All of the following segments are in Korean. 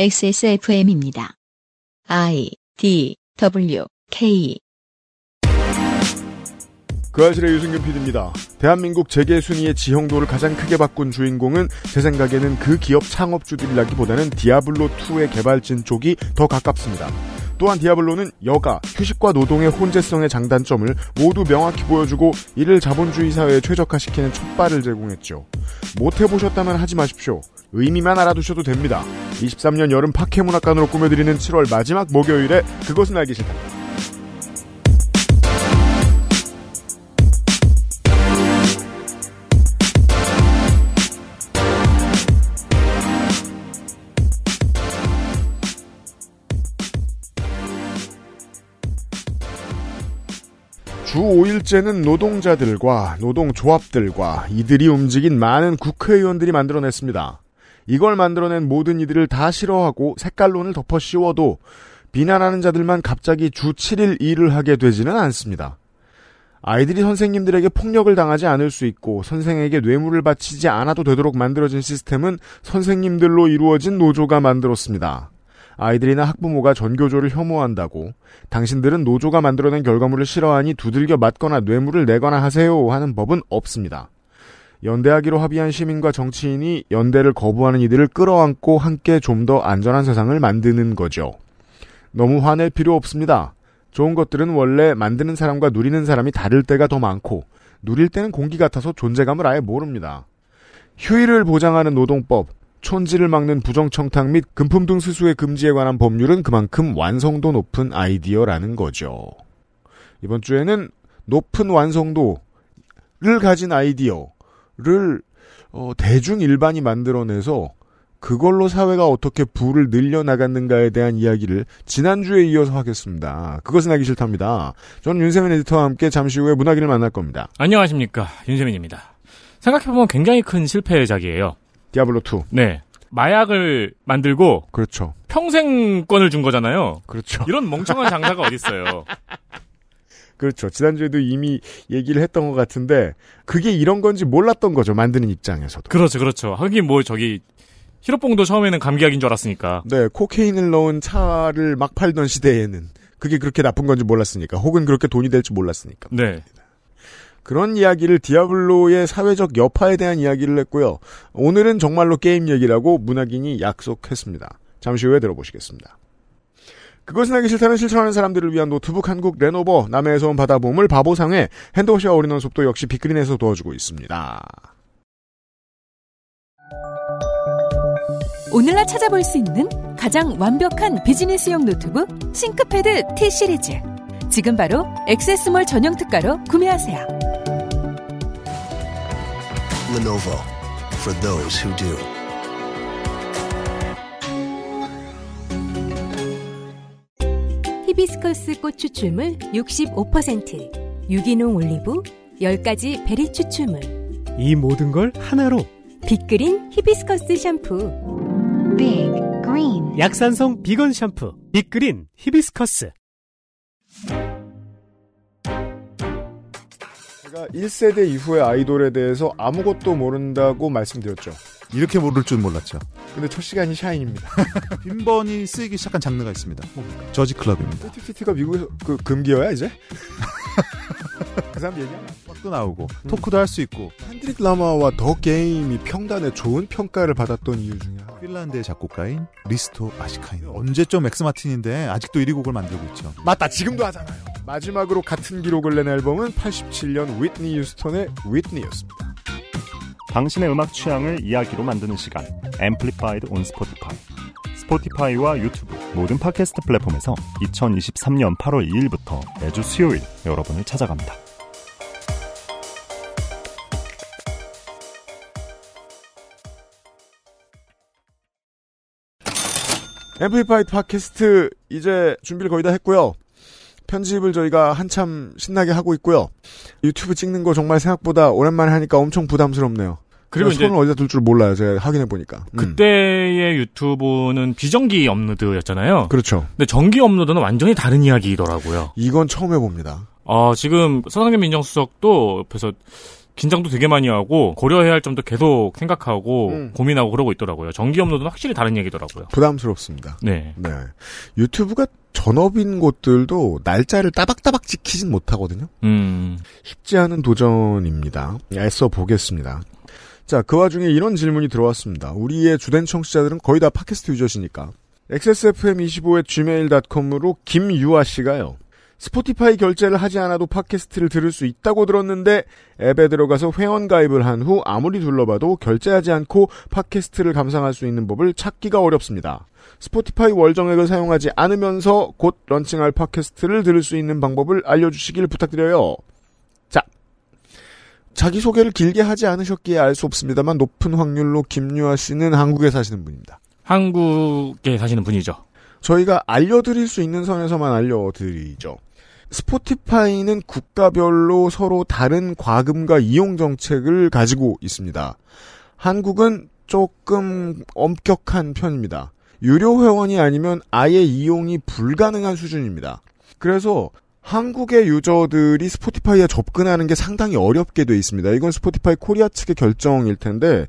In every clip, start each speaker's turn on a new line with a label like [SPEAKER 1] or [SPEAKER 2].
[SPEAKER 1] XSFM입니다. I D W K
[SPEAKER 2] 그 아실의 유승균 PD입니다. 대한민국 재계 순위의 지형도를 가장 크게 바꾼 주인공은 제 생각에는 그 기업 창업주들이라기보다는 디아블로2의 개발진 쪽이 더 가깝습니다. 또한 디아블로는 여가, 휴식과 노동의 혼재성의 장단점을 모두 명확히 보여주고 이를 자본주의 사회에 최적화시키는 첫발을 제공했죠. 못해보셨다면 하지 마십시오. 의미만 알아두셔도 됩니다. 23년 여름 파케 문학관으로 꾸며드리는 7월 마지막 목요일에 그것은 알기 싫다. 주 5일째는 노동자들과 노동조합들과 이들이 움직인 많은 국회의원들이 만들어냈습니다. 이걸 만들어낸 모든 이들을 다 싫어하고 색깔론을 덮어 씌워도 비난하는 자들만 갑자기 주 7일 일을 하게 되지는 않습니다. 아이들이 선생님들에게 폭력을 당하지 않을 수 있고 선생에게 뇌물을 바치지 않아도 되도록 만들어진 시스템은 선생님들로 이루어진 노조가 만들었습니다. 아이들이나 학부모가 전교조를 혐오한다고 당신들은 노조가 만들어낸 결과물을 싫어하니 두들겨 맞거나 뇌물을 내거나 하세요 하는 법은 없습니다. 연대하기로 합의한 시민과 정치인이 연대를 거부하는 이들을 끌어안고 함께 좀 더 안전한 세상을 만드는 거죠. 너무 화낼 필요 없습니다. 좋은 것들은 원래 만드는 사람과 누리는 사람이 다를 때가 더 많고 누릴 때는 공기 같아서 존재감을 아예 모릅니다. 휴일을 보장하는 노동법, 촌지를 막는 부정청탁 및 금품 등 수수의 금지에 관한 법률은 그만큼 완성도 높은 아이디어라는 거죠. 이번 주에는 높은 완성도를 가진 아이디어 를 어, 대중 일반이 만들어내서 그걸로 사회가 어떻게 부를 늘려나갔는가에 대한 이야기를 지난주에 이어서 하겠습니다. 그것은 하기 싫답니다. 저는 윤세민 에디터와 함께 잠시 후에 문학인을 만날 겁니다.
[SPEAKER 3] 안녕하십니까 윤세민입니다. 생각해보면 굉장히 큰 실패작이에요.
[SPEAKER 2] 디아블로2.
[SPEAKER 3] 네. 마약을 만들고
[SPEAKER 2] 그렇죠.
[SPEAKER 3] 평생권을 준 거잖아요.
[SPEAKER 2] 그렇죠.
[SPEAKER 3] 이런 멍청한 장사가 어딨어요.
[SPEAKER 2] 그렇죠. 지난주에도 이미 얘기를 했던 것 같은데 그게 이런 건지 몰랐던 거죠. 만드는 입장에서도.
[SPEAKER 3] 그렇죠, 그렇죠. 하긴 뭐 저기 히로뽕도 처음에는 감기약인 줄 알았으니까.
[SPEAKER 2] 네, 코케인을 넣은 차를 막 팔던 시대에는 그게 그렇게 나쁜 건지 몰랐으니까, 혹은 그렇게 돈이 될지 몰랐으니까.
[SPEAKER 3] 네.
[SPEAKER 2] 그런 이야기를 디아블로의 사회적 여파에 대한 이야기를 했고요. 오늘은 정말로 게임 얘기라고 문학인이 약속했습니다. 잠시 후에 들어보시겠습니다. 그것은 하기 싫다는 실천하는 사람들을 위한 노트북 한국 레노버 남해에서 온 바다보물 바보상회 핸드워시와 올인원 속도 역시 빅그린에서 도와주고 있습니다.
[SPEAKER 4] 오늘날 찾아볼 수 있는 가장 완벽한 비즈니스용 노트북 싱크패드 T 시리즈. 지금 바로 액세스몰 전용 특가로 구매하세요.
[SPEAKER 5] Lenovo for those who do.
[SPEAKER 4] 히비스커스 꽃 추출물 65%, 유기농 올리브 10가지 베리 추출물,
[SPEAKER 6] 이 모든 걸 하나로
[SPEAKER 4] 빅그린 히비스커스 샴푸.
[SPEAKER 1] Big Green
[SPEAKER 6] 약산성 비건 샴푸 빅그린 히비스커스
[SPEAKER 2] 제가 1세대 이후의 아이돌에 대해서 아무것도 모른다고 말씀드렸죠.
[SPEAKER 7] 이렇게 모를 줄 몰랐죠.
[SPEAKER 2] 근데 첫 시간이 샤이닙니다.
[SPEAKER 7] 빈번히 쓰이기 시작한 장르가 있습니다. Jersey club입니다.
[SPEAKER 2] 피프티피프티가 미국에서 그 금기어야 이제? 그 사람 얘기하나?
[SPEAKER 7] 도 나오고 토크도 할 수 있고
[SPEAKER 2] 켄드릭 라마와 더 게임이 평단에 좋은 평가를 받았던 이유 중에 하나.
[SPEAKER 7] 핀란드의 작곡가인 리스토 아시카이넨 언제적 맥스 마틴인데 아직도 1위 곡을 만들고 있죠.
[SPEAKER 2] 맞다 지금도 하잖아요. 마지막으로 같은 기록을 낸 앨범은 87년 위트니 휴스턴의 위트니였습니다.
[SPEAKER 8] 당신의 음악 취향을 이야기로 만드는 시간 Amplified on Spotify 스포티파이와 유튜브 모든 팟캐스트 플랫폼에서 2023년 8월 2일부터 매주 수요일 여러분을 찾아갑니다.
[SPEAKER 2] Amplified 팟캐스트 이제 준비를 거의 다 했고요. 편집을 저희가 한참 신나게 하고 있고요. 유튜브 찍는 거 정말 생각보다 오랜만에 하니까 엄청 부담스럽네요.
[SPEAKER 3] 그리고 이제
[SPEAKER 2] 손을 어디다 둘 줄 몰라요. 제가 확인해 보니까. 음.
[SPEAKER 3] 그때의 유튜브는 비정기 업로드였잖아요.
[SPEAKER 2] 그렇죠.
[SPEAKER 3] 근데 정기 업로드는 완전히 다른 이야기더라고요.
[SPEAKER 2] 이건 처음 해봅니다.
[SPEAKER 3] 어, 지금 서상현 민정수석도 옆에서 긴장도 되게 많이 하고 고려해야 할 점도 계속 생각하고
[SPEAKER 2] 음. 고민하고
[SPEAKER 3] 그러고 있더라고요. 정기 업로드는 확실히 다른 얘기더라고요.
[SPEAKER 2] 부담스럽습니다.
[SPEAKER 3] 네.
[SPEAKER 2] 네. 유튜브가 전업인 곳들도 날짜를 따박따박 지키진 못하거든요.
[SPEAKER 3] 음.
[SPEAKER 2] 쉽지 않은 도전입니다. 애써 보겠습니다. 자, 그 와중에 이런 질문이 들어왔습니다. 우리의 주된 청취자들은 거의 다 팟캐스트 유저시니까. XSFM25의 gmail.com으로 김유아 씨가요. 스포티파이 결제를 하지 않아도 팟캐스트를 들을 수 있다고 들었는데 앱에 들어가서 회원 가입을 한 후 아무리 둘러봐도 결제하지 않고 팟캐스트를 감상할 수 있는 법을 찾기가 어렵습니다. 스포티파이 월정액을 사용하지 않으면서 곧 런칭할 팟캐스트를 들을 수 있는 방법을 알려주시길 부탁드려요. 자, 자기소개를 길게 하지 않으셨기에 알 수 없습니다만 높은 확률로 김유아 씨는 한국에 사시는 분입니다.
[SPEAKER 3] 한국에 사시는 분이죠.
[SPEAKER 2] 저희가 알려드릴 수 있는 선에서만 알려드리죠. 스포티파이는 국가별로 서로 다른 과금과 이용 정책을 가지고 있습니다. 한국은 조금 엄격한 편입니다. 유료 회원이 아니면 아예 이용이 불가능한 수준입니다. 그래서 한국의 유저들이 스포티파이에 접근하는 게 상당히 어렵게 돼 있습니다. 이건 스포티파이 코리아 측의 결정일 텐데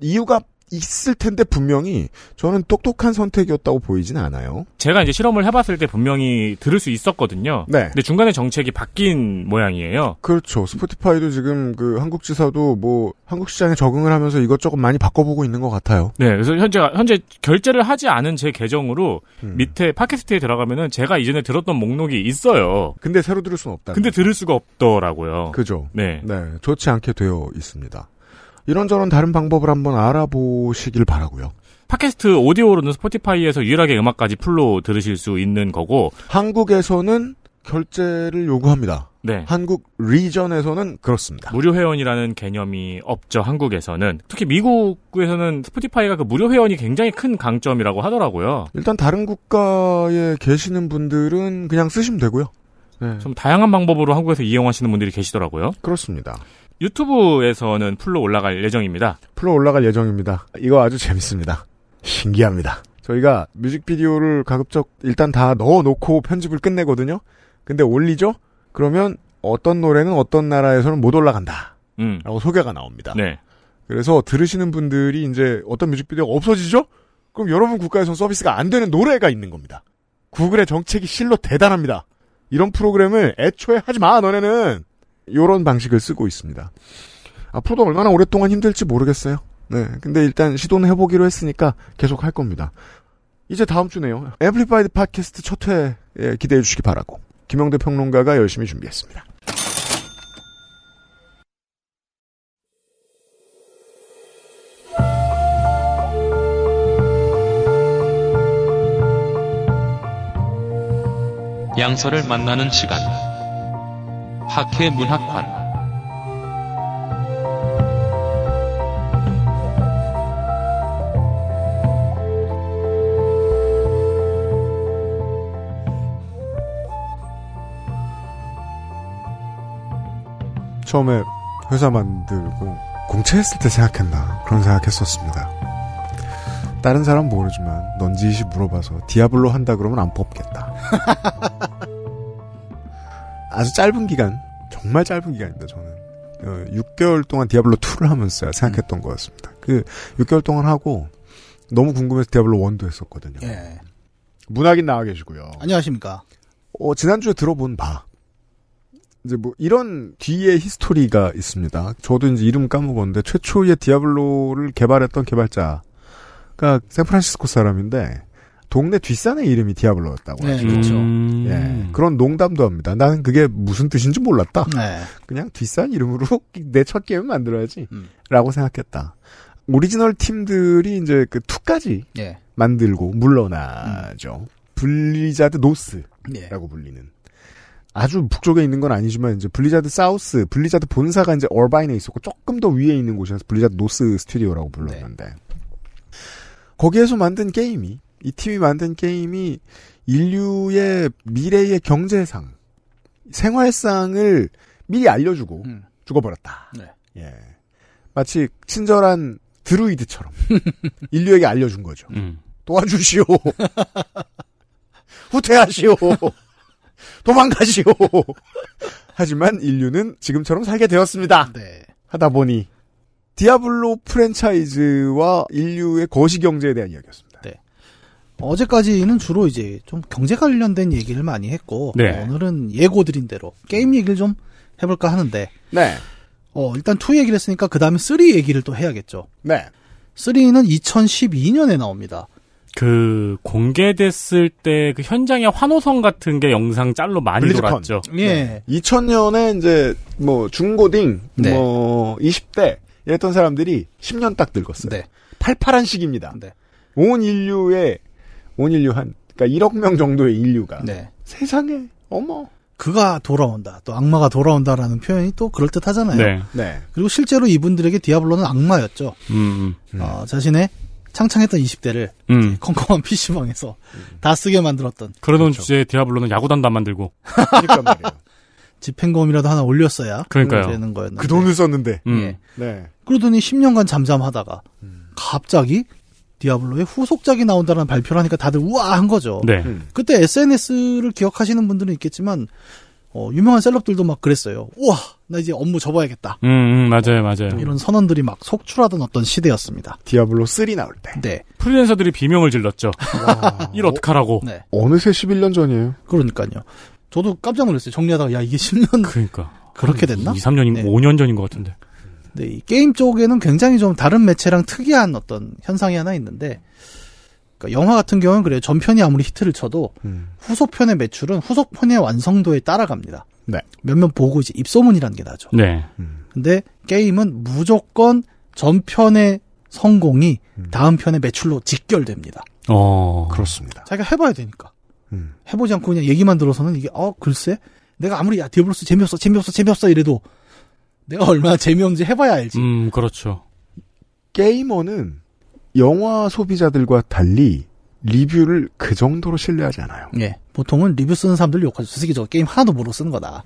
[SPEAKER 2] 이유가 있을 텐데 분명히 저는 똑똑한 선택이었다고 보이진 않아요.
[SPEAKER 3] 제가 이제 실험을 해봤을 때 분명히 들을 수 있었거든요.
[SPEAKER 2] 네.
[SPEAKER 3] 근데 중간에 정책이 바뀐 모양이에요.
[SPEAKER 2] 그렇죠. 스포티파이도 지금 그 한국 지사도 뭐 한국 시장에 적응을 하면서 이것저것 많이 바꿔보고 있는 것 같아요.
[SPEAKER 3] 네, 그래서 현재 현재 결제를 하지 않은 제 계정으로
[SPEAKER 2] 음.
[SPEAKER 3] 밑에 팟캐스트에 들어가면은 제가 이전에 들었던 목록이 있어요.
[SPEAKER 2] 근데 새로 들을 수는 없다.
[SPEAKER 3] 근데 들을 수가 없더라고요.
[SPEAKER 2] 그죠.
[SPEAKER 3] 네.
[SPEAKER 2] 네, 좋지 않게 되어 있습니다. 이런저런 다른 방법을 한번 알아보시길 바라고요.
[SPEAKER 3] 팟캐스트 오디오로는 스포티파이에서 유일하게 음악까지 풀로 들으실 수 있는 거고,
[SPEAKER 2] 한국에서는 결제를 요구합니다.
[SPEAKER 3] 네.
[SPEAKER 2] 한국 리전에서는 그렇습니다.
[SPEAKER 3] 무료 회원이라는 개념이 없죠, 한국에서는. 특히 미국에서는 스포티파이가 그 무료 회원이 굉장히 큰 강점이라고 하더라고요.
[SPEAKER 2] 일단 다른 국가에 계시는 분들은 그냥 쓰시면 되고요. 네,
[SPEAKER 3] 좀 다양한 방법으로 한국에서 이용하시는 분들이 계시더라고요.
[SPEAKER 2] 그렇습니다.
[SPEAKER 3] 유튜브에서는 풀로 올라갈 예정입니다.
[SPEAKER 2] 풀로 올라갈 예정입니다. 이거 아주 재밌습니다. 신기합니다. 저희가 뮤직비디오를 가급적 일단 다 넣어놓고 편집을 끝내거든요. 근데 올리죠? 그러면 어떤 노래는 어떤 나라에서는 못 올라간다.
[SPEAKER 3] 음.
[SPEAKER 2] 라고 소개가 나옵니다.
[SPEAKER 3] 네.
[SPEAKER 2] 그래서 들으시는 분들이 이제 어떤 뮤직비디오가 없어지죠? 그럼 여러분 국가에서 서비스가 안 되는 노래가 있는 겁니다. 구글의 정책이 실로 대단합니다. 이런 프로그램을 애초에 하지 마, 너네는. 요런 방식을 쓰고 있습니다. 앞으로도 얼마나 오랫동안 힘들지 모르겠어요. 네. 근데 일단 시도는 해보기로 했으니까 계속 할 겁니다. 이제 다음 주네요. 앰플리파이드 팟캐스트 첫 회에 기대해 주시기 바라고. 김영대 평론가가 열심히 준비했습니다.
[SPEAKER 9] 양서를 만나는 시간. 팟캐 문학관.
[SPEAKER 2] 처음에 회사 만들고 공채했을 때 생각했나 그런 생각했었습니다. 다른 사람 모르지만 넌지시 물어봐서 디아블로 한다 그러면 안 뽑겠다. 아주 짧은 기간, 정말 짧은 기간입니다. 저는 어, 6개월 동안 디아블로 2를 하면서 생각했던 거였습니다. 그 6개월 동안 하고 너무 궁금해서 디아블로 1도 했었거든요.
[SPEAKER 10] 예.
[SPEAKER 2] 문학인 나와 계시고요.
[SPEAKER 10] 안녕하십니까.
[SPEAKER 2] 어, 지난주에 들어본 바. 이제 뭐, 이런 뒤에 히스토리가 있습니다. 저도 이제 이름 까먹었는데, 최초의 디아블로를 개발했던 개발자가 샌프란시스코 사람인데, 동네 뒷산의 이름이 디아블로였다고
[SPEAKER 10] 네,
[SPEAKER 2] 하죠.
[SPEAKER 10] 그렇죠.
[SPEAKER 3] 음.
[SPEAKER 2] 예. 그런 농담도 합니다. 나는 그게 무슨 뜻인지 몰랐다.
[SPEAKER 10] 네.
[SPEAKER 2] 그냥 뒷산 이름으로 내 첫 게임을 만들어야지.
[SPEAKER 10] 음.
[SPEAKER 2] 라고 생각했다. 오리지널 팀들이 이제 그 2까지
[SPEAKER 10] 예.
[SPEAKER 2] 만들고 물러나죠. 블리자드 노스라고
[SPEAKER 10] 예.
[SPEAKER 2] 불리는. 아주 북쪽에 있는 건 아니지만 이제 블리자드 사우스, 블리자드 본사가 이제 얼바인에 있었고 조금 더 위에 있는 곳이라서 블리자드 노스 스튜디오라고 불렀는데 거기에서 만든 게임이 이 팀이 만든 게임이 인류의 미래의 경제상, 생활상을 미리 알려주고
[SPEAKER 10] 음.
[SPEAKER 2] 죽어버렸다.
[SPEAKER 10] 네.
[SPEAKER 2] 예. 마치 친절한 드루이드처럼 인류에게 알려준 거죠.
[SPEAKER 3] 음.
[SPEAKER 2] 도와주시오. 후퇴하시오. 도망가시오. 하지만 인류는 지금처럼 살게 되었습니다.
[SPEAKER 10] 네.
[SPEAKER 2] 하다 보니 디아블로 프랜차이즈와 인류의 거시 경제에 대한 이야기였습니다.
[SPEAKER 10] 어제까지는 주로 이제 좀 경제 관련된 얘기를 많이 했고
[SPEAKER 3] 네.
[SPEAKER 10] 오늘은 예고드린 대로 게임 얘기를 좀 해볼까 하는데
[SPEAKER 2] 네.
[SPEAKER 10] 어 일단 2 얘기를 했으니까 그 다음에 3 얘기를 또 해야겠죠.
[SPEAKER 2] 네.
[SPEAKER 10] 3는 2012년에 나옵니다.
[SPEAKER 3] 그 공개됐을 때 그 현장의 환호성 같은 게 영상 짤로 많이
[SPEAKER 2] 블리즈컨.
[SPEAKER 3] 돌았죠.
[SPEAKER 10] 예.
[SPEAKER 2] 2000년에 이제 뭐 중고딩
[SPEAKER 10] 네.
[SPEAKER 2] 뭐 20대 이랬던 사람들이 10년 딱 늙었어요.
[SPEAKER 10] 네.
[SPEAKER 2] 팔팔한 시기입니다.
[SPEAKER 10] 네.
[SPEAKER 2] 온 인류의 온 인류 한 그러니까 1억 명 정도의 인류가
[SPEAKER 10] 네.
[SPEAKER 2] 세상에 어머
[SPEAKER 10] 그가 돌아온다. 또 악마가 돌아온다라는 표현이 또 그럴 듯하잖아요.
[SPEAKER 3] 네.
[SPEAKER 2] 네.
[SPEAKER 10] 그리고 실제로 이분들에게 디아블로는 악마였죠.
[SPEAKER 3] 음,
[SPEAKER 10] 어, 자신의 창창했던 20대를
[SPEAKER 3] 음.
[SPEAKER 10] 컴컴한 PC방에서 다 쓰게 만들었던
[SPEAKER 3] 그러던 주제에 디아블로는 야구단도 안 만들고.
[SPEAKER 2] 그러니까 말이에요.
[SPEAKER 10] 집행검이라도 하나 올렸어야
[SPEAKER 3] 그러니까요.
[SPEAKER 10] 되는 거였는데.
[SPEAKER 2] 그 돈을 썼는데.
[SPEAKER 3] 음.
[SPEAKER 10] 예.
[SPEAKER 2] 네.
[SPEAKER 10] 그러더니 10년간 잠잠하다가 갑자기 디아블로의 후속작이 나온다는 발표를 하니까 다들 우아한 거죠.
[SPEAKER 3] 네.
[SPEAKER 2] 음.
[SPEAKER 10] 그때 SNS를 기억하시는 분들은 있겠지만 어, 유명한 셀럽들도 막 그랬어요. 우와, 나 이제 업무 접어야겠다.
[SPEAKER 3] 음, 음, 맞아요, 맞아요.
[SPEAKER 10] 이런 선언들이 막 속출하던 어떤 시대였습니다.
[SPEAKER 2] 디아블로 3 나올 때.
[SPEAKER 10] 네,
[SPEAKER 3] 프리랜서들이 비명을 질렀죠.
[SPEAKER 2] 와,
[SPEAKER 3] 일 어떡하라고.
[SPEAKER 10] 네,
[SPEAKER 2] 어느새 11년 전이에요.
[SPEAKER 10] 그러니까요. 저도 깜짝 놀랐어요. 정리하다가 야 이게 10년
[SPEAKER 3] 그러니까.
[SPEAKER 10] 그렇게 됐나?
[SPEAKER 3] 2, 3년이,
[SPEAKER 10] 네.
[SPEAKER 3] 5년 전인 것 같은데.
[SPEAKER 10] 네, 이 게임 쪽에는 굉장히 좀 다른 매체랑 특이한 어떤 현상이 하나 있는데, 그러니까 영화 같은 경우는 그래요. 전편이 아무리 히트를 쳐도
[SPEAKER 2] 음.
[SPEAKER 10] 후속편의 매출은 후속편의 완성도에 따라갑니다.
[SPEAKER 2] 네.
[SPEAKER 10] 몇몇 보고 이제 입소문이라는 게 나죠.
[SPEAKER 3] 네.
[SPEAKER 10] 근데 게임은 무조건 전편의 성공이
[SPEAKER 2] 음.
[SPEAKER 10] 다음 편의 매출로 직결됩니다.
[SPEAKER 3] 어.
[SPEAKER 2] 그렇습니다.
[SPEAKER 10] 자기가 해봐야 되니까.
[SPEAKER 2] 음.
[SPEAKER 10] 해보지 않고 그냥 얘기만 들어서는 이게, 어, 글쎄? 내가 아무리, 야, 디아블로 3 재미없어, 재미없어, 재미없어 이래도 내가 얼마나 재미없는지 해봐야 알지.
[SPEAKER 3] 음, 그렇죠.
[SPEAKER 2] 게이머는 영화 소비자들과 달리 리뷰를 그 정도로 신뢰하지 않아요.
[SPEAKER 10] 예. 보통은 리뷰 쓰는 사람들 욕하죠. 저 새끼 저 게임 하나도 모르고 쓰는 거다.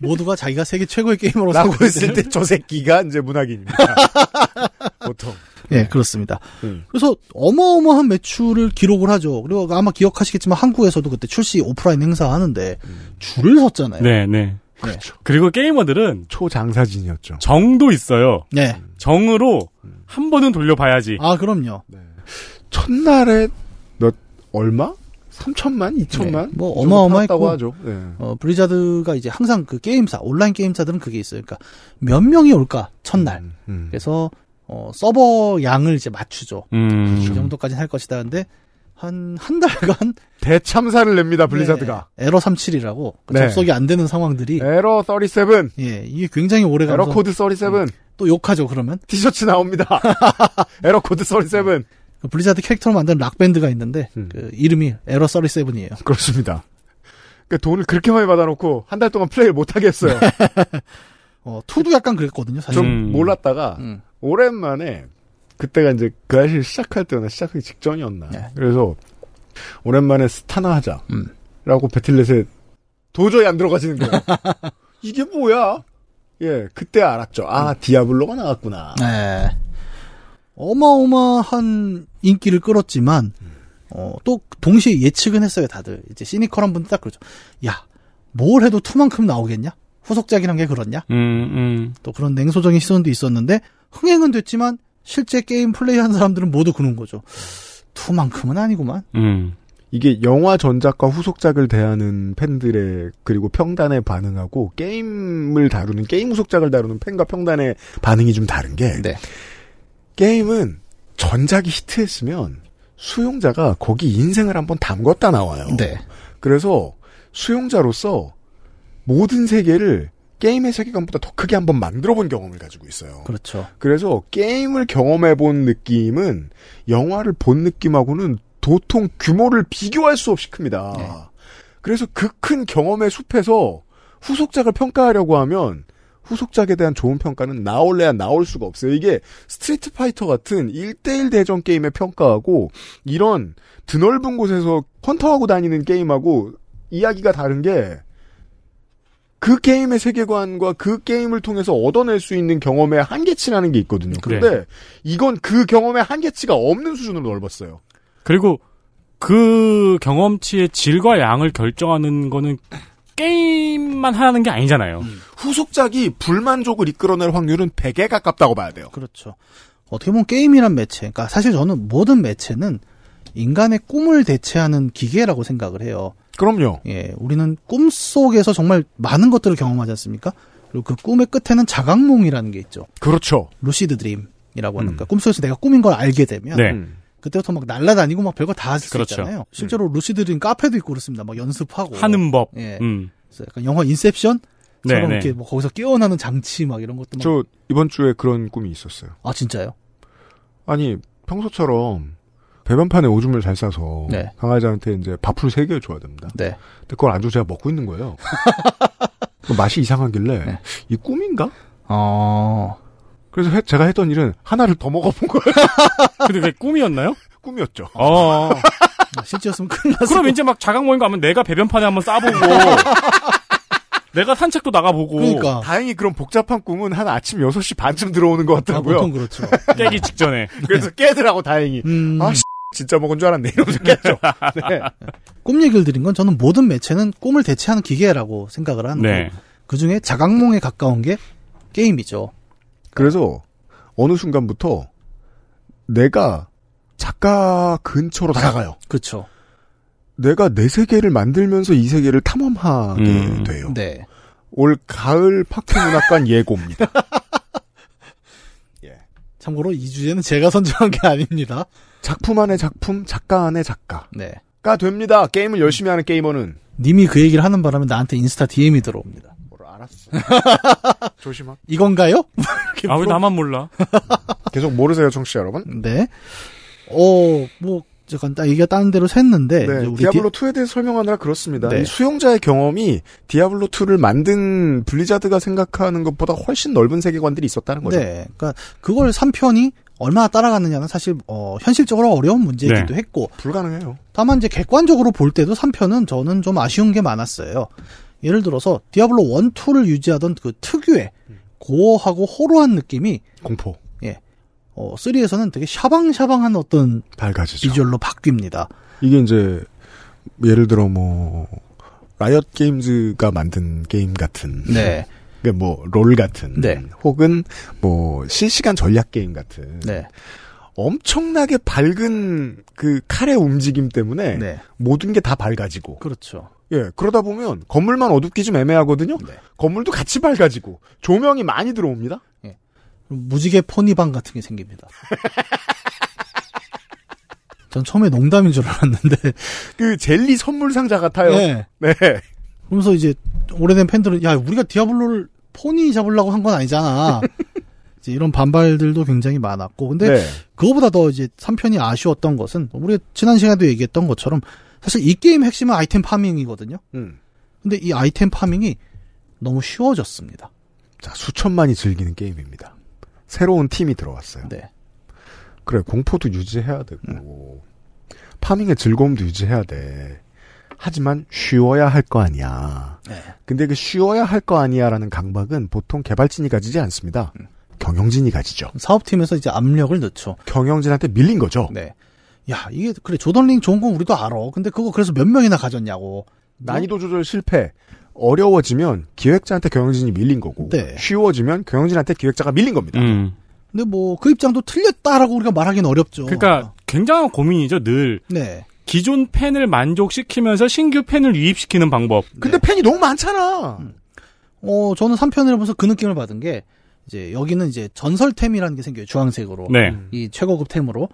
[SPEAKER 10] 모두가 자기가 세계 최고의 게이머로
[SPEAKER 2] 라고 했을
[SPEAKER 10] 있을
[SPEAKER 2] 때 저 새끼가 이제 문학인입니다. 보통.
[SPEAKER 10] 예, 그렇습니다.
[SPEAKER 2] 음.
[SPEAKER 10] 그래서 어마어마한 매출을 기록을 하죠. 그리고 아마 기억하시겠지만 한국에서도 그때 출시 오프라인 행사 하는데 줄을 섰잖아요.
[SPEAKER 3] 네, 네.
[SPEAKER 10] 그렇죠.
[SPEAKER 3] 그리고 게이머들은
[SPEAKER 2] 초장사진이었죠.
[SPEAKER 3] 정도 있어요.
[SPEAKER 10] 네.
[SPEAKER 3] 정으로 한 번은 돌려봐야지.
[SPEAKER 10] 아, 그럼요.
[SPEAKER 2] 첫날에 몇 얼마? 3천만, 2천만?
[SPEAKER 10] 네, 뭐 어마어마했고.
[SPEAKER 2] 하죠. 네.
[SPEAKER 10] 어, 블리자드가 이제 항상 그 게임사, 온라인 게임사들은 그게 있어요. 그러니까 몇 명이 올까? 첫날.
[SPEAKER 2] 음, 음.
[SPEAKER 10] 그래서 어, 서버 양을 이제 맞추죠.
[SPEAKER 3] 음.
[SPEAKER 10] 이 정도까지는 할 것이다. 근데 한, 한 달간
[SPEAKER 2] 대참사를 냅니다, 블리자드가.
[SPEAKER 10] 네, 에러 37이라고
[SPEAKER 2] 네.
[SPEAKER 10] 접속이 안 되는 상황들이
[SPEAKER 2] 에러 37,
[SPEAKER 10] 예, 이게 굉장히 오래
[SPEAKER 2] 에러
[SPEAKER 10] 가서
[SPEAKER 2] 코드 37,
[SPEAKER 10] 또 욕하죠, 그러면.
[SPEAKER 2] 티셔츠 나옵니다. 에러 코드 37.
[SPEAKER 10] 그 블리자드 캐릭터로 만든 락밴드가 있는데
[SPEAKER 2] 음.
[SPEAKER 10] 그 이름이 에러 37이에요.
[SPEAKER 2] 그렇습니다. 그러니까 돈을 그렇게 많이 받아놓고 한 달 동안 플레이를 못하게 했어요.
[SPEAKER 10] 어, two도 약간 그랬거든요, 사실.
[SPEAKER 2] 좀
[SPEAKER 3] 음.
[SPEAKER 2] 몰랐다가
[SPEAKER 10] 음.
[SPEAKER 2] 오랜만에 그때가 이제 그알싫 시작할 때나 시작하기 직전이었나.
[SPEAKER 10] 네.
[SPEAKER 2] 그래서 오랜만에 스타나 하자.
[SPEAKER 10] 음.
[SPEAKER 2] 라고 배틀넷에 도저히 안 들어가지는 거예요. 이게 뭐야? 예, 그때 알았죠. 아, 디아블로가 나왔구나.
[SPEAKER 10] 네. 어마어마한 인기를 끌었지만 어, 또 동시에 예측은 했어요, 다들. 이제 시니컬한 분들 딱 그러죠. 야, 뭘 해도 투만큼 나오겠냐? 후속작이란 게 그렇냐?
[SPEAKER 3] 음, 음.
[SPEAKER 10] 또 그런 냉소적인 시선도 있었는데 흥행은 됐지만 실제 게임 플레이한 사람들은 모두 그런 거죠. 투만큼은 아니구만.
[SPEAKER 3] 음.
[SPEAKER 2] 이게 영화 전작과 후속작을 대하는 팬들의 그리고 평단의 반응하고 게임을 다루는 게임 후속작을 다루는 팬과 평단의 반응이 좀 다른 게
[SPEAKER 10] 네.
[SPEAKER 2] 게임은 전작이 히트했으면 수용자가 거기 인생을 한번 담궜다 나와요.
[SPEAKER 10] 네.
[SPEAKER 2] 그래서 수용자로서 모든 세계를 게임의 세계관보다 더 크게 한번 만들어 본 경험을 가지고 있어요.
[SPEAKER 10] 그렇죠.
[SPEAKER 2] 그래서 게임을 경험해 본 느낌은 영화를 본 느낌하고는 도통 규모를 비교할 수 없이 큽니다.
[SPEAKER 10] 네.
[SPEAKER 2] 그래서 그 큰 경험의 숲에서 후속작을 평가하려고 하면 후속작에 대한 좋은 평가는 나올래야 나올 수가 없어요. 이게 스트리트 파이터 같은 1대1 대전 게임의 평가하고 이런 드넓은 곳에서 헌터하고 다니는 게임하고 이야기가 다른 게 그 게임의 세계관과 그 게임을 통해서 얻어낼 수 있는 경험의 한계치라는 게 있거든요. 그런데 이건 그 경험의 한계치가 없는 수준으로 넓었어요.
[SPEAKER 3] 그리고 그 경험치의 질과 양을 결정하는 거는 게임만 하는 게 아니잖아요.
[SPEAKER 2] 후속작이 불만족을 이끌어낼 확률은 100에 가깝다고 봐야 돼요.
[SPEAKER 10] 그렇죠. 어떻게 보면 게임이란 매체, 그러니까 사실 저는 모든 매체는 인간의 꿈을 대체하는 기계라고 생각을 해요.
[SPEAKER 2] 그럼요.
[SPEAKER 10] 예, 우리는 꿈 속에서 정말 많은 것들을 경험하지 않습니까? 그리고 그 꿈의 끝에는 자각몽이라는 게 있죠.
[SPEAKER 2] 그렇죠.
[SPEAKER 10] lucid dream이라고 하는 거. 꿈속에서 내가 꿈인 걸 알게 되면
[SPEAKER 3] 네.
[SPEAKER 2] 음.
[SPEAKER 10] 그때부터 막 날라다니고 막 별거 다할수
[SPEAKER 3] 그렇죠.
[SPEAKER 10] 있잖아요. 실제로 lucid dream 카페도 있고 그렇습니다. 막 연습하고
[SPEAKER 3] 하는 법.
[SPEAKER 10] 예.
[SPEAKER 3] 음.
[SPEAKER 10] 그래서 약간 영화 인셉션
[SPEAKER 3] 네,
[SPEAKER 10] 처럼
[SPEAKER 3] 네.
[SPEAKER 10] 이렇게 뭐 거기서 깨어나는 장치 막 이런 것도 막
[SPEAKER 2] 저 이번 주에 그런 꿈이 있었어요.
[SPEAKER 10] 아 진짜요?
[SPEAKER 2] 아니 평소처럼 배변판에 오줌을 잘 싸서
[SPEAKER 10] 네.
[SPEAKER 2] 강아지한테 이제 밥풀 세 개를 줘야 됩니다.
[SPEAKER 10] 네.
[SPEAKER 2] 근데 그걸 안 주고 제가 먹고 있는 거예요. 그 맛이 이상하길래
[SPEAKER 10] 네.
[SPEAKER 2] 이 꿈인가?
[SPEAKER 10] 어.
[SPEAKER 2] 그래서 해- 제가 했던 일은 하나를 더 먹어본 거예요.
[SPEAKER 3] 근데 그게 꿈이었나요?
[SPEAKER 2] 꿈이었죠.
[SPEAKER 3] 어.
[SPEAKER 10] 실제였으면 큰일 났을
[SPEAKER 3] 그럼 이제 막 자각 모임 가면 내가 배변판에 한번 싸보고 내가 산책도 나가보고
[SPEAKER 10] 그러니까.
[SPEAKER 2] 다행히 그런 복잡한 꿈은 한 아침 6시 반쯤 들어오는 것
[SPEAKER 10] 아,
[SPEAKER 2] 같더라고요.
[SPEAKER 10] 보통 그렇죠.
[SPEAKER 3] 깨기 직전에
[SPEAKER 2] 그래서 깨더라고 다행히.
[SPEAKER 10] 음,
[SPEAKER 2] 아, 씨, 진짜 먹은 줄 알았네. 이러면서. 네.
[SPEAKER 10] 꿈 얘기를 드린 건 저는 모든 매체는 꿈을 대체하는 기계라고 생각을 하는
[SPEAKER 3] 네.
[SPEAKER 10] 거고 그 중에 자각몽에 가까운 게 게임이죠.
[SPEAKER 2] 그래서 어느 순간부터 내가 작가 근처로 다가가요.
[SPEAKER 10] 그렇죠.
[SPEAKER 2] 내가 내 세계를 만들면서 이 세계를 탐험하게
[SPEAKER 3] 음.
[SPEAKER 2] 돼요.
[SPEAKER 10] 네.
[SPEAKER 2] 올 가을 파크문학관 예고입니다.
[SPEAKER 10] 참고로 이 주제는 제가 선정한 게 아닙니다.
[SPEAKER 2] 작품 안의 작품, 작가 안의 작가가
[SPEAKER 10] 네.
[SPEAKER 2] 됩니다. 게임을 열심히 하는 게이머는.
[SPEAKER 10] 님이 그 얘기를 하는 바람에 나한테 인스타 DM이 들어옵니다.
[SPEAKER 2] 뭘 알았어. 조심하.
[SPEAKER 10] 이건가요?
[SPEAKER 3] 아 왜 나만 몰라?
[SPEAKER 2] 계속 모르세요, 청취자 여러분?
[SPEAKER 10] 네. 어, 뭐, 잠깐, 딱 얘기가 다른 데로 샜는데,
[SPEAKER 2] 네,
[SPEAKER 10] 우리
[SPEAKER 2] 디아블로 2에 대해서 설명하느라 그렇습니다.
[SPEAKER 10] 네.
[SPEAKER 2] 이 수용자의 경험이 디아블로 2를 만든 블리자드가 생각하는 것보다 훨씬 넓은 세계관들이 있었다는 거죠.
[SPEAKER 10] 네. 그러니까 그걸 3편이 얼마나 따라가느냐는 사실 어, 현실적으로 어려운 문제이기도
[SPEAKER 3] 네.
[SPEAKER 10] 했고
[SPEAKER 2] 불가능해요.
[SPEAKER 10] 다만 이제 객관적으로 볼 때도 3편은 저는 좀 아쉬운 게 많았어요. 예를 들어서 디아블로 1, 2를 유지하던 그 특유의 고어하고 호로한 느낌이
[SPEAKER 2] 공포.
[SPEAKER 10] 어, 3에서는 되게 샤방샤방한 어떤
[SPEAKER 2] 밝아지죠.
[SPEAKER 10] 비주얼로 바뀝니다.
[SPEAKER 2] 이게 이제 예를 들어 뭐 라이엇 게임즈가 만든 게임 같은
[SPEAKER 10] 네.
[SPEAKER 2] 뭐롤 같은
[SPEAKER 10] 네.
[SPEAKER 2] 혹은 뭐 실시간 전략 게임 같은
[SPEAKER 10] 네.
[SPEAKER 2] 엄청나게 밝은 그 칼의 움직임 때문에
[SPEAKER 10] 네.
[SPEAKER 2] 모든 게 다 밝아지고
[SPEAKER 10] 그렇죠.
[SPEAKER 2] 예 그러다 보면 건물만 어둡기 좀 애매하거든요
[SPEAKER 10] 네.
[SPEAKER 2] 건물도 같이 밝아지고 조명이 많이 들어옵니다
[SPEAKER 10] 무지개 포니방 같은 게 생깁니다. 전 처음에 농담인 줄 알았는데
[SPEAKER 2] 그 젤리 선물 상자 같아요
[SPEAKER 10] 네.
[SPEAKER 2] 네.
[SPEAKER 10] 그러면서 이제 오래된 팬들은 야 우리가 디아블로를 포니 잡으려고 한 건 아니잖아. 이제 이런 반발들도 굉장히 많았고 근데
[SPEAKER 2] 네.
[SPEAKER 10] 그거보다 더 이제 3편이 아쉬웠던 것은 우리가 지난 시간에도 얘기했던 것처럼 사실 이 게임 핵심은 아이템 파밍이거든요.
[SPEAKER 2] 음.
[SPEAKER 10] 근데 이 아이템 파밍이 너무 쉬워졌습니다.
[SPEAKER 2] 자 수천만이 즐기는 게임입니다 새로운 팀이 들어왔어요
[SPEAKER 10] 네.
[SPEAKER 2] 그래 공포도 유지해야 되고 파밍의 즐거움도 유지해야 돼. 하지만 쉬워야 할 거 아니야.
[SPEAKER 10] 네.
[SPEAKER 2] 근데 그 쉬워야 할 거 아니야라는 강박은 보통 개발진이 가지지 않습니다. 경영진이 가지죠.
[SPEAKER 10] 사업팀에서 이제 압력을 넣죠.
[SPEAKER 2] 경영진한테 밀린 거죠.
[SPEAKER 10] 네. 야, 이게 그래 조던링 좋은 건 우리도 알아. 근데 그거 그래서 몇 명이나 가졌냐고.
[SPEAKER 2] 난이도 조절 실패. 어려워지면 기획자한테 경영진이 밀린 거고
[SPEAKER 10] 네.
[SPEAKER 2] 쉬워지면 경영진한테 기획자가 밀린 겁니다.
[SPEAKER 3] 음.
[SPEAKER 10] 근데 뭐 그 입장도 틀렸다라고 우리가 말하기는 어렵죠.
[SPEAKER 3] 그러니까 굉장한 고민이죠. 늘
[SPEAKER 10] 네.
[SPEAKER 3] 기존 팬을 만족시키면서 신규 팬을 유입시키는 방법.
[SPEAKER 2] 근데 팬이 너무 많잖아.
[SPEAKER 10] 어, 저는 3편을 보면서 그 느낌을 받은 게 이제 여기는 이제 전설템이라는 게 생겨요. 주황색으로.
[SPEAKER 3] 네.
[SPEAKER 10] 이 최고급 템으로.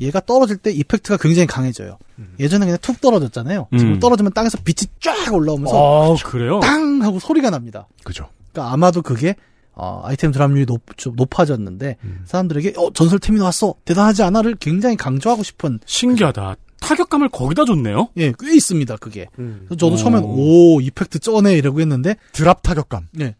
[SPEAKER 10] 얘가 떨어질 때 이펙트가 굉장히 강해져요. 예전에 그냥 툭 떨어졌잖아요. 지금
[SPEAKER 3] 음.
[SPEAKER 10] 떨어지면 땅에서 빛이 쫙 올라오면서
[SPEAKER 3] 어, 그래요?
[SPEAKER 10] 땅 하고 소리가 납니다.
[SPEAKER 2] 그죠.
[SPEAKER 10] 그러니까 아마도 그게 어, 아이템 드랍률이 높, 좀 높아졌는데 사람들에게 어, 전설템이 나왔어 대단하지 않아를 굉장히 강조하고 싶은
[SPEAKER 3] 신기하다. 타격감을 거기다 줬네요.
[SPEAKER 10] 예, 꽤 있습니다. 그게.
[SPEAKER 2] 음.
[SPEAKER 10] 저도
[SPEAKER 3] 오.
[SPEAKER 10] 처음엔 오 이펙트 쩌네 이러고 했는데
[SPEAKER 2] 드랍 타격감.
[SPEAKER 10] 네.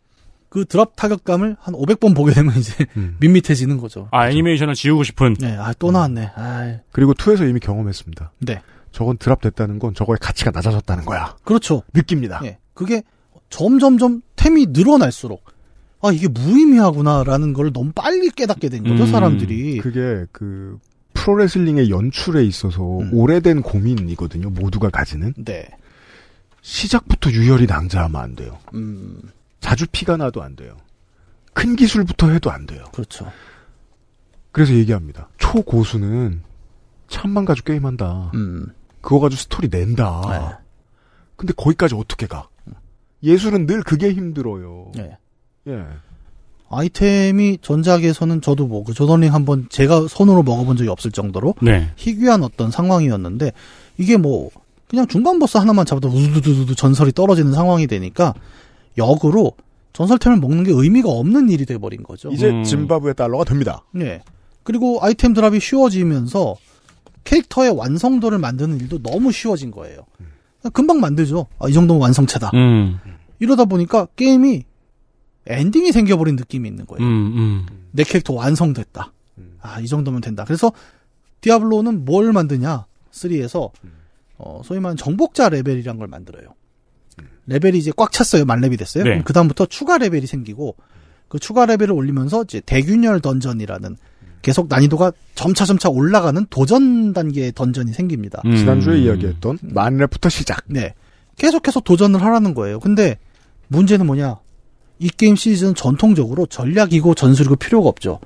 [SPEAKER 10] 그 드랍 타격감을 한 500번 보게 되면 이제
[SPEAKER 2] 음.
[SPEAKER 10] 밋밋해지는 거죠.
[SPEAKER 3] 아, 애니메이션을 지우고 싶은.
[SPEAKER 10] 네, 아, 또 나왔네. 아,
[SPEAKER 2] 그리고 2에서 이미 경험했습니다.
[SPEAKER 10] 네.
[SPEAKER 2] 저건 드랍 됐다는 건 저거의 가치가 낮아졌다는 거야.
[SPEAKER 10] 그렇죠.
[SPEAKER 2] 느낍니다.
[SPEAKER 10] 예. 그게 점점점 템이 늘어날수록 아, 이게 무의미하구나라는 걸 너무 빨리 깨닫게 된 거죠,
[SPEAKER 3] 음,
[SPEAKER 10] 사람들이.
[SPEAKER 2] 그게 그 프로레슬링의 연출에 있어서
[SPEAKER 10] 음.
[SPEAKER 2] 오래된 고민이거든요. 모두가 가지는.
[SPEAKER 10] 네.
[SPEAKER 2] 시작부터 유혈이 낭자하면 안 돼요.
[SPEAKER 10] 음,
[SPEAKER 2] 자주 피가 나도 안 돼요. 큰 기술부터 해도 안 돼요.
[SPEAKER 10] 그렇죠.
[SPEAKER 2] 그래서 얘기합니다. 초고수는 천만 가지고 게임한다.
[SPEAKER 10] 음,
[SPEAKER 2] 그거 가지고 스토리 낸다.
[SPEAKER 10] 네.
[SPEAKER 2] 근데 거기까지 어떻게 가? 예술은 늘 그게 힘들어요.
[SPEAKER 10] 네.
[SPEAKER 2] 예.
[SPEAKER 10] 아이템이 전작에서는 저도 뭐 그 조던링 한번 제가 손으로 먹어본 적이 없을 정도로
[SPEAKER 3] 네.
[SPEAKER 10] 희귀한 어떤 상황이었는데 이게 뭐 그냥 중간 보스 하나만 잡아도 우두두두두 전설이 떨어지는 상황이 되니까 역으로 전설템을 먹는 게 의미가 없는 일이 돼버린 거죠.
[SPEAKER 2] 이제
[SPEAKER 3] 음.
[SPEAKER 2] 짐바브웨 달러가 됩니다.
[SPEAKER 10] 네. 그리고 아이템 drop이 쉬워지면서 캐릭터의 완성도를 만드는 일도 너무 쉬워진 거예요. 금방 만들죠. 아, 이 정도면 완성체다.
[SPEAKER 3] 음.
[SPEAKER 10] 이러다 보니까 게임이 엔딩이 생겨버린 느낌이 있는 거예요.
[SPEAKER 3] 음, 음.
[SPEAKER 10] 내 캐릭터 완성됐다. 아, 이 정도면 된다. 그래서 디아블로는 뭘 만드냐? 3에서 어, 소위 말하는 정복자 레벨이란 걸 만들어요. 레벨이 이제 꽉 찼어요. 만렙이 됐어요.
[SPEAKER 3] 네.
[SPEAKER 10] 그럼 그다음부터 추가 레벨이 생기고 그 추가 레벨을 올리면서 이제 대균열 던전이라는 계속 난이도가 점차 점차 올라가는 도전 단계의 던전이 생깁니다.
[SPEAKER 3] 음.
[SPEAKER 2] 지난주에 이야기했던 만렙부터 시작.
[SPEAKER 10] 네. 계속해서 도전을 하라는 거예요. 근데 문제는 뭐냐? 이 게임 시리즈는 전통적으로 전략이고 전술이고 필요가 없죠.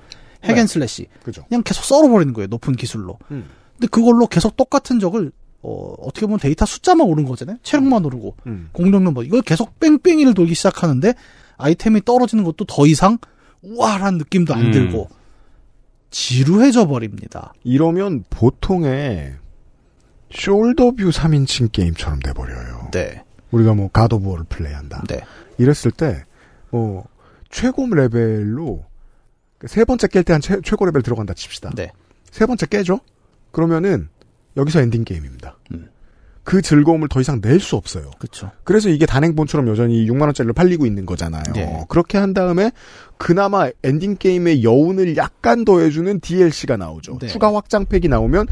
[SPEAKER 10] hack and slash.
[SPEAKER 2] 그죠.
[SPEAKER 10] 그냥 계속 썰어버리는 거예요. 높은 기술로.
[SPEAKER 2] 음.
[SPEAKER 10] 근데 그걸로 계속 똑같은 적을 어, 어떻게 보면 데이터 숫자만 오른 거잖아요. 체력만 오르고
[SPEAKER 2] 음.
[SPEAKER 10] 공격력 뭐 이걸 계속 뺑뺑이를 돌기 시작하는데 아이템이 떨어지는 것도 더 이상 우아한 느낌도 안
[SPEAKER 3] 음.
[SPEAKER 10] 들고 지루해져 버립니다.
[SPEAKER 2] 이러면 보통의 shoulder view 3인칭 게임처럼 돼버려요.
[SPEAKER 10] 네.
[SPEAKER 2] 우리가 뭐 God of War를 플레이한다.
[SPEAKER 10] 네.
[SPEAKER 2] 이랬을 때, 뭐, 최고 레벨로, 세 번째 깰 때 한 최고 레벨 들어간다 칩시다.
[SPEAKER 10] 네.
[SPEAKER 2] 세 번째 깨죠? 그러면은, 여기서 엔딩 게임입니다.
[SPEAKER 10] 음.
[SPEAKER 2] 그 즐거움을 더 이상 낼 수 없어요.
[SPEAKER 10] 그렇죠.
[SPEAKER 2] 그래서 이게 단행본처럼 여전히 6만 원짜리를 팔리고 있는 거잖아요.
[SPEAKER 10] 네.
[SPEAKER 2] 그렇게 한 다음에, 그나마 엔딩 게임의 여운을 약간 더해주는 DLC가 나오죠.
[SPEAKER 10] 네.
[SPEAKER 2] 추가 확장팩이 나오면,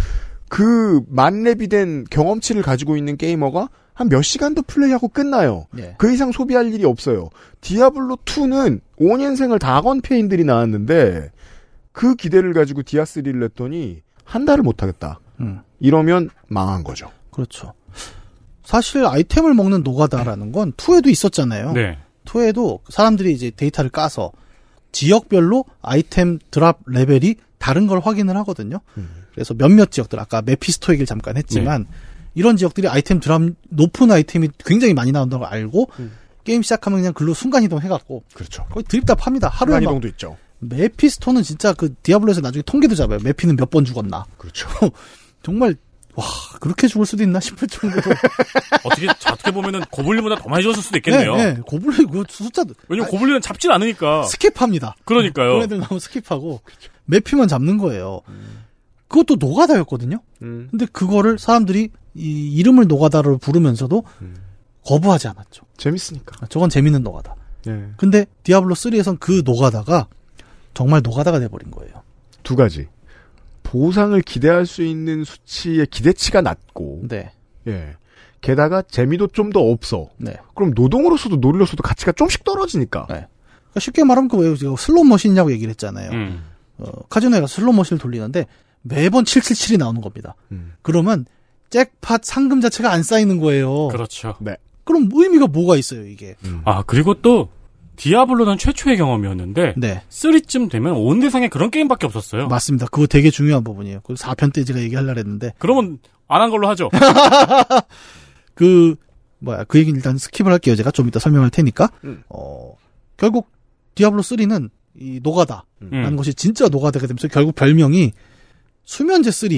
[SPEAKER 2] 그 만렙이 된 경험치를 가지고 있는 게이머가 한 몇 시간도 플레이하고 끝나요.
[SPEAKER 10] 네.
[SPEAKER 2] 그 이상 소비할 일이 없어요. 디아블로 2는 인생을 다 건 폐인들이 나왔는데 그 기대를 가지고 디아 3를 냈더니 한 달을 못 하겠다.
[SPEAKER 10] 음.
[SPEAKER 2] 이러면 망한 거죠.
[SPEAKER 10] 그렇죠. 사실 아이템을 먹는 노가다라는 건 2에도 있었잖아요.
[SPEAKER 3] 네.
[SPEAKER 10] 2에도 사람들이 이제 데이터를 까서 지역별로 아이템 drop 레벨이 다른 걸 확인을 하거든요. 그래서 몇몇 지역들 아까 메피스토 얘기를 잠깐 했지만 이런 지역들이 아이템 drop 높은 아이템이 굉장히 많이 나온다는 걸 알고 게임 시작하면 그냥 글로 순간 이동 해갖고
[SPEAKER 2] 그렇죠.
[SPEAKER 10] 거의 들입다 팝니다. 하루에 막
[SPEAKER 2] 순간 이동도 있죠.
[SPEAKER 10] 메피스토는 진짜 그 디아블로에서 나중에 통계도 잡아요. 메피는 몇 번 죽었나.
[SPEAKER 2] 그렇죠.
[SPEAKER 10] 정말 와 그렇게 죽을 수도 있나 싶을 정도로.
[SPEAKER 3] 어떻게 어떻게 보면은 고블린보다 더 많이 죽었을 수도 있겠네요.
[SPEAKER 10] 네, 네. 고블린 그 숫자도
[SPEAKER 3] 왜냐면 고블린은 잡질 않으니까.
[SPEAKER 10] skip합니다.
[SPEAKER 3] 그러니까요.
[SPEAKER 10] 그런 애들 나오면 skip하고 메피만 잡는 거예요. 그것도 노가다였거든요.
[SPEAKER 2] 음.
[SPEAKER 10] 근데 그거를 사람들이 이 이름을 노가다로 부르면서도 거부하지 않았죠.
[SPEAKER 2] 재밌으니까.
[SPEAKER 10] 저건 재밌는 노가다.
[SPEAKER 2] 네.
[SPEAKER 10] 근데 디아블로 3에선 그 노가다가 정말 노가다가 돼버린 거예요.
[SPEAKER 2] 두 가지. 보상을 기대할 수 있는 수치의 기대치가 낮고,
[SPEAKER 10] 네,
[SPEAKER 2] 예. 게다가 재미도 좀 더 없어.
[SPEAKER 10] 네.
[SPEAKER 2] 그럼 노동으로서도 놀이로서도 가치가 좀씩 떨어지니까.
[SPEAKER 10] 네. 그러니까 쉽게 말하면 그왜 제가 슬롯 머신이라고 얘기를 했잖아요.
[SPEAKER 3] 음.
[SPEAKER 10] 어, 카지노에 가서 슬롯 머신을 돌리는데 매번 777이 나오는 겁니다.
[SPEAKER 2] 음.
[SPEAKER 10] 그러면 잭팟 상금 자체가 안 쌓이는 거예요.
[SPEAKER 3] 그렇죠.
[SPEAKER 2] 네.
[SPEAKER 10] 그럼 의미가 뭐가 있어요, 이게?
[SPEAKER 3] 아 그리고 또 디아블로는 최초의 경험이었는데
[SPEAKER 10] 네.
[SPEAKER 3] 3쯤 되면 온 세상에 그런 게임밖에 없었어요.
[SPEAKER 10] 맞습니다. 그거 되게 중요한 부분이에요. 그 4편 때 제가 얘기하려고 했는데,
[SPEAKER 3] 그러면 안 한 걸로 하죠.
[SPEAKER 10] 그, 뭐야, 그 얘기는 일단 skip을 할게요. 제가 좀 이따 설명할 테니까.
[SPEAKER 2] 음.
[SPEAKER 10] 어, 결국, 디아블로 3는 이 노가다라는
[SPEAKER 3] 음.
[SPEAKER 10] 것이 진짜 노가다가 되면서 결국 별명이 수면제 3.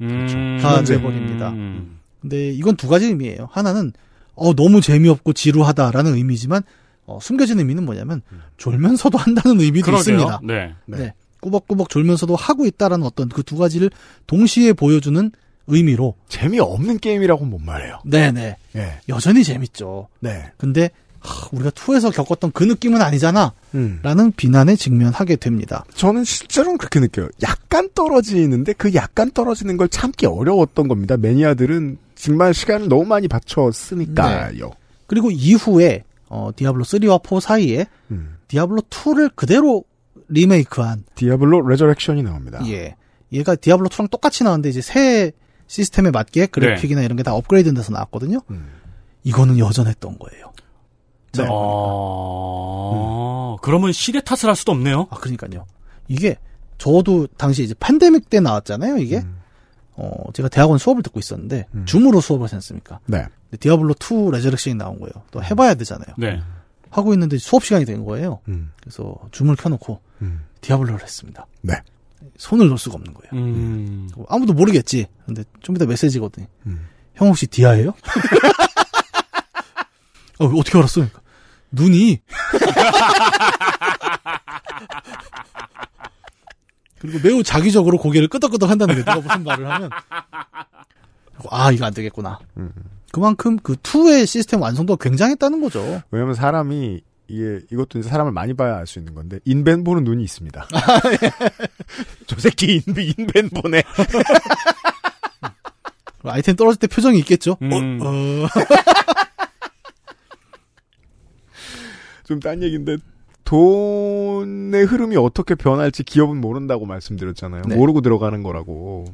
[SPEAKER 3] 음.
[SPEAKER 10] 다 돼버립니다.
[SPEAKER 3] 음.
[SPEAKER 10] 근데 이건 두 가지 의미예요. 하나는, 어, 너무 재미없고 지루하다라는 의미지만, 어, 숨겨진 의미는 뭐냐면, 졸면서도 한다는 의미도
[SPEAKER 3] 그러게요.
[SPEAKER 10] 있습니다.
[SPEAKER 3] 네.
[SPEAKER 10] 네. 꾸벅꾸벅 졸면서도 하고 있다라는 어떤 그 두 가지를 동시에 보여주는 의미로,
[SPEAKER 2] 재미없는 게임이라고는 못 말해요.
[SPEAKER 10] 네네.
[SPEAKER 2] 예.
[SPEAKER 10] 여전히 재밌죠.
[SPEAKER 2] 네.
[SPEAKER 10] 근데, 하, 우리가 투에서 겪었던 그 느낌은 아니잖아.
[SPEAKER 2] 음.
[SPEAKER 10] 라는 비난에 직면하게 됩니다.
[SPEAKER 2] 저는 실제로는 그렇게 느껴요. 약간 떨어지는데 그 약간 떨어지는 걸 참기 어려웠던 겁니다. 매니아들은 정말 시간을 너무 많이 바쳤으니까요.
[SPEAKER 10] 그리고 이후에, 어, 디아블로 3와 4 사이에,
[SPEAKER 2] 음.
[SPEAKER 10] 디아블로 2를 그대로 리메이크한,
[SPEAKER 2] 디아블로 레저렉션이 나옵니다.
[SPEAKER 10] 예. 얘가 디아블로 2랑 똑같이 나왔는데 이제 새 시스템에 맞게 그래픽이나 이런 게 다 업그레이드 돼서 나왔거든요.
[SPEAKER 2] 음.
[SPEAKER 10] 이거는 여전했던 거예요.
[SPEAKER 2] 네.
[SPEAKER 11] 어, 그러면 시대 탓을 할 수도 없네요.
[SPEAKER 10] 아, 그러니까요. 이게 저도 당시 이제 팬데믹 때 나왔잖아요, 이게.
[SPEAKER 2] 음.
[SPEAKER 10] 어, 제가 대학원 수업을 듣고 있었는데 줌으로 수업을 했습니까?
[SPEAKER 2] 네.
[SPEAKER 10] 근데 디아블로 2 레저렉션이 나온 거예요. 또 해봐야 되잖아요.
[SPEAKER 11] 네.
[SPEAKER 10] 하고 있는데 수업 시간이 된 거예요.
[SPEAKER 2] 음.
[SPEAKER 10] 그래서 줌을 켜놓고
[SPEAKER 2] 음.
[SPEAKER 10] 디아블로를 했습니다.
[SPEAKER 2] 네.
[SPEAKER 10] 손을 놓을 수가 없는 거예요.
[SPEAKER 11] 음.
[SPEAKER 10] 아무도 모르겠지. 근데 좀 이따 메시지거든요.
[SPEAKER 2] 음.
[SPEAKER 10] 형 혹시 디아예요? 어, 어떻게 알았어? 그러니까, 눈이 그리고 매우 자기적으로 고개를 끄덕끄덕 한다는 게 내가 무슨 말을 하면 아 이거 안 되겠구나.
[SPEAKER 2] 음.
[SPEAKER 10] 그만큼 그 2의 시스템 완성도가 굉장했다는 거죠.
[SPEAKER 2] 왜냐면 사람이 이게 이것도 이제 사람을 많이 봐야 알 수 있는 건데 인벤 보는 눈이 있습니다. 저 새끼 인, 인벤 보네.
[SPEAKER 10] 아이템 떨어질 때 표정이 있겠죠.
[SPEAKER 11] 음.
[SPEAKER 10] 어, 어.
[SPEAKER 2] 좀 딴 얘기인데 돈의 흐름이 어떻게 변할지 기업은 모른다고 말씀드렸잖아요.
[SPEAKER 10] 네.
[SPEAKER 2] 모르고 들어가는 거라고.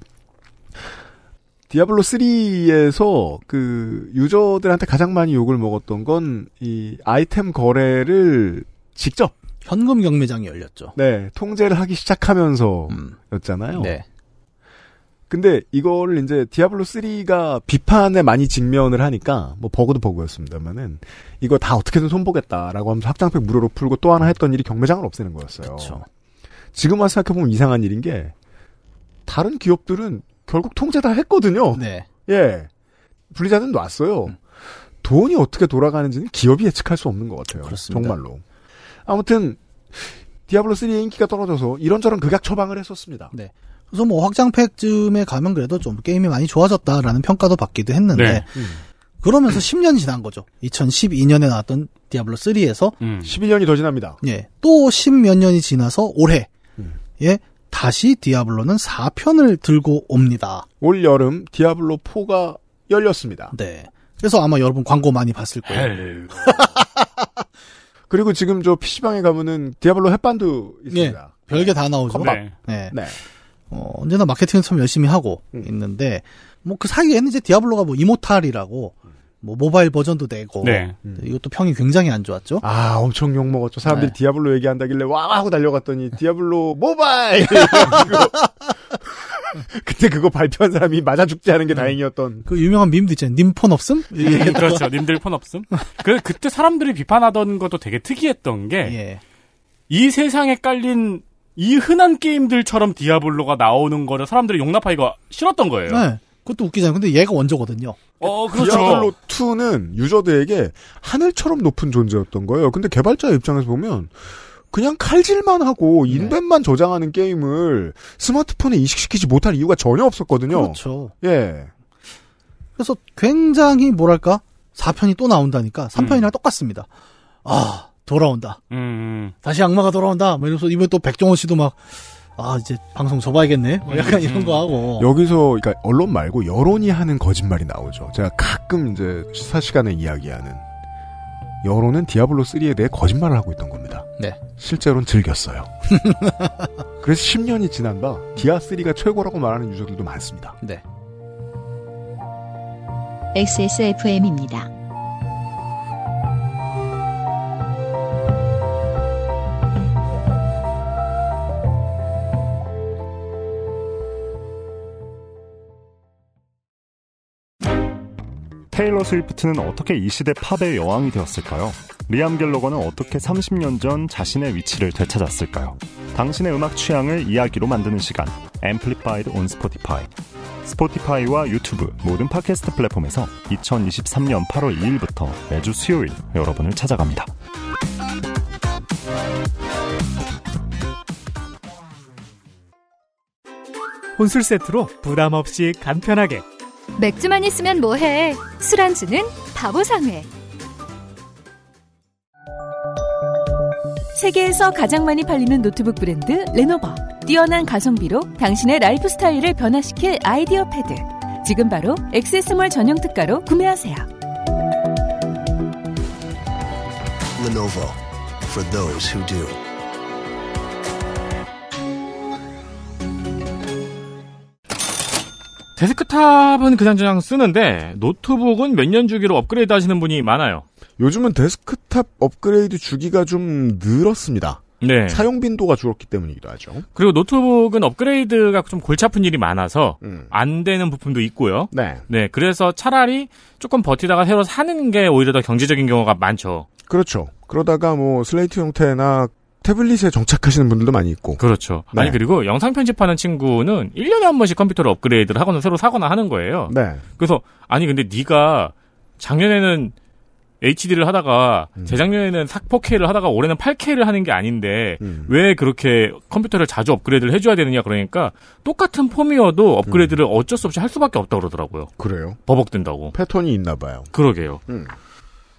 [SPEAKER 2] 디아블로 3에서 그 유저들한테 가장 많이 욕을 먹었던 건 이 아이템 거래를 직접
[SPEAKER 10] 현금 경매장이 열렸죠.
[SPEAKER 2] 네 통제를 하기 시작하면서였잖아요.
[SPEAKER 10] 네.
[SPEAKER 2] 근데 이거를 이제 디아블로 3가 비판에 많이 직면을 하니까 뭐 버그도 버그였습니다만은 이거 다 어떻게든 손보겠다라고 하면서 확장팩 무료로 풀고 또 하나 했던 일이 경매장을 없애는 거였어요.
[SPEAKER 10] 그렇죠.
[SPEAKER 2] 지금 와서 생각해 보면 이상한 일인 게 다른 기업들은 결국 통제 다 했거든요.
[SPEAKER 10] 네.
[SPEAKER 2] 예. 블리자드는 놨어요. 돈이 어떻게 돌아가는지는 기업이 예측할 수 없는 것 같아요.
[SPEAKER 10] 그렇습니다.
[SPEAKER 2] 정말로. 아무튼 디아블로 3의 인기가 떨어져서 이런저런 극약 처방을 했었습니다.
[SPEAKER 10] 네. 그래서 뭐 확장팩쯤에 가면 그래도 좀 게임이 많이 좋아졌다라는 평가도 받기도 했는데
[SPEAKER 11] 네.
[SPEAKER 10] 그러면서 10년이 지난 거죠. 2012년에 나왔던 디아블로 3에서
[SPEAKER 11] 음.
[SPEAKER 2] 11년이 더 지납니다.
[SPEAKER 10] 예. 또 10몇 년이 지나서 올해
[SPEAKER 2] 음.
[SPEAKER 10] 예. 다시 디아블로는 4편을 들고 옵니다.
[SPEAKER 2] 올 여름 디아블로 4가 열렸습니다.
[SPEAKER 10] 네. 그래서 아마 여러분 광고 많이 봤을 거예요.
[SPEAKER 11] Hell.
[SPEAKER 2] 그리고 지금 저 PC방에 가면은 디아블로 햇반도
[SPEAKER 10] 예.
[SPEAKER 2] 있습니다.
[SPEAKER 10] 별게 다 나오죠.
[SPEAKER 11] 네.
[SPEAKER 10] 네.
[SPEAKER 2] 네.
[SPEAKER 10] 어, 언제나 마케팅을 참 열심히 하고
[SPEAKER 2] 음.
[SPEAKER 10] 있는데 뭐 그 사이에는 이제 디아블로가 뭐 이모탈이라고 뭐 모바일 버전도 내고
[SPEAKER 11] 네.
[SPEAKER 10] 이것도 평이 굉장히 안 좋았죠.
[SPEAKER 2] 아, 엄청 욕 먹었죠. 사람들이
[SPEAKER 10] 네.
[SPEAKER 2] 디아블로 얘기한다길래 와 하고 달려갔더니 디아블로 모바일! 그때 그거 발표한 사람이 맞아 죽지 않은 게 다행이었던.
[SPEAKER 10] 그 유명한 밈도 있잖아요. 님 폰 없음?
[SPEAKER 11] 음, 그렇죠. 님들 폰 없음. 그 그때 사람들이 비판하던 것도 되게 특이했던 게이
[SPEAKER 10] 예.
[SPEAKER 11] 세상에 깔린 이 흔한 게임들처럼 디아블로가 나오는 거를 사람들이 용납하기가 싫었던 거예요.
[SPEAKER 10] 네. 그것도 웃기잖아요. 근데 얘가 원조거든요.
[SPEAKER 11] 어, 그렇죠.
[SPEAKER 2] 디아블로 2는 유저들에게 하늘처럼 높은 존재였던 거예요. 근데 개발자 입장에서 보면 그냥 칼질만 하고
[SPEAKER 10] 네.
[SPEAKER 2] 인벤만 저장하는 게임을 스마트폰에 이식시키지 못할 이유가 전혀 없었거든요.
[SPEAKER 10] 그렇죠.
[SPEAKER 2] 예.
[SPEAKER 10] 그래서 굉장히 뭐랄까 4편이 또 나온다니까 3편이랑
[SPEAKER 2] 음.
[SPEAKER 10] 똑같습니다. 아 돌아온다.
[SPEAKER 11] 음,
[SPEAKER 10] 다시 악마가 돌아온다. 뭐 이러면서 이번에 또 백종원 씨도 막 아 이제 방송 접어야겠네. 뭐 약간 이런 거 하고.
[SPEAKER 2] 여기서 그러니까 언론 말고 여론이 하는 거짓말이 나오죠. 제가 가끔 이제 시사 시간에 이야기하는 여론은 디아블로 3에 대해 거짓말을 하고 있던 겁니다.
[SPEAKER 10] 네.
[SPEAKER 2] 실제로는 즐겼어요. 그래서 10년이 지난 바 디아 3가 최고라고 말하는 유저들도 많습니다.
[SPEAKER 10] 네.
[SPEAKER 1] XSFM입니다.
[SPEAKER 8] 테일러 스위프트는 어떻게 이 시대 팝의 여왕이 되었을까요? 리암 갤러거는 어떻게 30년 전 자신의 위치를 되찾았을까요? 당신의 음악 취향을 이야기로 만드는 시간 Amplified on Spotify 스포티파이와 유튜브 모든 팟캐스트 플랫폼에서 2023년 8월 2일부터 매주 수요일 여러분을 찾아갑니다.
[SPEAKER 6] 혼술 세트로 부담 없이 간편하게
[SPEAKER 12] 맥주만 있으면 뭐해? 술안주는 바보상회.
[SPEAKER 4] 세계에서 가장 많이 팔리는 노트북 브랜드 레노버. 뛰어난 가성비로 당신의 라이프 스타일을 변화시킬 IdeaPad. 지금 바로 액세스몰 전용 특가로 구매하세요.
[SPEAKER 5] Lenovo for those who do.
[SPEAKER 3] 데스크탑은 그냥 그냥 쓰는데 노트북은 몇 년 주기로 업그레이드 하시는 분이 많아요.
[SPEAKER 2] 요즘은 데스크탑 업그레이드 주기가 좀 늘었습니다.
[SPEAKER 3] 네.
[SPEAKER 2] 사용 빈도가 줄었기 때문이기도 하죠.
[SPEAKER 3] 그리고 노트북은 업그레이드가 좀 골치 아픈 일이 많아서 안 되는 부품도 있고요.
[SPEAKER 2] 네.
[SPEAKER 3] 네, 그래서 차라리 조금 버티다가 새로 사는 게 오히려 더 경제적인 경우가 많죠.
[SPEAKER 2] 그렇죠. 그러다가 뭐 slate 형태나 태블릿에 정착하시는 분들도 많이 있고.
[SPEAKER 3] 그렇죠.
[SPEAKER 2] 네.
[SPEAKER 3] 아니 그리고 영상 편집하는 친구는 1년에 한 번씩 컴퓨터를 업그레이드를 하거나 새로 사거나 하는 거예요.
[SPEAKER 2] 네.
[SPEAKER 3] 그래서 아니 근데 네가 작년에는 HD를 하다가
[SPEAKER 2] 음.
[SPEAKER 3] 재작년에는 4K를 하다가 올해는 8K를 하는 게 아닌데
[SPEAKER 2] 음.
[SPEAKER 3] 왜 그렇게 컴퓨터를 자주 업그레이드를 해줘야 되느냐 그러니까 똑같은 폼이어도 업그레이드를
[SPEAKER 2] 음.
[SPEAKER 3] 어쩔 수 없이 할 수밖에 없다고 그러더라고요.
[SPEAKER 2] 그래요.
[SPEAKER 3] 버벅된다고.
[SPEAKER 2] 패턴이 있나 봐요.
[SPEAKER 3] 그러게요.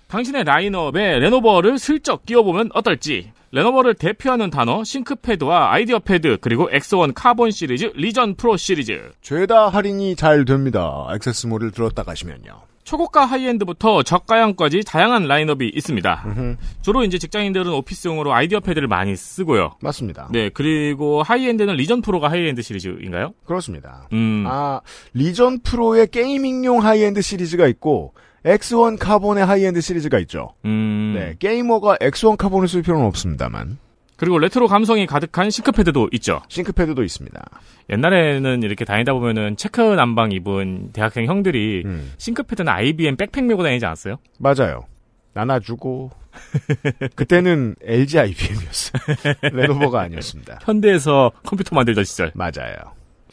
[SPEAKER 2] 음.
[SPEAKER 3] 당신의 라인업에 레노버를 슬쩍 끼워보면 어떨지. 레노버를 대표하는 단어 ThinkPad와 IdeaPad 그리고 X1 Carbon 시리즈 Legion Pro 시리즈
[SPEAKER 2] 죄다 할인이 잘 됩니다. 액세스몰을 들었다 가시면요.
[SPEAKER 3] 초고가 하이엔드부터 저가형까지 다양한 라인업이 있습니다. 주로 이제 직장인들은 오피스용으로 IdeaPad를 많이 쓰고요.
[SPEAKER 2] 맞습니다.
[SPEAKER 3] 네, 그리고 하이엔드는 Legion Pro가 하이엔드 시리즈인가요?
[SPEAKER 2] 그렇습니다.
[SPEAKER 3] 음.
[SPEAKER 2] 아, Legion Pro의 게이밍용 하이엔드 시리즈가 있고, X1 카본의 하이엔드 시리즈가 있죠.
[SPEAKER 3] 음.
[SPEAKER 2] 네, 게이머가 X1 카본을 쓸 필요는 없습니다만.
[SPEAKER 3] 그리고 레트로 감성이 가득한 ThinkPad도 있죠.
[SPEAKER 2] ThinkPad도 있습니다.
[SPEAKER 3] 옛날에는 이렇게 다니다 보면은 체크 남방 입은 대학생 형들이
[SPEAKER 2] 음.
[SPEAKER 3] ThinkPad나 IBM 백팩 메고 다니지 않았어요?
[SPEAKER 2] 맞아요. 나눠주고. 그때는 LG IBM이었어요. 레노버가 아니었습니다.
[SPEAKER 3] 현대에서 컴퓨터 만들던 시절.
[SPEAKER 2] 맞아요.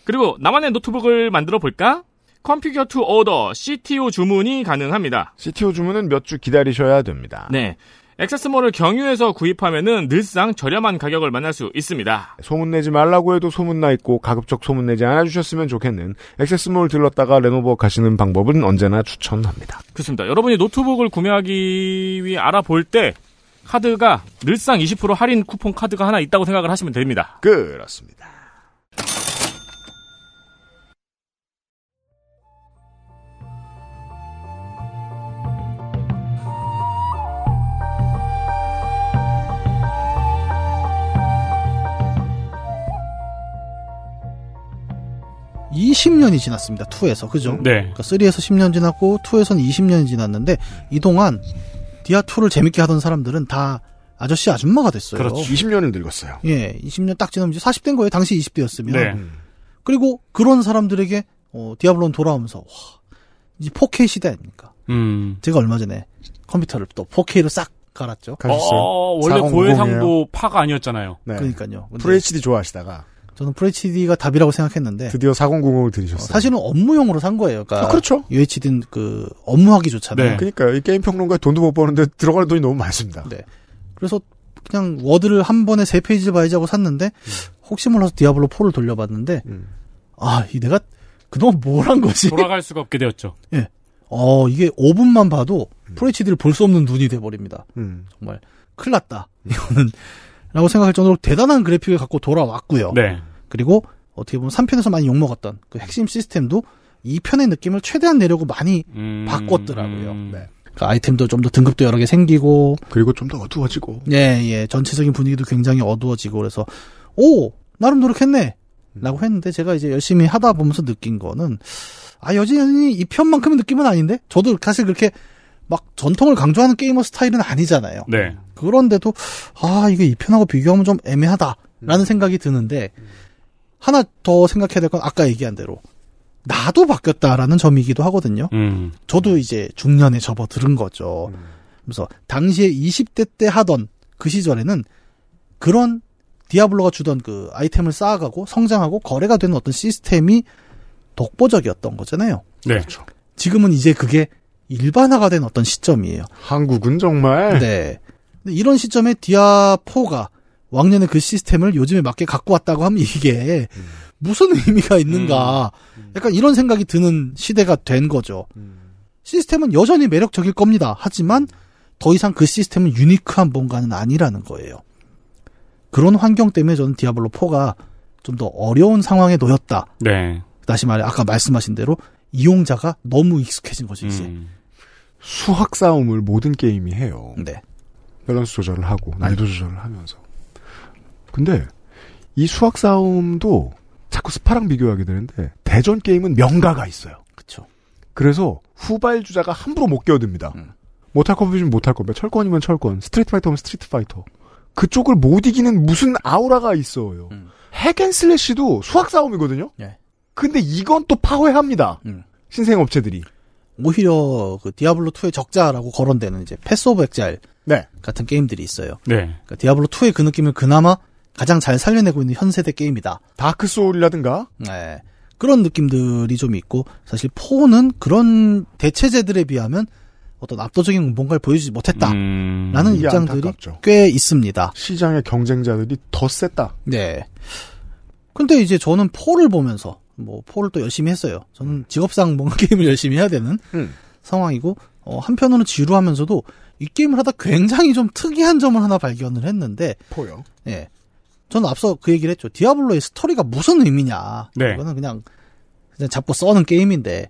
[SPEAKER 3] 그리고 나만의 노트북을 만들어 볼까? computer to order CTO 주문이 가능합니다.
[SPEAKER 2] CTO 주문은 몇 주 기다리셔야 됩니다.
[SPEAKER 3] 네. 액세스몰을 경유해서 구입하면은 늘상 저렴한 가격을 만날 수 있습니다.
[SPEAKER 2] 소문내지 말라고 해도 소문나 있고 가급적 소문내지 않아 주셨으면 좋겠는 액세스몰 들렀다가 레노버 가시는 방법은 언제나 추천합니다.
[SPEAKER 3] 그렇습니다. 여러분이 노트북을 구매하기 위해 알아볼 때 카드가 늘상 20% 할인 쿠폰 카드가 하나 있다고 생각을 하시면 됩니다.
[SPEAKER 2] 그렇습니다.
[SPEAKER 10] 20년이 지났습니다. 2에서 그죠?
[SPEAKER 3] 네.
[SPEAKER 10] 그러니까 3에서 10년 지났고 2에서는 20년이 지났는데 이 동안 디아 2를 재밌게 하던 사람들은 다 아저씨 아줌마가 됐어요.
[SPEAKER 2] 그렇죠. 20년을 늙었어요.
[SPEAKER 10] 예, 20년 딱 지나면 이제 40된 거예요. 당시 20대였으면.
[SPEAKER 3] 네.
[SPEAKER 10] 그리고 그런 사람들에게 어, 디아블로는 돌아오면서 와, 이제 4K 시대 아닙니까?
[SPEAKER 11] 음.
[SPEAKER 10] 제가 얼마 전에 컴퓨터를 또 4K로 싹 갈았죠.
[SPEAKER 11] 어, 원래
[SPEAKER 2] 400
[SPEAKER 11] 고해상도 파가 아니었잖아요.
[SPEAKER 2] 네.
[SPEAKER 10] 그러니까요. 근데
[SPEAKER 2] FHD 좋아하시다가
[SPEAKER 10] 저는 FHD가 답이라고 생각했는데
[SPEAKER 2] 드디어 4090을 들이셨어요.
[SPEAKER 10] 사실은 업무용으로 산 거예요. 그러니까
[SPEAKER 2] 아, 그렇죠.
[SPEAKER 10] UHD는 그 업무하기 좋잖아요.
[SPEAKER 11] 네.
[SPEAKER 2] 그러니까 이 게임 평론가 돈도 못 버는데 들어가는 돈이 너무 많습니다.
[SPEAKER 10] 네. 그래서 그냥 워드를 한 번에 세 페이지 봐야지 하고 샀는데 혹시 몰라서 디아블로 4를 돌려봤는데
[SPEAKER 2] 음.
[SPEAKER 10] 아, 이 내가 그동안 뭘 한 거지?
[SPEAKER 11] 돌아갈 수가 없게 되었죠.
[SPEAKER 10] 예. 어, 이게 5분만 봐도 FHD를 볼 수 없는 눈이 돼 버립니다.
[SPEAKER 2] 음.
[SPEAKER 10] 정말 큰일 났다. 이거는 라고 생각할 정도로 대단한 그래픽을 갖고 돌아왔고요.
[SPEAKER 11] 네.
[SPEAKER 10] 그리고 어떻게 보면 3편에서 많이 욕먹었던 그 핵심 시스템도 2편의 느낌을 최대한 내려고 많이
[SPEAKER 11] 음,
[SPEAKER 10] 바꿨더라고요.
[SPEAKER 11] 음.
[SPEAKER 2] 네.
[SPEAKER 10] 그 아이템도 좀 더 등급도 여러 개 생기고
[SPEAKER 2] 그리고 좀 더 어두워지고.
[SPEAKER 10] 예, 예. 전체적인 분위기도 굉장히 어두워지고 그래서 오, 나름 노력했네. 라고 했는데 제가 이제 열심히 하다 보면서 느낀 거는 아, 여전히 이 편만큼의 느낌은 아닌데 저도 사실 그렇게 막 전통을 강조하는 게이머 스타일은 아니잖아요.
[SPEAKER 11] 네.
[SPEAKER 10] 그런데도 아, 이게 이 편하고 비교하면 좀 애매하다라는 생각이 드는데 하나 더 생각해야 될 건 아까 얘기한 대로 나도 바뀌었다라는 점이기도 하거든요.
[SPEAKER 11] 음.
[SPEAKER 10] 저도 이제 중년에 접어들은 거죠. 그래서 당시에 20대 때 하던 그 시절에는 그런 디아블로가 주던 그 아이템을 쌓아가고 성장하고 거래가 되는 어떤 시스템이 독보적이었던 거잖아요.
[SPEAKER 11] 네.
[SPEAKER 10] 지금은 이제 그게 일반화가 된 어떤 시점이에요.
[SPEAKER 2] 한국은 정말
[SPEAKER 10] 네. 근데 이런 시점에 디아4가 왕년의 그 시스템을 요즘에 맞게 갖고 왔다고 하면 이게 무슨 의미가 있는가. 약간 이런 생각이 드는 시대가 된 거죠. 시스템은 여전히 매력적일 겁니다. 하지만 더 이상 그 시스템은 유니크한 뭔가는 아니라는 거예요. 그런 환경 때문에 저는 디아블로 4가 좀 더 어려운 상황에 놓였다.
[SPEAKER 11] 네.
[SPEAKER 10] 다시 말해 아까 말씀하신 대로 이용자가 너무 익숙해진 거죠 이제.
[SPEAKER 11] 음.
[SPEAKER 2] 수학 싸움을 모든 게임이 해요.
[SPEAKER 10] 네.
[SPEAKER 2] 밸런스 조절을 하고 난이도 조절을 하면서. 근데 이 수학 싸움도 자꾸 스파랑 비교하게 되는데 대전 게임은 명가가 있어요.
[SPEAKER 10] 그쵸.
[SPEAKER 2] 그래서 후발 주자가 함부로 못 끼어듭니다.
[SPEAKER 10] 음.
[SPEAKER 2] 못할 거면 못할 거면 철권이면 철권, 스트리트 파이터면 스트리트 파이터. 그쪽을 못 이기는 무슨 아우라가 있어요.
[SPEAKER 10] 음.
[SPEAKER 2] hack and slash도 수학 싸움이거든요.
[SPEAKER 10] 예.
[SPEAKER 2] 근데 이건 또 파괴합니다.
[SPEAKER 10] 음.
[SPEAKER 2] 신생 업체들이.
[SPEAKER 10] 오히려 그 디아블로 2의 적자라고 거론되는 이제 Path of Exile
[SPEAKER 2] 네.
[SPEAKER 10] 같은 게임들이 있어요.
[SPEAKER 11] 네.
[SPEAKER 10] 그러니까 디아블로 2의 그 느낌을 그나마 가장 잘 살려내고 있는 현 세대 게임이다.
[SPEAKER 2] Dark Souls이라든가.
[SPEAKER 10] 네. 그런 느낌들이 좀 있고 사실 4는 그런 대체제들에 비하면 어떤 압도적인 뭔가를 보여주지 못했다.
[SPEAKER 11] 음.
[SPEAKER 10] 라는 입장들이
[SPEAKER 2] 안타깝죠.
[SPEAKER 10] 꽤 있습니다.
[SPEAKER 2] 시장의 경쟁자들이 더 셌다.
[SPEAKER 10] 네. 근데 이제 저는 4를 보면서 뭐 4를 또 열심히 했어요. 저는 직업상 뭔가 게임을 열심히 해야 되는
[SPEAKER 2] 음.
[SPEAKER 10] 상황이고 어, 한편으로는 지루하면서도 이 게임을 하다 굉장히 좀 특이한 점을 하나 발견을 했는데
[SPEAKER 2] 포요.
[SPEAKER 10] 예. 저는 앞서 그 얘기를 했죠. 디아블로의 스토리가 무슨 의미냐.
[SPEAKER 11] 네.
[SPEAKER 10] 이거는 그냥 그냥 잡고 써는 게임인데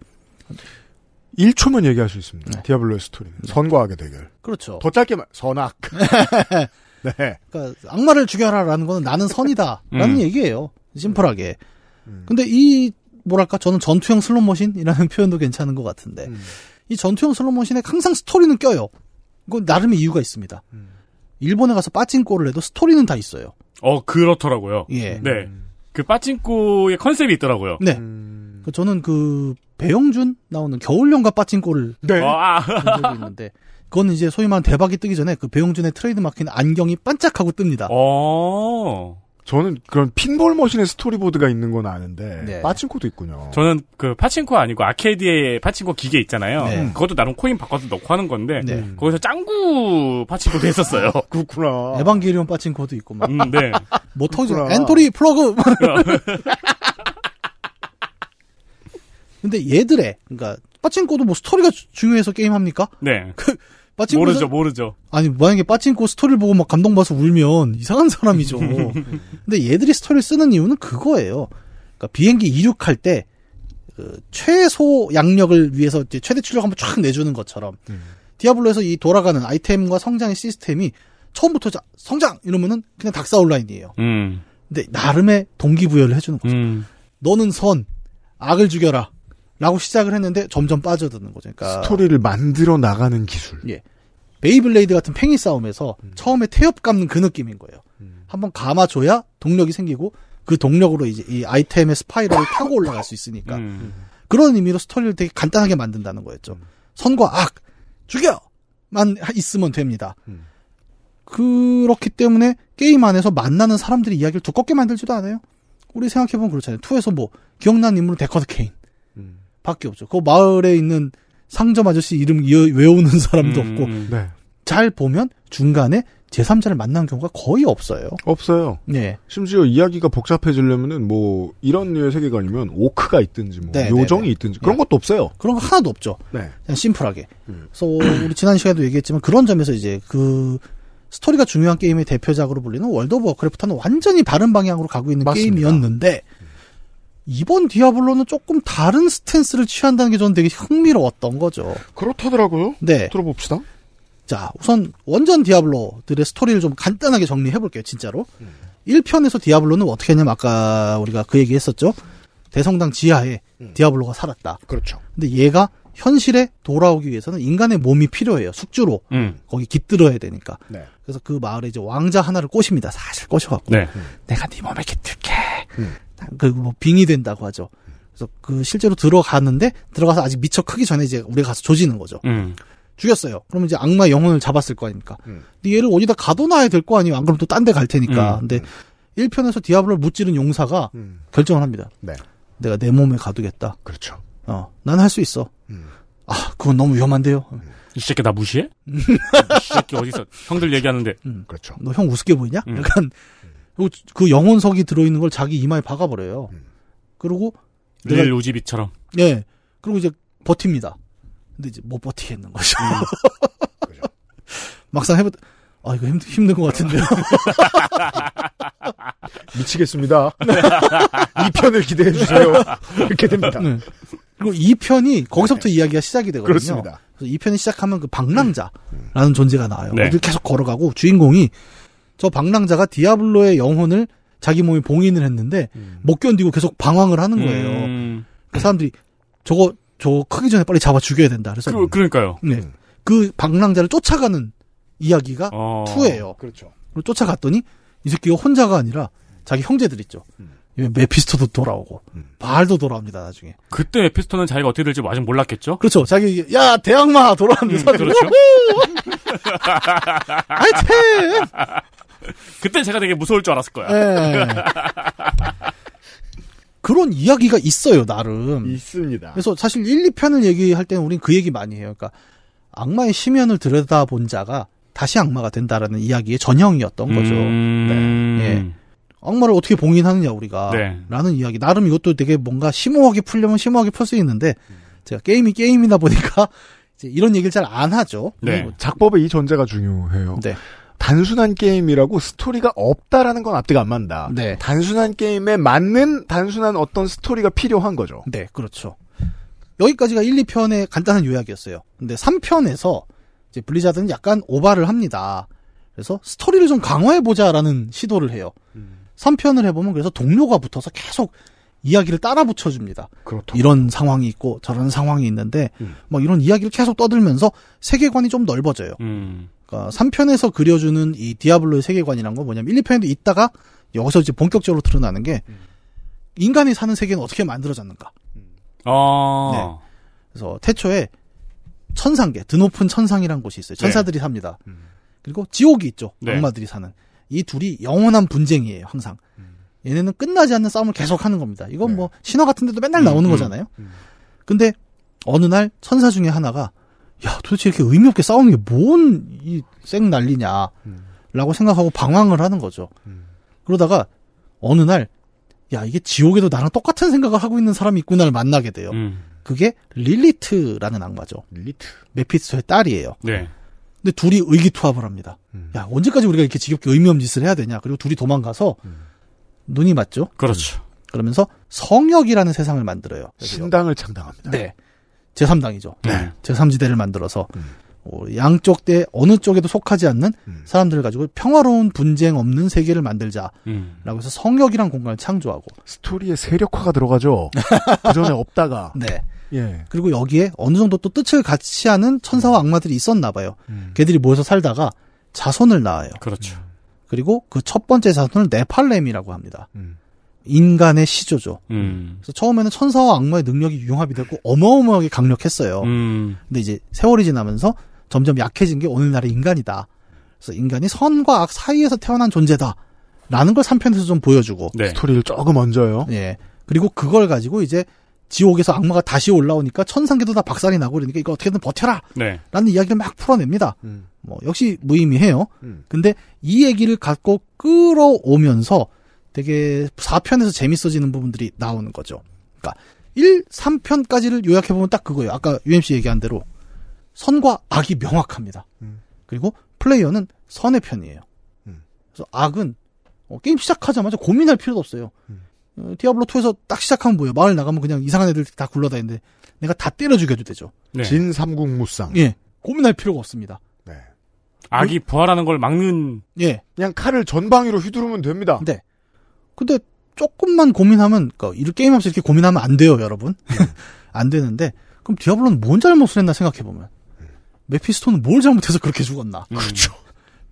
[SPEAKER 2] 1초면 얘기할 수 있습니다.
[SPEAKER 10] 네.
[SPEAKER 2] 디아블로의 스토리는. 선과 악의 대결.
[SPEAKER 10] 그렇죠.
[SPEAKER 2] 더 짧게만, 선악. 네.
[SPEAKER 10] 그러니까 악마를 죽여라라는 거는 나는 선이다라는
[SPEAKER 11] 음.
[SPEAKER 10] 얘기예요. 심플하게.
[SPEAKER 2] 음.
[SPEAKER 10] 근데 이 뭐랄까 저는 전투형 슬롯머신이라는 표현도 괜찮은 것 같은데
[SPEAKER 2] 음.
[SPEAKER 10] 이 전투형 슬롯머신에 항상 스토리는 껴요. 이건 나름의 이유가 있습니다.
[SPEAKER 2] 음.
[SPEAKER 10] 일본에 가서 빠진골을 해도 스토리는 다 있어요.
[SPEAKER 11] 어, 그렇더라고요.
[SPEAKER 10] 예.
[SPEAKER 11] 네. 그 빠찡꼬의 컨셉이 있더라고요.
[SPEAKER 10] 네.
[SPEAKER 2] 음.
[SPEAKER 10] 그 저는 그 배용준 나오는 겨울연가 빠찡꼬를
[SPEAKER 2] 네.
[SPEAKER 10] 본 적이 있는데 그거는 이제 소위 말하는 대박이 뜨기 전에 그 배용준의 트레이드 마크인 안경이 반짝하고 뜹니다.
[SPEAKER 11] 어.
[SPEAKER 2] 저는 그런 핀볼 머신의 스토리보드가 있는 건 아는데,
[SPEAKER 10] 네.
[SPEAKER 2] 빠친코도 있군요.
[SPEAKER 11] 저는 그 파친코 아니고 아케이드의 파친코 기계 있잖아요.
[SPEAKER 10] 네.
[SPEAKER 11] 그것도 나름 코인 바꿔서 넣고 하는 건데
[SPEAKER 10] 네.
[SPEAKER 11] 거기서 짱구 파친코도 했었어요.
[SPEAKER 2] 그렇구나.
[SPEAKER 10] 에반게리온 빠친코도 있고 막
[SPEAKER 11] 음, 네.
[SPEAKER 10] 뭐.
[SPEAKER 2] 그렇구나.
[SPEAKER 10] entry plug. 근데 얘들의 그러니까 빠친코도 뭐 스토리가 주- 중요해서 게임 합니까?
[SPEAKER 11] 네.
[SPEAKER 10] 빠친코
[SPEAKER 11] 모르죠, 모르죠.
[SPEAKER 10] 아니 만약에 빠친코 스토리를 보고 막 감동받아서 울면 이상한 사람이죠. 근데 얘들이 스토리를 쓰는 이유는 그거예요. 그러니까 비행기 이륙할 때 그 최소 양력을 위해서 이제 최대 출력 한번 쫙 내주는 것처럼 디아블로에서 이 돌아가는 아이템과 성장의 시스템이 처음부터 자- 성장 이러면은 그냥 닥사 온라인이에요.
[SPEAKER 11] 음.
[SPEAKER 10] 근데 나름의 동기부여를 해주는 거죠.
[SPEAKER 11] 음.
[SPEAKER 10] 너는 선, 악을 죽여라. 라고 시작을 했는데 점점 빠져드는 거죠. 그러니까
[SPEAKER 2] 스토리를 만들어 나가는 기술.
[SPEAKER 10] 예. 베이블레이드 같은 팽이 싸움에서
[SPEAKER 2] 음.
[SPEAKER 10] 처음에 태엽 감는 그 느낌인 거예요. 한번 감아줘야 동력이 생기고 그 동력으로 이제 이 아이템의 spiral을 타고 올라갈 수 있으니까
[SPEAKER 11] 음.
[SPEAKER 10] 그런 의미로 스토리를 되게 간단하게 만든다는 거였죠. 선과 악 죽여만 있으면 됩니다.
[SPEAKER 2] 음.
[SPEAKER 10] 그렇기 때문에 게임 안에서 만나는 사람들의 이야기를 두껍게 만들지도 않아요. 우리 생각해보면 그렇잖아요. two에서 뭐 기억나는 인물은 데커드 케인
[SPEAKER 2] 음.
[SPEAKER 10] 밖에 없죠. 그 마을에 있는 상점 아저씨 이름 외우는 사람도
[SPEAKER 11] 음.
[SPEAKER 10] 없고
[SPEAKER 2] 네.
[SPEAKER 10] 잘 보면 중간에 제3자를 만난 경우가 거의 없어요.
[SPEAKER 2] 없어요.
[SPEAKER 10] 네.
[SPEAKER 2] 심지어 이야기가 복잡해지려면은 뭐 이런 류의 세계관이면 오크가 있든지 뭐
[SPEAKER 10] 네,
[SPEAKER 2] 요정이
[SPEAKER 10] 네, 네.
[SPEAKER 2] 있든지 그런
[SPEAKER 10] 네.
[SPEAKER 2] 것도 없어요.
[SPEAKER 10] 그런 거 하나도 없죠.
[SPEAKER 2] 네.
[SPEAKER 10] 그냥 심플하게.
[SPEAKER 2] 음.
[SPEAKER 10] 그래서 우리 지난 시간에도 얘기했지만 그런 점에서 이제 그 스토리가 중요한 게임의 대표작으로 불리는 월드 오브 워크래프트는 완전히 다른 방향으로 가고 있는
[SPEAKER 2] 맞습니다.
[SPEAKER 10] 게임이었는데 이번 디아블로는 조금 다른 stance를 취한다는 게 저는 되게 흥미로웠던 거죠.
[SPEAKER 2] 그렇다더라고요.
[SPEAKER 10] 네.
[SPEAKER 2] 들어봅시다.
[SPEAKER 10] 자, 우선 원전 디아블로들의 스토리를 좀 간단하게 정리해 볼게요, 진짜로. 1편에서 디아블로는 어떻게 했냐면 아까 우리가 그 얘기 했었죠. 대성당 지하에 디아블로가 살았다.
[SPEAKER 2] 그렇죠.
[SPEAKER 10] 근데 얘가 현실에 돌아오기 위해서는 인간의 몸이 필요해요. 숙주로.
[SPEAKER 11] 음.
[SPEAKER 10] 거기 깃들어야 되니까.
[SPEAKER 2] 네.
[SPEAKER 10] 그래서 그 마을에 이제 왕자 하나를 꼬십니다. 사실 꼬셔갖고.
[SPEAKER 11] 네.
[SPEAKER 10] 내가 네 몸에 깃들게.
[SPEAKER 2] 음.
[SPEAKER 10] 그뭐 빙이 된다고 하죠. 그래서 그 실제로 들어가는데 들어가서 아직 미처 크기 전에 이제 우리가 가서 조지는 거죠.
[SPEAKER 11] 음.
[SPEAKER 10] 죽였어요. 그러면 이제 악마 영혼을 잡았을 거 아닙니까?
[SPEAKER 2] 음.
[SPEAKER 10] 근데 얘를 어디다 가둬놔야 될 거 아니에요. 안 그러면 또 딴 데 갈 테니까.
[SPEAKER 11] 음.
[SPEAKER 10] 근데 1편에서 디아블로를 무찌른 용사가
[SPEAKER 2] 음.
[SPEAKER 10] 결정을 합니다.
[SPEAKER 2] 네.
[SPEAKER 10] 내가 내 몸에 가두겠다.
[SPEAKER 2] 그렇죠.
[SPEAKER 10] 어, 난 할 수 있어.
[SPEAKER 2] 음.
[SPEAKER 10] 아, 그건 너무 위험한데요.
[SPEAKER 11] 이 새끼 나 무시해? 이 새끼 어디서 형들 얘기하는데
[SPEAKER 2] 그렇죠.
[SPEAKER 10] 너 형 우습게 보이냐?
[SPEAKER 11] 음.
[SPEAKER 10] 약간 그 영혼석이 들어있는 걸 자기 이마에 박아버려요.
[SPEAKER 2] 음.
[SPEAKER 10] 그리고
[SPEAKER 11] 릴 우지비처럼.
[SPEAKER 10] 예 그리고 이제 버팁니다. 근데 이제 못 버티겠는 거죠.
[SPEAKER 2] 그죠.
[SPEAKER 10] 막상 해보 아 이거 힘, 힘든 것 같은데요.
[SPEAKER 2] 미치겠습니다. 이 편을 기대해 주세요. 이렇게 됩니다.
[SPEAKER 10] 네. 그리고 2편이 거기서부터 이야기가 시작이 되거든요.
[SPEAKER 2] 그렇습니다.
[SPEAKER 10] 그래서 2편이 시작하면 그 방랑자라는 존재가 나와요.
[SPEAKER 11] 네.
[SPEAKER 10] 계속 걸어가고 주인공이 저 방랑자가 디아블로의 영혼을 자기 몸에 봉인을 했는데 못 견디고 계속 방황을 하는 거예요.
[SPEAKER 11] 음.
[SPEAKER 10] 사람들이 저거 저 크기 전에 빨리 잡아 죽여야 된다. 그래서
[SPEAKER 11] 그, 그러니까요.
[SPEAKER 10] 네. 그 방랑자를 쫓아가는 이야기가
[SPEAKER 11] 어.
[SPEAKER 10] 투예요
[SPEAKER 2] 그렇죠.
[SPEAKER 10] 쫓아갔더니 이 새끼가 혼자가 아니라 자기 형제들 있죠. 메피스토도 돌아오고 바알도 돌아옵니다 나중에.
[SPEAKER 11] 그때 에피스토는 자기가 어떻게 될지 아직 몰랐겠죠?
[SPEAKER 10] 그렇죠. 자기 야 대항마 돌아옵니다.
[SPEAKER 11] 음, 그렇죠.
[SPEAKER 10] 아이템.
[SPEAKER 11] 그때 제가 되게 무서울 줄 알았을 거야.
[SPEAKER 10] 예. 그런 이야기가 있어요 나름.
[SPEAKER 2] 있습니다.
[SPEAKER 10] 그래서 사실 1, 2편을 얘기할 때는 우린 그 얘기 많이 해요. 그러니까 악마의 심연을 들여다본 자가 다시 악마가 된다라는 이야기의 전형이었던 거죠.
[SPEAKER 11] 음.
[SPEAKER 10] 네. 예. 악마를 어떻게 봉인하느냐 우리가
[SPEAKER 11] 네.
[SPEAKER 10] 라는 이야기 나름 이것도 되게 뭔가 심오하게 풀려면 심오하게 풀 수 있는데 제가 게임이 게임이다 보니까 이제 이런 얘기를 잘 안 하죠.
[SPEAKER 2] 네. 작법의 이 전제가 중요해요.
[SPEAKER 10] 네.
[SPEAKER 2] 단순한 게임이라고 스토리가 없다라는 건 앞뒤가 안 맞는다.
[SPEAKER 10] 네.
[SPEAKER 2] 단순한 게임에 맞는 단순한 어떤 스토리가 필요한 거죠.
[SPEAKER 10] 네, 그렇죠. 여기까지가 1, 2편의 간단한 요약이었어요. 근데 3편에서 이제 블리자드는 약간 오바를 합니다. 그래서 스토리를 좀 강화해보자라는 시도를 해요. 3편을 해보면 그래서 동료가 붙어서 계속 이야기를 따라 붙여줍니다.
[SPEAKER 2] 그렇죠.
[SPEAKER 10] 이런 상황이 있고 저런 상황이 있는데 뭐 이런 이야기를 계속 떠들면서 세계관이 좀 넓어져요.
[SPEAKER 11] 음.
[SPEAKER 10] 그러니까 3편에서 그려주는 이 디아블로의 세계관이란 건 뭐냐면 1, 2편에도 있다가 여기서 이제 본격적으로 드러나는 게 인간이 사는 세계는 어떻게 만들어졌는가.
[SPEAKER 11] 어.
[SPEAKER 10] 네. 그래서 태초에 천상계, 드높은 천상이란 곳이 있어요. 천사들이 삽니다. 그리고 지옥이 있죠.
[SPEAKER 11] 네.
[SPEAKER 10] 악마들이 사는. 이 둘이 영원한 분쟁이에요, 항상. 얘네는 끝나지 않는 싸움을 계속 하는 겁니다. 이건 뭐 신화 같은 데도 맨날 나오는
[SPEAKER 11] 음,
[SPEAKER 10] 거잖아요. 근데 어느 날 천사 중에 하나가 야, 도대체 이렇게 의미 없게 싸우는 게 뭔 이쌩 난리냐. 라고 생각하고 방황을 하는 거죠. 그러다가 어느 날 야, 이게 지옥에도 나랑 똑같은 생각을 하고 있는 사람이 있구나를 만나게 돼요.
[SPEAKER 11] 음.
[SPEAKER 10] 그게 릴리트라는 악마죠.
[SPEAKER 2] 릴리트.
[SPEAKER 10] 메피스토의 딸이에요.
[SPEAKER 11] 네.
[SPEAKER 10] 근데 둘이 의기투합을 합니다. 야, 언제까지 우리가 이렇게 지겹게 의미 없는 짓을 해야 되냐. 그리고 둘이 도망가서 눈이 맞죠?
[SPEAKER 11] 그렇죠.
[SPEAKER 10] 그러면서 성역이라는 세상을 만들어요.
[SPEAKER 2] 신당을 창당합니다.
[SPEAKER 10] 네. 제3당이죠.
[SPEAKER 2] 네.
[SPEAKER 10] 제3지대를 만들어서 어, 양쪽 대 어느 쪽에도 속하지 않는 사람들을 가지고 평화로운 분쟁 없는 세계를 만들자라고
[SPEAKER 11] 음.
[SPEAKER 10] 해서 성역이란 공간을 창조하고
[SPEAKER 2] 스토리에 세력화가 들어가죠. 그 전에 없다가.
[SPEAKER 10] 네.
[SPEAKER 2] 예.
[SPEAKER 10] 그리고 여기에 어느 정도 또 뜻을 같이 하는 천사와 악마들이 있었나 봐요. 걔들이 모여서 살다가 자손을 낳아요.
[SPEAKER 11] 그렇죠.
[SPEAKER 10] 그리고 그 첫 번째 자손을 네팔렘이라고 합니다. 인간의 시조죠.
[SPEAKER 11] 음.
[SPEAKER 10] 그래서 처음에는 천사와 악마의 능력이 융합이 됐고 어마어마하게 강력했어요.
[SPEAKER 11] 음.
[SPEAKER 10] 근데 이제 세월이 지나면서 점점 약해진 게 오늘날의 인간이다. 그래서 인간이 선과 악 사이에서 태어난 존재다. 라는 걸 3편에서 좀 보여주고.
[SPEAKER 11] 네.
[SPEAKER 2] 스토리를 조금 얹어요.
[SPEAKER 10] 예. 그리고 그걸 가지고 이제 지옥에서 악마가 다시 올라오니까 천상계도 다 박살이 나고 그러니까 이거 어떻게든 버텨라!
[SPEAKER 11] 네.
[SPEAKER 10] 라는 이야기를 막 풀어냅니다. 뭐, 역시 무의미해요.
[SPEAKER 2] 음.
[SPEAKER 10] 근데 이 얘기를 갖고 끌어오면서 되게 4편에서 재밌어지는 부분들이 나오는 거죠. 그러니까 1, 3편까지를 요약해보면 딱 그거예요. 아까 UMC 얘기한 대로 선과 악이 명확합니다. 그리고 플레이어는 선의 편이에요. 그래서 악은 어, 게임 시작하자마자 고민할 필요도 없어요. 어, 디아블로 2에서 딱 시작하면 뭐예요? 마을 나가면 그냥 이상한 애들 다 굴러다니는데 내가 다 때려 죽여도 되죠.
[SPEAKER 11] 네.
[SPEAKER 2] 진 삼국무쌍.
[SPEAKER 10] 예. 고민할 필요가 없습니다.
[SPEAKER 11] 악이 부활하는 걸 막는
[SPEAKER 10] 예.
[SPEAKER 2] 그냥 칼을 전방위로 휘두르면 됩니다.
[SPEAKER 10] 네. 근데 조금만 고민하면, 그러니까 이 게임하면서 이렇게 고민하면 안 돼요, 여러분. 안 되는데, 그럼 디아블로는 뭔 잘못을 했나 생각해 보면. 메피스토는 뭘 잘못해서 그렇게 죽었나.
[SPEAKER 2] 그렇죠.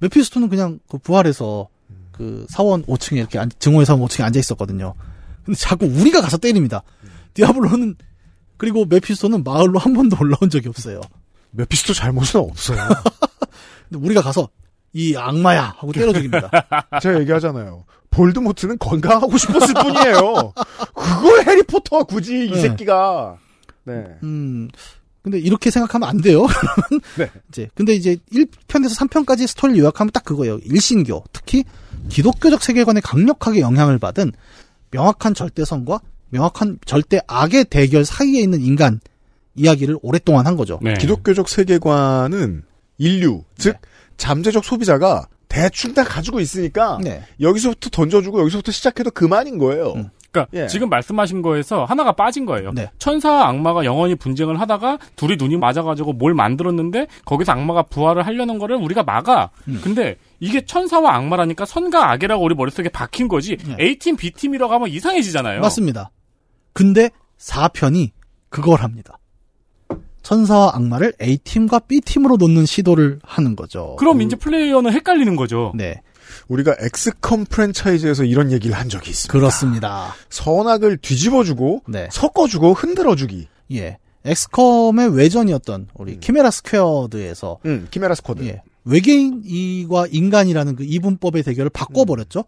[SPEAKER 10] 메피스토는 그냥 그 부활해서 그 사원 5층에 이렇게 앉- 증오의 사원 5층에 앉아 있었거든요. 근데 자꾸 우리가 가서 때립니다. 디아블로는 그리고 메피스토는 마을로 한 번도 올라온 적이 없어요.
[SPEAKER 2] 메피스토 잘못은 없어요.
[SPEAKER 10] 근데 우리가 가서 이 악마야 하고 때려 죽입니다.
[SPEAKER 2] 제가 얘기하잖아요. 볼드모트는 건강하고 싶었을 뿐이에요. 그걸 해리포터가 굳이 이
[SPEAKER 10] 네.
[SPEAKER 2] 새끼가. 네.
[SPEAKER 10] 음. 근데 이렇게 생각하면 안 돼요.
[SPEAKER 2] 네.
[SPEAKER 10] 이제 근데 이제 1편에서 3편까지 스토리를 요약하면 딱 그거예요. 일신교, 특히 기독교적 세계관에 강력하게 영향을 받은 명확한 절대선과 명확한 절대 악의 대결 사이에 있는 인간 이야기를 오랫동안 한 거죠.
[SPEAKER 11] 네.
[SPEAKER 2] 기독교적 세계관은 인류, 즉 잠재적 소비자가 대충 다 가지고 있으니까
[SPEAKER 10] 네.
[SPEAKER 2] 여기서부터 던져주고 여기서부터 시작해도 그만인 거예요.
[SPEAKER 11] 그러니까
[SPEAKER 2] 예.
[SPEAKER 11] 지금 말씀하신 거에서 하나가 빠진 거예요.
[SPEAKER 10] 네.
[SPEAKER 11] 천사와 악마가 영원히 분쟁을 하다가 둘이 눈이 맞아가지고 뭘 만들었는데 거기서 악마가 부활을 하려는 거를 우리가 막아.
[SPEAKER 10] 음.
[SPEAKER 11] 근데 이게 천사와 악마라니까 선과 악이라고 우리 머릿속에 박힌 거지. A팀, B팀이라고 하면 이상해지잖아요.
[SPEAKER 10] 맞습니다. 근데 4편이 그걸 합니다. 천사와 악마를 A팀과 B팀으로 놓는 시도를 하는 거죠.
[SPEAKER 11] 그럼 이제 플레이어는 헷갈리는 거죠.
[SPEAKER 10] 네.
[SPEAKER 2] 우리가 엑스컴 프랜차이즈에서 이런 얘기를 한 적이 있습니다.
[SPEAKER 10] 그렇습니다.
[SPEAKER 2] 선악을 뒤집어주고
[SPEAKER 10] 네.
[SPEAKER 2] 섞어주고 흔들어주기.
[SPEAKER 10] 예. 엑스컴의 외전이었던 우리 키메라 스쿼드에서
[SPEAKER 2] 음, 키메라 스쿼드.
[SPEAKER 10] 예. 외계인과 인간이라는 그 이분법의 대결을 바꿔버렸죠.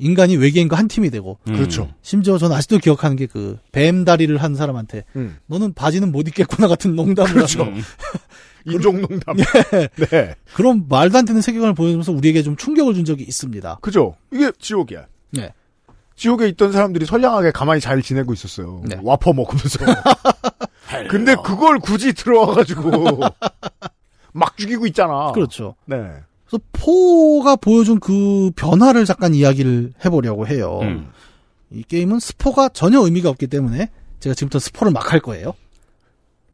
[SPEAKER 10] 인간이 외계인과 한 팀이 되고.
[SPEAKER 2] 음. 그렇죠.
[SPEAKER 10] 심지어 저는 아직도 기억하는 게 그 뱀 다리를 한 사람한테
[SPEAKER 2] 음.
[SPEAKER 10] 너는 바지는 못 입겠구나 같은 농담을
[SPEAKER 2] 그렇죠.
[SPEAKER 10] 하고.
[SPEAKER 2] 인종 농담.
[SPEAKER 10] 예.
[SPEAKER 2] 네.
[SPEAKER 10] 그런 말도 안 되는 세계관을 보여주면서 우리에게 좀 충격을 준 적이 있습니다.
[SPEAKER 2] 그죠. 이게 지옥이야.
[SPEAKER 10] 네.
[SPEAKER 2] 지옥에 있던 사람들이 선량하게 가만히 잘 지내고 있었어요.
[SPEAKER 10] 네.
[SPEAKER 2] 와퍼 먹으면서. 근데 그걸 굳이 들어와가지고 막 죽이고 있잖아.
[SPEAKER 10] 그렇죠.
[SPEAKER 2] 네.
[SPEAKER 10] 그래서 포가 보여준 그 변화를 잠깐 이야기를 해보려고 해요.
[SPEAKER 11] 음.
[SPEAKER 10] 이 게임은 스포가 전혀 의미가 없기 때문에 제가 지금부터 스포를 막 할 거예요.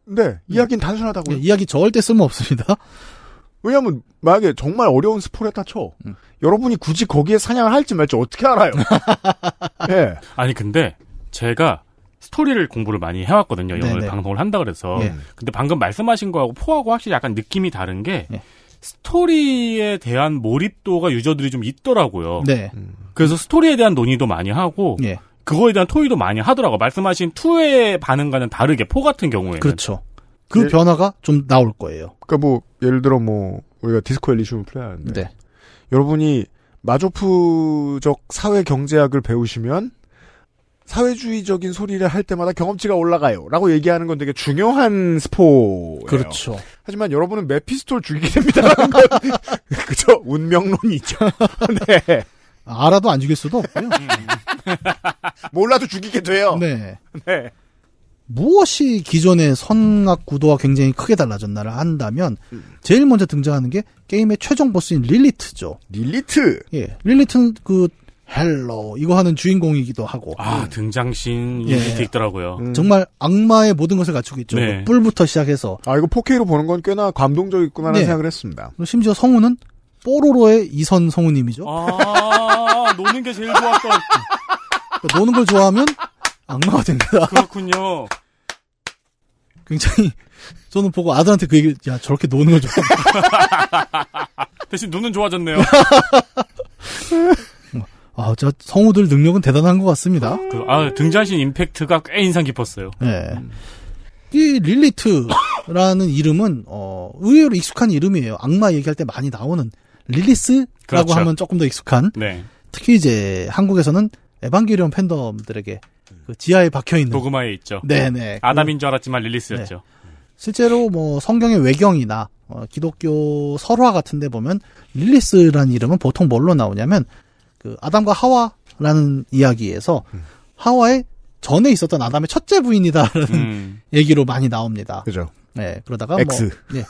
[SPEAKER 2] 네. 이야기는 단순하다고요.
[SPEAKER 10] 네, 이야기 절대 쓸모 없습니다.
[SPEAKER 2] 왜냐면 만약에 정말 어려운 스포를 했다 쳐.
[SPEAKER 10] 음.
[SPEAKER 2] 여러분이 굳이 거기에 사냥을 할지 말지 어떻게 알아요? 예.
[SPEAKER 11] 아니 근데 제가 스토리를 공부를 많이 해왔거든요. 영어
[SPEAKER 10] 네네.
[SPEAKER 11] 방송을 한다 그래서.
[SPEAKER 10] 예.
[SPEAKER 11] 근데 방금 말씀하신 거하고 포하고 확실히 약간 느낌이 다른 게
[SPEAKER 10] 예.
[SPEAKER 11] 스토리에 대한 몰입도가 유저들이 좀 있더라고요.
[SPEAKER 10] 네.
[SPEAKER 11] 그래서 스토리에 대한 논의도 많이 하고
[SPEAKER 10] 예.
[SPEAKER 11] 그거에 대한 토의도 많이 하더라고. 말씀하신 2의 반응과는 다르게 포 같은 경우에는.
[SPEAKER 10] 그렇죠. 그
[SPEAKER 2] 예.
[SPEAKER 10] 변화가 좀 나올 거예요.
[SPEAKER 2] 그러니까 뭐 예를 들어 뭐 우리가 디스코 엘리시움을 플레이하는데
[SPEAKER 10] 네.
[SPEAKER 2] 여러분이 마조프적 사회 경제학을 배우시면 사회주의적인 소리를 할 때마다 경험치가 올라가요. 라고 얘기하는 건 되게 중요한 스포예요.
[SPEAKER 10] 그렇죠.
[SPEAKER 2] 하지만 여러분은 메피스토를 죽이게 됩니다라는 건 그죠? 운명론이죠. 네.
[SPEAKER 10] 알아도 안 죽일 수도 없고요.
[SPEAKER 2] 몰라도 죽이게 돼요.
[SPEAKER 10] 네.
[SPEAKER 2] 네.
[SPEAKER 10] 무엇이 기존의 선악 구도와 굉장히 크게 달라졌나를 한다면 제일 먼저 등장하는 게 게임의 최종 보스인 릴리트죠.
[SPEAKER 2] 릴리트.
[SPEAKER 10] 예, 릴리트는 그 hello 이거 하는 주인공이기도 하고
[SPEAKER 11] 아 등장신
[SPEAKER 10] 예.
[SPEAKER 11] 있더라고요.
[SPEAKER 2] 음.
[SPEAKER 10] 정말 악마의 모든 것을 갖추고 있죠.
[SPEAKER 11] 네.
[SPEAKER 10] 그 뿔부터 시작해서
[SPEAKER 2] 아 이거 4K로 보는 건 꽤나 감동적이구나라는
[SPEAKER 10] 네.
[SPEAKER 2] 생각을 했습니다.
[SPEAKER 10] 심지어 성우는 뽀로로의 이선 성우님이죠.
[SPEAKER 11] 아 노는 게 제일 좋았던
[SPEAKER 10] 그러니까 노는 걸 좋아하면 악마가 됩니다.
[SPEAKER 11] 그렇군요.
[SPEAKER 10] 굉장히 저는 보고 아들한테 그 얘기 야 저렇게 노는 걸 좋아하는
[SPEAKER 11] 대신 눈은 좋아졌네요.
[SPEAKER 10] 아, 저 성우들 능력은 대단한 것 같습니다.
[SPEAKER 11] 그, 아 등장신 임팩트가 꽤 인상 깊었어요.
[SPEAKER 10] 네. 이 릴리트라는 이름은 어 의외로 익숙한 이름이에요. 악마 얘기할 때 많이 나오는 릴리스라고
[SPEAKER 11] 그렇죠.
[SPEAKER 10] 하면 조금 더 익숙한.
[SPEAKER 11] 네.
[SPEAKER 10] 특히 이제 한국에서는 에반게리온 팬덤들에게 그 지하에 박혀 있는
[SPEAKER 11] 도그마에 있죠.
[SPEAKER 10] 네네.
[SPEAKER 11] 아담인 줄 알았지만 릴리스였죠.
[SPEAKER 10] 실제로 뭐 성경의 외경이나 어, 기독교 설화 같은데 보면 릴리스라는 이름은 보통 뭘로 나오냐면 그 아담과 하와라는 이야기에서 하와의 전에 있었던 아담의 첫째 부인이다라는
[SPEAKER 11] 음.
[SPEAKER 10] 얘기로 많이 나옵니다.
[SPEAKER 2] 그죠?
[SPEAKER 10] 네, 그러다가
[SPEAKER 2] X.
[SPEAKER 10] 뭐 예.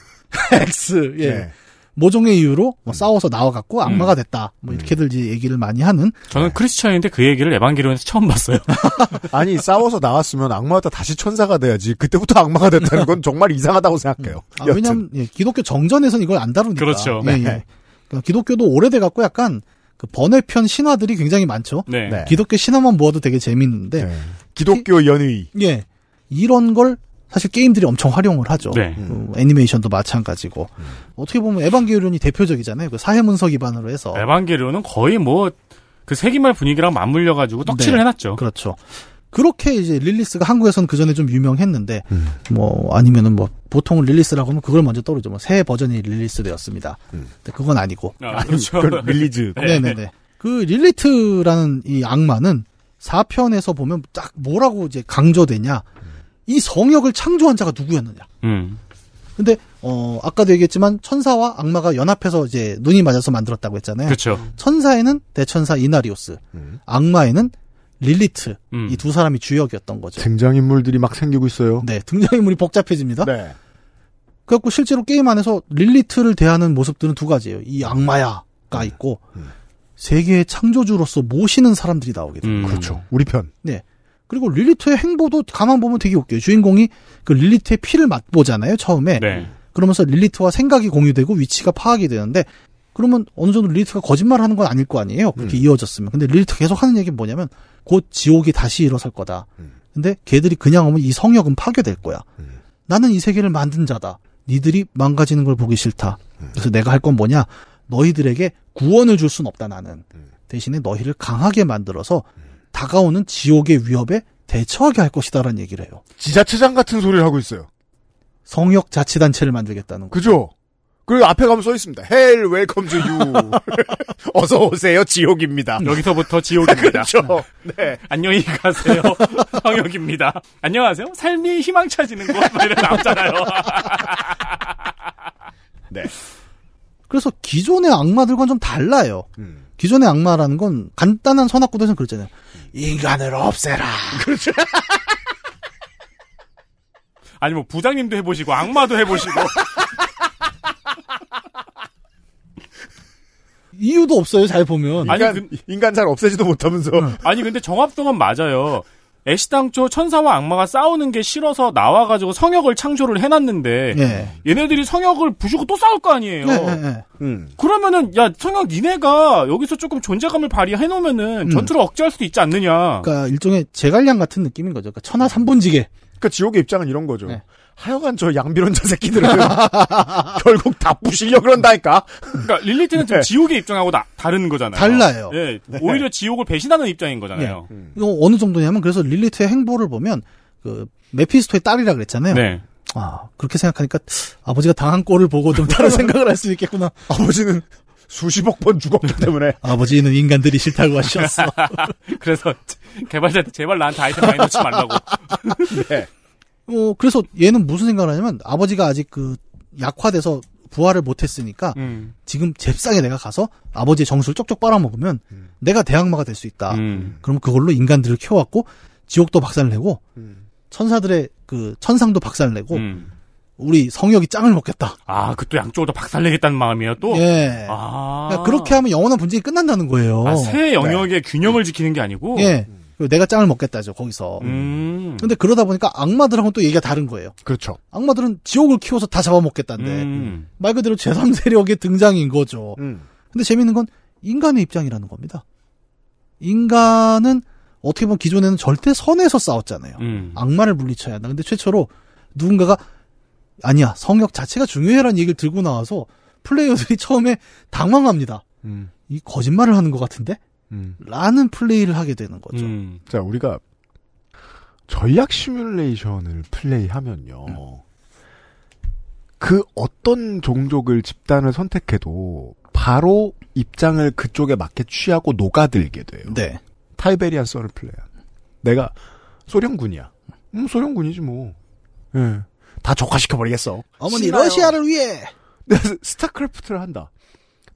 [SPEAKER 10] X 예.
[SPEAKER 2] 네.
[SPEAKER 10] 모종의 이유로 뭐 싸워서 나와갖고 악마가 됐다. 뭐 이렇게들 이제 얘기를 많이 하는
[SPEAKER 11] 저는 크리스천인데 그 얘기를 에반게리온에서 처음 봤어요.
[SPEAKER 2] 아니 싸워서 나왔으면 악마였다 다시 천사가 돼야지. 그때부터 악마가 됐다는 건 정말 이상하다고 생각해요.
[SPEAKER 10] 아, 왜냐면 예, 기독교 정전에서는 이걸 안 다루니까.
[SPEAKER 11] 그렇죠.
[SPEAKER 10] 예,
[SPEAKER 2] 네.
[SPEAKER 10] 예. 그러니까 기독교도 오래돼 갖고 약간 그 번외편 신화들이 굉장히 많죠.
[SPEAKER 11] 네.
[SPEAKER 2] 네.
[SPEAKER 10] 기독교 신화만 모아도 되게 재밌는데
[SPEAKER 2] 네. 기독교 연의.
[SPEAKER 10] 예 이런 걸 사실 게임들이 엄청 활용을 하죠.
[SPEAKER 11] 네.
[SPEAKER 10] 그 애니메이션도 마찬가지고 어떻게 보면 에반게리온이 대표적이잖아요. 그 사해 문서 기반으로 해서
[SPEAKER 11] 에반게리온은 거의 뭐 그 세기말 분위기랑 맞물려 가지고 떡칠을
[SPEAKER 10] 네.
[SPEAKER 11] 해놨죠.
[SPEAKER 10] 그렇죠. 그렇게 이제 릴리스가 한국에서는 그 전에 좀 유명했는데
[SPEAKER 2] 음.
[SPEAKER 10] 뭐 아니면은 뭐 보통 릴리스라고 하면 그걸 먼저 떠오르죠. 뭐 새 버전이 release되었습니다. 근데 그건 아니고.
[SPEAKER 11] 아, 그렇죠.
[SPEAKER 2] release.
[SPEAKER 10] 네. 네네 그 릴리트라는 이 악마는 4편에서 보면 딱 뭐라고 이제 강조되냐. 이 성역을 창조한 자가 누구였느냐.
[SPEAKER 11] 음.
[SPEAKER 10] 근데 어 아까도 얘기했지만 천사와 악마가 연합해서 이제 눈이 맞아서 만들었다고 했잖아요.
[SPEAKER 11] 그렇죠.
[SPEAKER 10] 천사에는 대천사 이나리우스,
[SPEAKER 2] 음.
[SPEAKER 10] 악마에는 릴리트
[SPEAKER 11] 음.
[SPEAKER 10] 이 두 사람이 주역이었던 거죠.
[SPEAKER 2] 등장인물들이 막 생기고 있어요.
[SPEAKER 10] 네, 등장인물이 복잡해집니다.
[SPEAKER 2] 네.
[SPEAKER 10] 그래갖고 실제로 게임 안에서 릴리트를 대하는 모습들은 두 가지예요. 이 악마야가 있고
[SPEAKER 2] 음.
[SPEAKER 10] 세계의 창조주로서 모시는 사람들이 나오게 돼요.
[SPEAKER 11] 음.
[SPEAKER 2] 그렇죠. 우리 편.
[SPEAKER 10] 네. 그리고 릴리트의 행보도 가만 보면 되게 웃겨요. 주인공이 그 릴리트의 피를 맛보잖아요, 처음에.
[SPEAKER 11] 네.
[SPEAKER 10] 그러면서 릴리트와 생각이 공유되고 위치가 파악이 되는데 그러면 어느 정도 릴리트가 거짓말을 하는 건 아닐 거 아니에요. 그렇게 이어졌으면. 근데 릴리트가 계속 하는 얘기는 뭐냐면 곧 지옥이 다시 일어설 거다. 근데 걔들이 그냥 오면 이 성역은 파괴될 거야. 나는 이 세계를 만든 자다. 니들이 망가지는 걸 보기 싫다. 그래서 내가 할 건 뭐냐? 너희들에게 구원을 줄 순 없다 나는. 대신에 너희를 강하게 만들어서 다가오는 지옥의 위협에 대처하게 할 것이다라는 얘기를 해요.
[SPEAKER 2] 지자체장 같은 소리를 하고 있어요.
[SPEAKER 10] 성역 자치단체를 만들겠다는 거.
[SPEAKER 2] 그죠? 그리고 앞에 가면 써 있습니다. Hell, welcome to you. 어서 오세요, 지옥입니다.
[SPEAKER 11] 여기서부터 지옥입니다.
[SPEAKER 2] 그렇죠. 네.
[SPEAKER 11] 안녕히 가세요. 성역입니다. 안녕하세요. 삶이 희망 찾는 곳. 막 이런 나오잖아요.
[SPEAKER 2] 네.
[SPEAKER 10] 그래서 기존의 악마들과는 좀 달라요.
[SPEAKER 2] 음.
[SPEAKER 10] 기존의 악마라는 건 간단한 선악구도에서는 그랬잖아요. 인간을 없애라.
[SPEAKER 2] 그렇죠.
[SPEAKER 11] 아니 뭐 부장님도 해보시고 악마도 해보시고
[SPEAKER 10] 이유도 없어요, 잘 보면.
[SPEAKER 11] 아니,
[SPEAKER 2] 인간, 인간 잘 없애지도 못하면서.
[SPEAKER 11] 아니 근데 정합성은 맞아요. 애시당초 천사와 악마가 싸우는 게 싫어서 나와가지고 성역을 창조를 해놨는데
[SPEAKER 10] 예.
[SPEAKER 11] 얘네들이 성역을 부수고 또 싸울 거 아니에요.
[SPEAKER 10] 네, 네, 네.
[SPEAKER 2] 음.
[SPEAKER 11] 그러면은 야 성역 니네가 여기서 조금 존재감을 발휘해 놓으면은
[SPEAKER 10] 음.
[SPEAKER 11] 전투를 억제할 수도 있지 않느냐.
[SPEAKER 10] 그러니까 일종의 제갈량 같은 느낌인 거죠. 그러니까 천하 삼분지계.
[SPEAKER 2] 그러니까 지옥의 입장은 이런 거죠.
[SPEAKER 10] 네.
[SPEAKER 2] 하여간 저 양비론자 새끼들은 결국 다 부시려 그런다니까.
[SPEAKER 11] 그러니까 릴리트는 지금
[SPEAKER 2] 네.
[SPEAKER 11] 지옥의 입장하고 나- 다른 거잖아요.
[SPEAKER 10] 달라요.
[SPEAKER 11] 예, 오히려 지옥을 배신하는 입장인 거잖아요.
[SPEAKER 10] 이거 어느 정도냐면 그래서 릴리트의 행보를 보면 그 메피스토의 딸이라 그랬잖아요.
[SPEAKER 11] 네.
[SPEAKER 10] 아 그렇게 생각하니까 아버지가 당한 꼴을 보고 좀 다른 생각을 할 수 있겠구나.
[SPEAKER 2] 아버지는 수십억 번 죽었기 때문에.
[SPEAKER 10] 아버지는 인간들이 싫다고 하셨어.
[SPEAKER 11] 그래서 개발자한테 제발 나한테 아이템 많이 넣지 말라고.
[SPEAKER 2] 네.
[SPEAKER 10] 어 그래서 얘는 무슨 생각을 하냐면 아버지가 아직 그 약화돼서 부활을 못했으니까
[SPEAKER 11] 음.
[SPEAKER 10] 지금 잽싸게 내가 가서 아버지의 정수를 쪽쪽 빨아먹으면 내가 대악마가 될 수 있다.
[SPEAKER 11] 음.
[SPEAKER 10] 그럼 그걸로 인간들을 키워갖고 지옥도 박살내고 천사들의 그 천상도 박살내고
[SPEAKER 11] 음.
[SPEAKER 10] 우리 성역이 짱을 먹겠다.
[SPEAKER 11] 아, 그 또 양쪽으로 다 박살내겠다는 마음이에요, 또?
[SPEAKER 10] 예.
[SPEAKER 11] 아.
[SPEAKER 10] 그러니까 그렇게 하면 영원한 분쟁이 끝난다는 거예요.
[SPEAKER 11] 아, 새 영역의 균형을 지키는 게 아니고?
[SPEAKER 10] 예. 그리고 내가 짱을 먹겠다죠 거기서.
[SPEAKER 11] 음.
[SPEAKER 10] 근데 그러다 보니까 악마들하고는 또 얘기가 다른 거예요.
[SPEAKER 2] 그렇죠.
[SPEAKER 10] 악마들은 지옥을 키워서 다 잡아먹겠다는데
[SPEAKER 11] 음.
[SPEAKER 10] 말 그대로 제3 세력의 등장인 거죠.
[SPEAKER 2] 음.
[SPEAKER 10] 근데 재밌는 건 인간의 입장이라는 겁니다. 인간은 어떻게 보면 기존에는 절대 선에서 싸웠잖아요.
[SPEAKER 11] 음.
[SPEAKER 10] 악마를 물리쳐야 한다. 근데 최초로 누군가가 아니야 성역 자체가 중요해라는 얘기를 들고 나와서 플레이어들이 처음에 당황합니다.
[SPEAKER 2] 음.
[SPEAKER 10] 이 거짓말을 하는 것 같은데?
[SPEAKER 2] 음.
[SPEAKER 10] 라는 플레이를 하게 되는 거죠.
[SPEAKER 11] 음.
[SPEAKER 2] 자, 우리가 전략 시뮬레이션을 플레이하면요. 그 어떤 종족을 집단을 선택해도 바로 입장을 그쪽에 맞게 취하고 녹아들게 돼요.
[SPEAKER 10] 네.
[SPEAKER 2] 타이베리안 썰을 플레이한. 내가 소련군이야. 음, 소련군이지 뭐. 예. 다 적화시켜버리겠어.
[SPEAKER 10] 어머니
[SPEAKER 2] 싫어요.
[SPEAKER 10] 러시아를 위해
[SPEAKER 2] 내가 스타크래프트를 한다.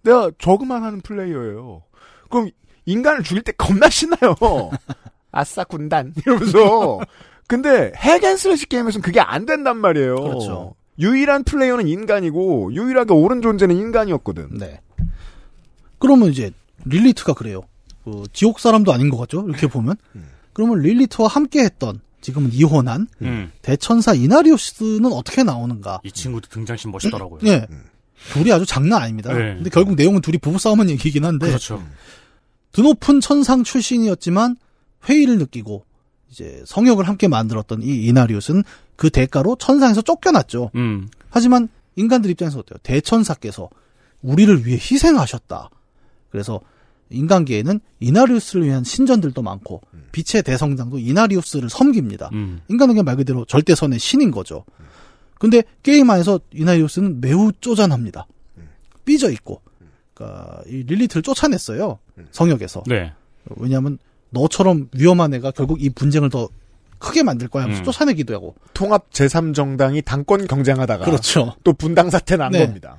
[SPEAKER 2] 내가 저그만 하는 플레이어예요. 그럼 인간을 죽일 때 겁나 신나요. 아싸 군단 이러면서. 근데 hack and slash 게임에서는 그게 안 된단 말이에요.
[SPEAKER 10] 그렇죠.
[SPEAKER 2] 유일한 플레이어는 인간이고 유일하게 옳은 존재는 인간이었거든.
[SPEAKER 10] 네. 그러면 이제 릴리트가 그래요. 그 지옥 사람도 아닌 것 같죠? 이렇게 보면. 그러면 릴리트와 함께 했던 지금은 이혼한
[SPEAKER 11] 음.
[SPEAKER 10] 대천사 이나리우스는 어떻게 나오는가?
[SPEAKER 11] 이 친구도 등장신 멋있더라고요.
[SPEAKER 10] 예. 둘이 아주 장난 아닙니다.
[SPEAKER 11] 네.
[SPEAKER 10] 근데 결국 내용은 둘이 부부 싸움한 얘기긴 한데
[SPEAKER 11] 그렇죠.
[SPEAKER 10] 드높은 천상 출신이었지만 회의를 느끼고 이제 성역을 함께 만들었던 이 이나리우스는 그 대가로 천상에서 쫓겨났죠.
[SPEAKER 11] 음.
[SPEAKER 10] 하지만 인간들 입장에서 어때요? 대천사께서 우리를 위해 희생하셨다. 그래서 인간계에는 이나리우스를 위한 신전들도 많고 빛의 대성당도 이나리우스를 섬깁니다.
[SPEAKER 11] 음.
[SPEAKER 10] 인간은 그냥 말 그대로 절대선의 신인 거죠. 근데 게임 안에서 이나리우스는 매우 쪼잔합니다. 삐져 있고, 그러니까 이 릴리트를 쫓아냈어요 성역에서.
[SPEAKER 11] 네.
[SPEAKER 10] 왜냐하면 너처럼 위험한 애가 결국 이 분쟁을 더 크게 만들 거야 하면서
[SPEAKER 2] 음.
[SPEAKER 10] 쫓아내기도 하고.
[SPEAKER 2] 통합 제3정당이 당권 경쟁하다가
[SPEAKER 10] 그렇죠.
[SPEAKER 2] 또 분당 사태 난
[SPEAKER 10] 네.
[SPEAKER 2] 겁니다.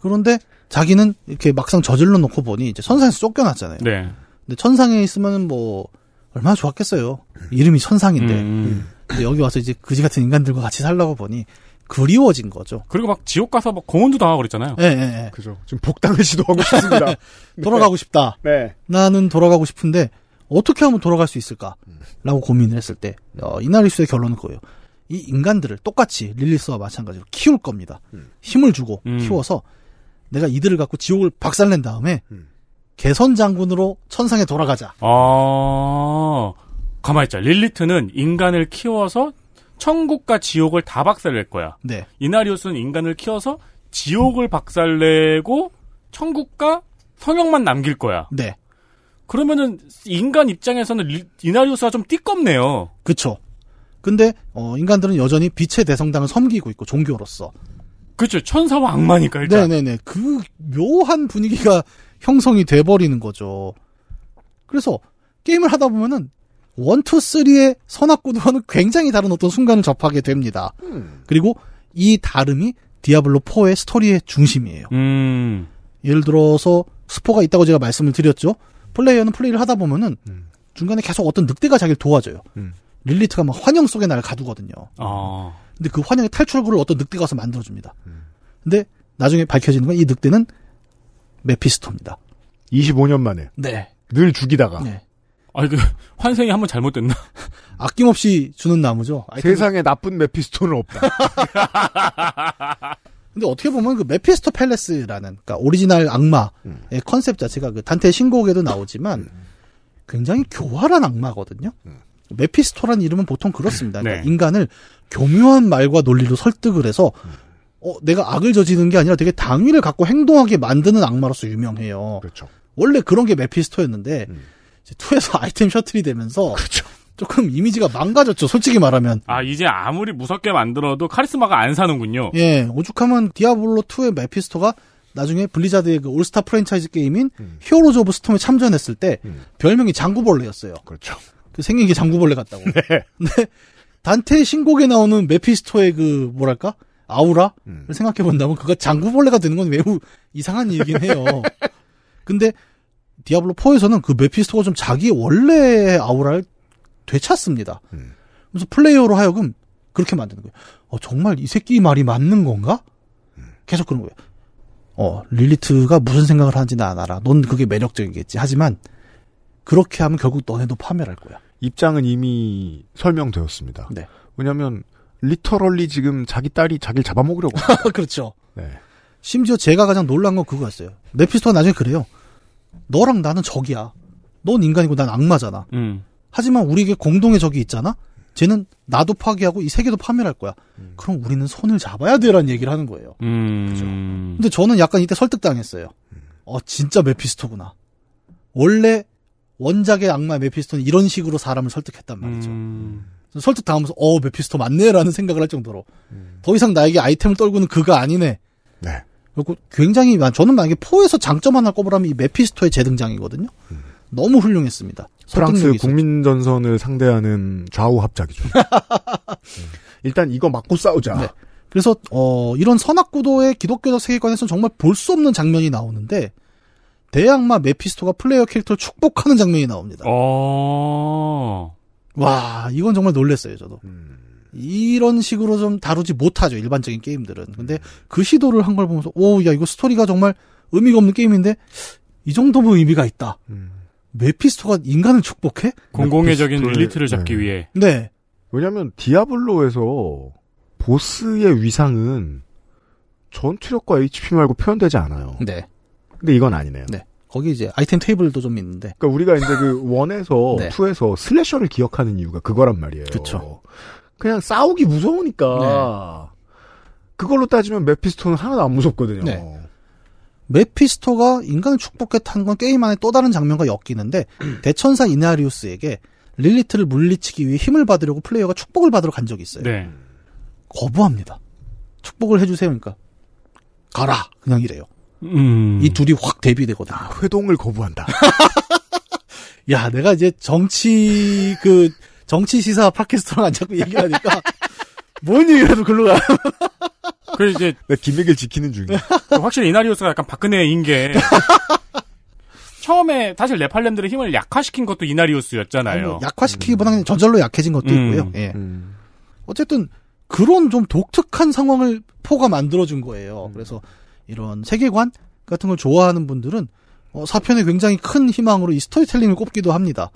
[SPEAKER 10] 그런데 자기는 이렇게 막상 저질러 놓고 보니 이제 천상에서 쫓겨났잖아요.
[SPEAKER 11] 네.
[SPEAKER 10] 근데 천상에 있으면 뭐 얼마나 좋았겠어요. 이름이 천상인데.
[SPEAKER 11] 음.
[SPEAKER 10] 근데 여기 와서 이제 그지 같은 인간들과 같이 살라고 보니 그리워진 거죠.
[SPEAKER 11] 그리고 막 지옥 가서 막 공원도 당하고 그랬잖아요.
[SPEAKER 10] 예, 예, 예.
[SPEAKER 2] 그죠. 지금 복당을 시도하고 싶습니다.
[SPEAKER 10] 돌아가고 싶다.
[SPEAKER 2] 네.
[SPEAKER 10] 나는 돌아가고 싶은데 어떻게 하면 돌아갈 수 있을까라고 고민을 했을 때 어, 이나리스의 결론은 그거예요. 이 인간들을 똑같이 릴리스와 마찬가지로 키울 겁니다. 힘을 주고
[SPEAKER 11] 음.
[SPEAKER 10] 키워서 내가 이들을 갖고 지옥을 박살낸 다음에
[SPEAKER 2] 음.
[SPEAKER 10] 개선 장군으로 천상에 돌아가자.
[SPEAKER 11] 아. 가만히 있자. 릴리트는 인간을 키워서 천국과 지옥을 다 박살낼 거야.
[SPEAKER 10] 네.
[SPEAKER 11] 이나리우스는 인간을 키워서 지옥을 박살내고 천국과 성역만 남길 거야.
[SPEAKER 10] 네.
[SPEAKER 11] 그러면은 인간 입장에서는 리- 이나리우스가 좀 띠껍네요.
[SPEAKER 10] 그쵸. 근데 어, 인간들은 여전히 빛의 대성당을 섬기고 있고 종교로서.
[SPEAKER 11] 그렇죠. 천사와 악마니까 일단.
[SPEAKER 10] 네네네. 그 묘한 분위기가 형성이 돼버리는 거죠. 그래서 게임을 하다 보면은 원투 쓰리의 선악구도와는 굉장히 다른 어떤 순간을 접하게 됩니다. 그리고 이 다름이 디아블로 4의 스토리의 중심이에요.
[SPEAKER 11] 음.
[SPEAKER 10] 예를 들어서 스포가 있다고 제가 말씀을 드렸죠. 플레이어는 플레이를 하다 보면은 중간에 계속 어떤 늑대가 자기를 도와줘요.
[SPEAKER 2] 음.
[SPEAKER 10] 릴리트가 막 환영 속에 나를 가두거든요.
[SPEAKER 11] 아.
[SPEAKER 10] 근데 그 환영의 탈출구를 어떤 늑대가 와서 만들어줍니다. 근데 나중에 밝혀지는 건 이 늑대는 메피스토입니다.
[SPEAKER 2] 25년 만에.
[SPEAKER 10] 네.
[SPEAKER 2] 늘 죽이다가.
[SPEAKER 10] 네.
[SPEAKER 11] 아, 그, 환생이 한번 잘못됐나?
[SPEAKER 10] 아낌없이 주는 나무죠. 아이템-
[SPEAKER 2] 세상에 나쁜 메피스토는 없다.
[SPEAKER 10] 근데 어떻게 보면 그 메피스토펠레스라는 그러니까 오리지널 악마의 컨셉 자체가 그 단테 신곡에도 나오지만 굉장히 교활한 악마거든요. 메피스토라는 이름은 보통 그렇습니다. 그러니까
[SPEAKER 11] 네.
[SPEAKER 10] 인간을 교묘한 말과 논리로 설득을 해서 어, 내가 악을 저지르는 게 아니라 되게 당위를 갖고 행동하게 만드는 악마로서 유명해요.
[SPEAKER 2] 그렇죠.
[SPEAKER 10] 원래 그런 게 메피스토였는데 이 제 2에서 아이템 셔틀이 되면서 조금 이미지가 망가졌죠. 솔직히 말하면.
[SPEAKER 11] 아, 이제 아무리 무섭게 만들어도 카리스마가 안 사는군요.
[SPEAKER 10] 예, 오죽하면 디아블로 2의 메피스토가 나중에 블리자드의 그 올스타 프랜차이즈 게임인 히어로즈 오브 스톰에 참전했을 때 별명이 장구벌레였어요.
[SPEAKER 2] 그렇죠.
[SPEAKER 10] 그 생긴 게 장구벌레 같다고. 근데 단테 신곡에 나오는 메피스토의 그 뭐랄까 아우라를 생각해 본다면 그가 장구벌레가 되는 건 매우 이상한 일이긴 해요. 근데 디아블로 4에서는 그 메피스토가 좀 자기 원래의 아우라를 되찾습니다. 그래서 플레이어로 하여금 그렇게 만드는 거예요. 어, 정말 이 새끼 말이 맞는 건가? 계속 그런 거예요. 어, 릴리트가 무슨 생각을 하는지 나 알아. 넌 그게 매력적이겠지. 하지만 그렇게 하면 결국 너네도 파멸할 거야.
[SPEAKER 2] 입장은 이미 설명되었습니다.
[SPEAKER 10] 네.
[SPEAKER 2] 왜냐면 리터럴리 지금 자기 딸이 자기를 잡아먹으려고.
[SPEAKER 10] 그렇죠.
[SPEAKER 2] 네.
[SPEAKER 10] 심지어 제가 가장 놀란 건 그거였어요. 메피스토가 나중에 그래요. 너랑 나는 적이야. 넌 인간이고 난 악마잖아.
[SPEAKER 11] 음.
[SPEAKER 10] 하지만 우리에게 공동의 적이 있잖아. 쟤는 나도 파괴하고 이 세계도 파멸할 거야. 그럼 우리는 손을 잡아야 돼라는 얘기를 하는 거예요.
[SPEAKER 11] 음.
[SPEAKER 10] 근데 저는 약간 이때 설득당했어요. 어, 진짜 메피스토구나. 원래 원작의 악마 메피스토는 이런 식으로 사람을 설득했단 말이죠.
[SPEAKER 11] 음.
[SPEAKER 10] 설득당하면서 어 메피스토 맞네라는 생각을 할 정도로 더 이상 나에게 아이템을 떨구는 그가 아니네.
[SPEAKER 2] 네.
[SPEAKER 10] 그리고 굉장히 많- 저는 만약에 포에서 장점 하나 꼽으라면 이 메피스토의 재등장이거든요. 너무 훌륭했습니다.
[SPEAKER 2] 프랑스
[SPEAKER 10] 있어요.
[SPEAKER 2] 국민 전선을 상대하는 좌우 합작이죠. 음. 일단 이거 맞고 싸우자.
[SPEAKER 10] 네. 그래서 어 이런 선악구도의 기독교적 세계관에서는 정말 볼 수 없는 장면이 나오는데 대악마 메피스토가 플레이어 캐릭터를 축복하는 장면이 나옵니다.
[SPEAKER 11] 어.
[SPEAKER 10] 와 이건 정말 놀랐어요 저도.
[SPEAKER 2] 음.
[SPEAKER 10] 이런 식으로 좀 다루지 못하죠 일반적인 게임들은. 근데 그 시도를 한 걸 보면서 오 야 이거 스토리가 정말 의미가 없는 게임인데 이 정도면 의미가 있다. 메피스토가 인간을 축복해?
[SPEAKER 11] 공공의적인 릴리트를 잡기
[SPEAKER 2] 네.
[SPEAKER 11] 위해.
[SPEAKER 10] 네.
[SPEAKER 2] 왜냐면 디아블로에서 보스의 위상은 전투력과 HP 말고 표현되지 않아요.
[SPEAKER 10] 네.
[SPEAKER 2] 근데 이건 아니네요.
[SPEAKER 10] 네. 거기 이제 아이템 테이블도 좀 있는데.
[SPEAKER 2] 그러니까 우리가 이제 그 one에서
[SPEAKER 10] 네.
[SPEAKER 2] two에서 slasher를 기억하는 이유가 그거란 말이에요.
[SPEAKER 10] 그쵸.
[SPEAKER 2] 그냥 싸우기 무서우니까. 그걸로 따지면 메피스토는 하나도 안 무섭거든요.
[SPEAKER 10] 네. 메피스토가 인간을 축복했다는 건 게임 안에 또 다른 장면과 엮이는데 대천사 이나리우스에게 릴리트를 물리치기 위해 힘을 받으려고 플레이어가 축복을 받으러 간 적이 있어요.
[SPEAKER 11] 네.
[SPEAKER 10] 거부합니다. 축복을 해주세요. 그러니까 가라 그냥 이래요.
[SPEAKER 11] 음.
[SPEAKER 10] 이 둘이 확 대비되거든요.
[SPEAKER 2] 회동을 거부한다.
[SPEAKER 10] 야 내가 이제 정치 그 정치 시사 팟캐스트랑 안 자꾸 얘기하니까 뭔 얘기라도 글로 가.
[SPEAKER 11] 그 이제
[SPEAKER 2] 나 김백일 지키는 중이야.
[SPEAKER 11] 확실히 이나리우스가 약간 박근혜인 게 처음에 사실 네팔렘들의 힘을 약화시킨 것도 이나리우스였잖아요.
[SPEAKER 10] 뭐 약화시키기보다는 저절로 약해진 것도
[SPEAKER 11] 음.
[SPEAKER 10] 있고요. 예. 어쨌든 그런 좀 독특한 상황을 four가 만들어준 거예요. 그래서 이런 세계관 같은 걸 좋아하는 분들은 어, 사편에 굉장히 큰 희망으로 이 스토리텔링을 꼽기도 합니다.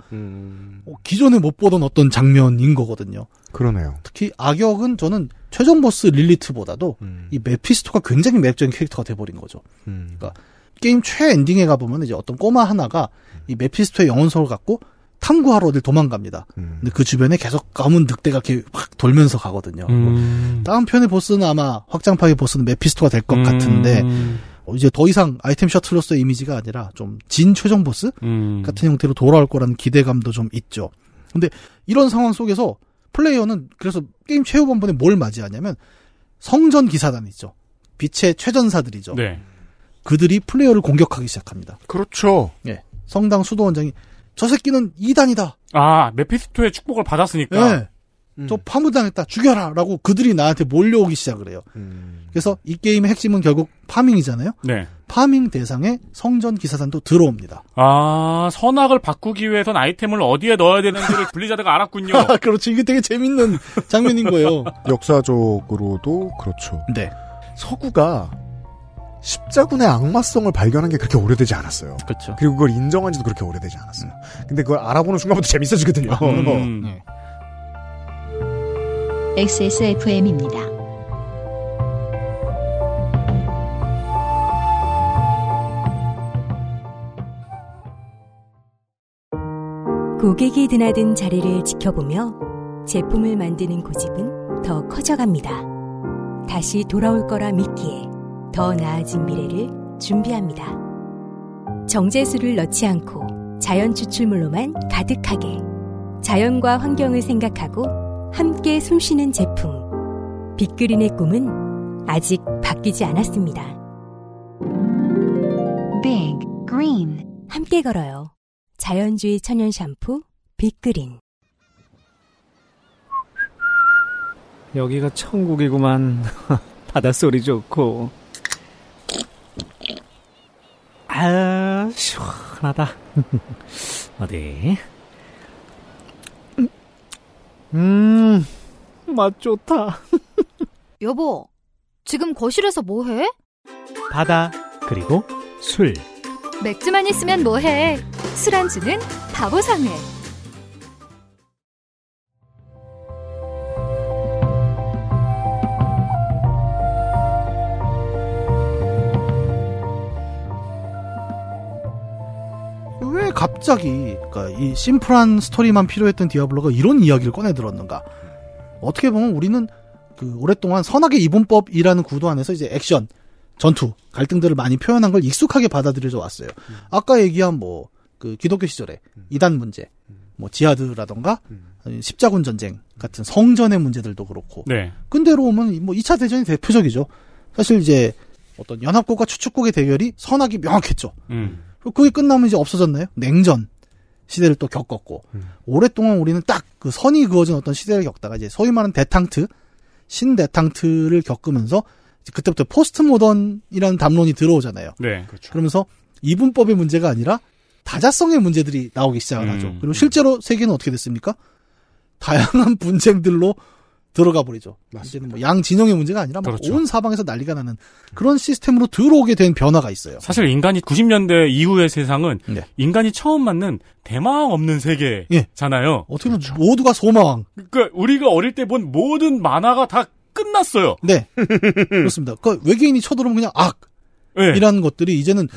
[SPEAKER 10] 어, 기존에 못 보던 어떤 장면인 거거든요.
[SPEAKER 2] 그러네요.
[SPEAKER 10] 특히 악역은 저는 최종 보스 릴리트보다도 이 메피스토가 굉장히 매력적인 캐릭터가 돼버린 거죠. 그러니까 게임 최 엔딩에 가보면 이제 어떤 꼬마 하나가 이 메피스토의 영혼석을 갖고 탐구하러 어딜 도망갑니다. 근데 그 주변에 계속 검은 늑대가 이렇게 확 돌면서 가거든요.
[SPEAKER 11] 음.
[SPEAKER 10] 다음 편의 보스는 아마 확장팩의 보스는 메피스토가 될것
[SPEAKER 11] 음.
[SPEAKER 10] 같은데 어, 이제 더 이상 아이템 셔틀로서의 이미지가 아니라 좀 진 최종 보스
[SPEAKER 11] 음.
[SPEAKER 10] 같은 형태로 돌아올 거라는 기대감도 좀 있죠. 근데 이런 상황 속에서 플레이어는 그래서 게임 최후반부에 뭘 맞이하냐면 성전 기사단 있죠. 빛의 최전사들이죠.
[SPEAKER 11] 네.
[SPEAKER 10] 그들이 플레이어를 공격하기 시작합니다.
[SPEAKER 2] 그렇죠.
[SPEAKER 10] 예. 성당 수도원장이 저 새끼는 이단이다.
[SPEAKER 11] 아, 메피스토의 축복을 받았으니까.
[SPEAKER 10] 예. 저 파문당했다. 죽여라. 라고 그들이 나한테 몰려오기 시작을 해요. 그래서 이 게임의 핵심은 결국 파밍이잖아요.
[SPEAKER 11] 네.
[SPEAKER 10] 파밍 대상에 성전 기사단도 들어옵니다.
[SPEAKER 11] 아, 선악을 바꾸기 위해선 아이템을 어디에 넣어야 되는지를 블리자드가 알았군요.
[SPEAKER 10] 그렇죠. 이게 되게 재밌는 장면인 거예요.
[SPEAKER 2] 역사적으로도 그렇죠.
[SPEAKER 10] 네.
[SPEAKER 2] 서구가 십자군의 악마성을 발견한 게 그렇게 오래되지 않았어요.
[SPEAKER 10] 그렇죠.
[SPEAKER 2] 그리고 그걸 인정한 지도 그렇게 오래되지 않았어요. 근데 그걸 알아보는 순간부터 재밌어지거든요.
[SPEAKER 11] 음.
[SPEAKER 10] 네.
[SPEAKER 1] XSFM입니다.
[SPEAKER 13] 고객이 드나든 자리를 지켜보며 제품을 만드는 고집은 더 커져갑니다. 다시 돌아올 거라 믿기에 더 나아진 미래를 준비합니다. 정제수를 넣지 않고 자연 추출물로만 가득하게 자연과 환경을 생각하고 함께 숨쉬는 제품. 빅그린의 꿈은 아직 바뀌지 않았습니다.
[SPEAKER 12] Big Green
[SPEAKER 13] 함께 걸어요. 자연주의 천연 샴푸 빅그린.
[SPEAKER 6] 여기가 천국이구만. 바닷소리 좋고. 아, 시원하다. 어디? 음, 맛 좋다.
[SPEAKER 12] 여보, 지금 거실에서 뭐해?
[SPEAKER 6] 바다, 그리고 술.
[SPEAKER 12] 맥주만 있으면 뭐해? 술안주는 바보상회.
[SPEAKER 10] 갑자기 그러니까 이 심플한 스토리만 필요했던 디아블로가 이런 이야기를 꺼내 들었는가? 어떻게 보면 우리는 그 오랫동안 선악의 이분법이라는 구도 안에서 이제 액션, 전투, 갈등들을 많이 표현한 걸 익숙하게 받아들여져 왔어요. 아까 얘기한 뭐 그 기독교 시절에 이단 문제, 뭐 지하드라던가 아니면 십자군 전쟁 같은 성전의 문제들도 그렇고.
[SPEAKER 11] 네.
[SPEAKER 10] 근대로 오면 뭐 2차 대전이 대표적이죠. 사실 이제 어떤 연합국과 추축국의 대결이 선악이 명확했죠.
[SPEAKER 11] 음.
[SPEAKER 10] 그게 끝나면 이제 없어졌나요? 냉전 시대를 또 겪었고 오랫동안 우리는 딱 그 선이 그어진 어떤 시대를 겪다가 이제 소위 말하는 데탕트 신데탕트를 겪으면서 그때부터 포스트 모던이라는 담론이 들어오잖아요.
[SPEAKER 11] 네.
[SPEAKER 10] 그러면서 이분법의 문제가 아니라 다자성의 문제들이 나오기 시작을
[SPEAKER 11] 음.
[SPEAKER 10] 하죠. 그리고 실제로 세계는 어떻게 됐습니까? 다양한 분쟁들로 들어가 버리죠. 이제는 뭐 양 진영의 문제가 아니라 막
[SPEAKER 11] 그렇죠.
[SPEAKER 10] 온 사방에서 난리가 나는 그런 시스템으로 들어오게 된 변화가 있어요.
[SPEAKER 11] 사실 인간이 90년대 이후의 세상은
[SPEAKER 10] 네.
[SPEAKER 11] 인간이 처음 맞는 대망 없는 세계잖아요.
[SPEAKER 10] 어떻게 보면 모두가 소망.
[SPEAKER 11] 그러니까 우리가 어릴 때 본 모든 만화가 다 끝났어요.
[SPEAKER 10] 네. 그렇습니다. 그 외계인이 쳐들어오면 그냥 악.
[SPEAKER 11] 네.
[SPEAKER 10] 이라는 것들이 이제는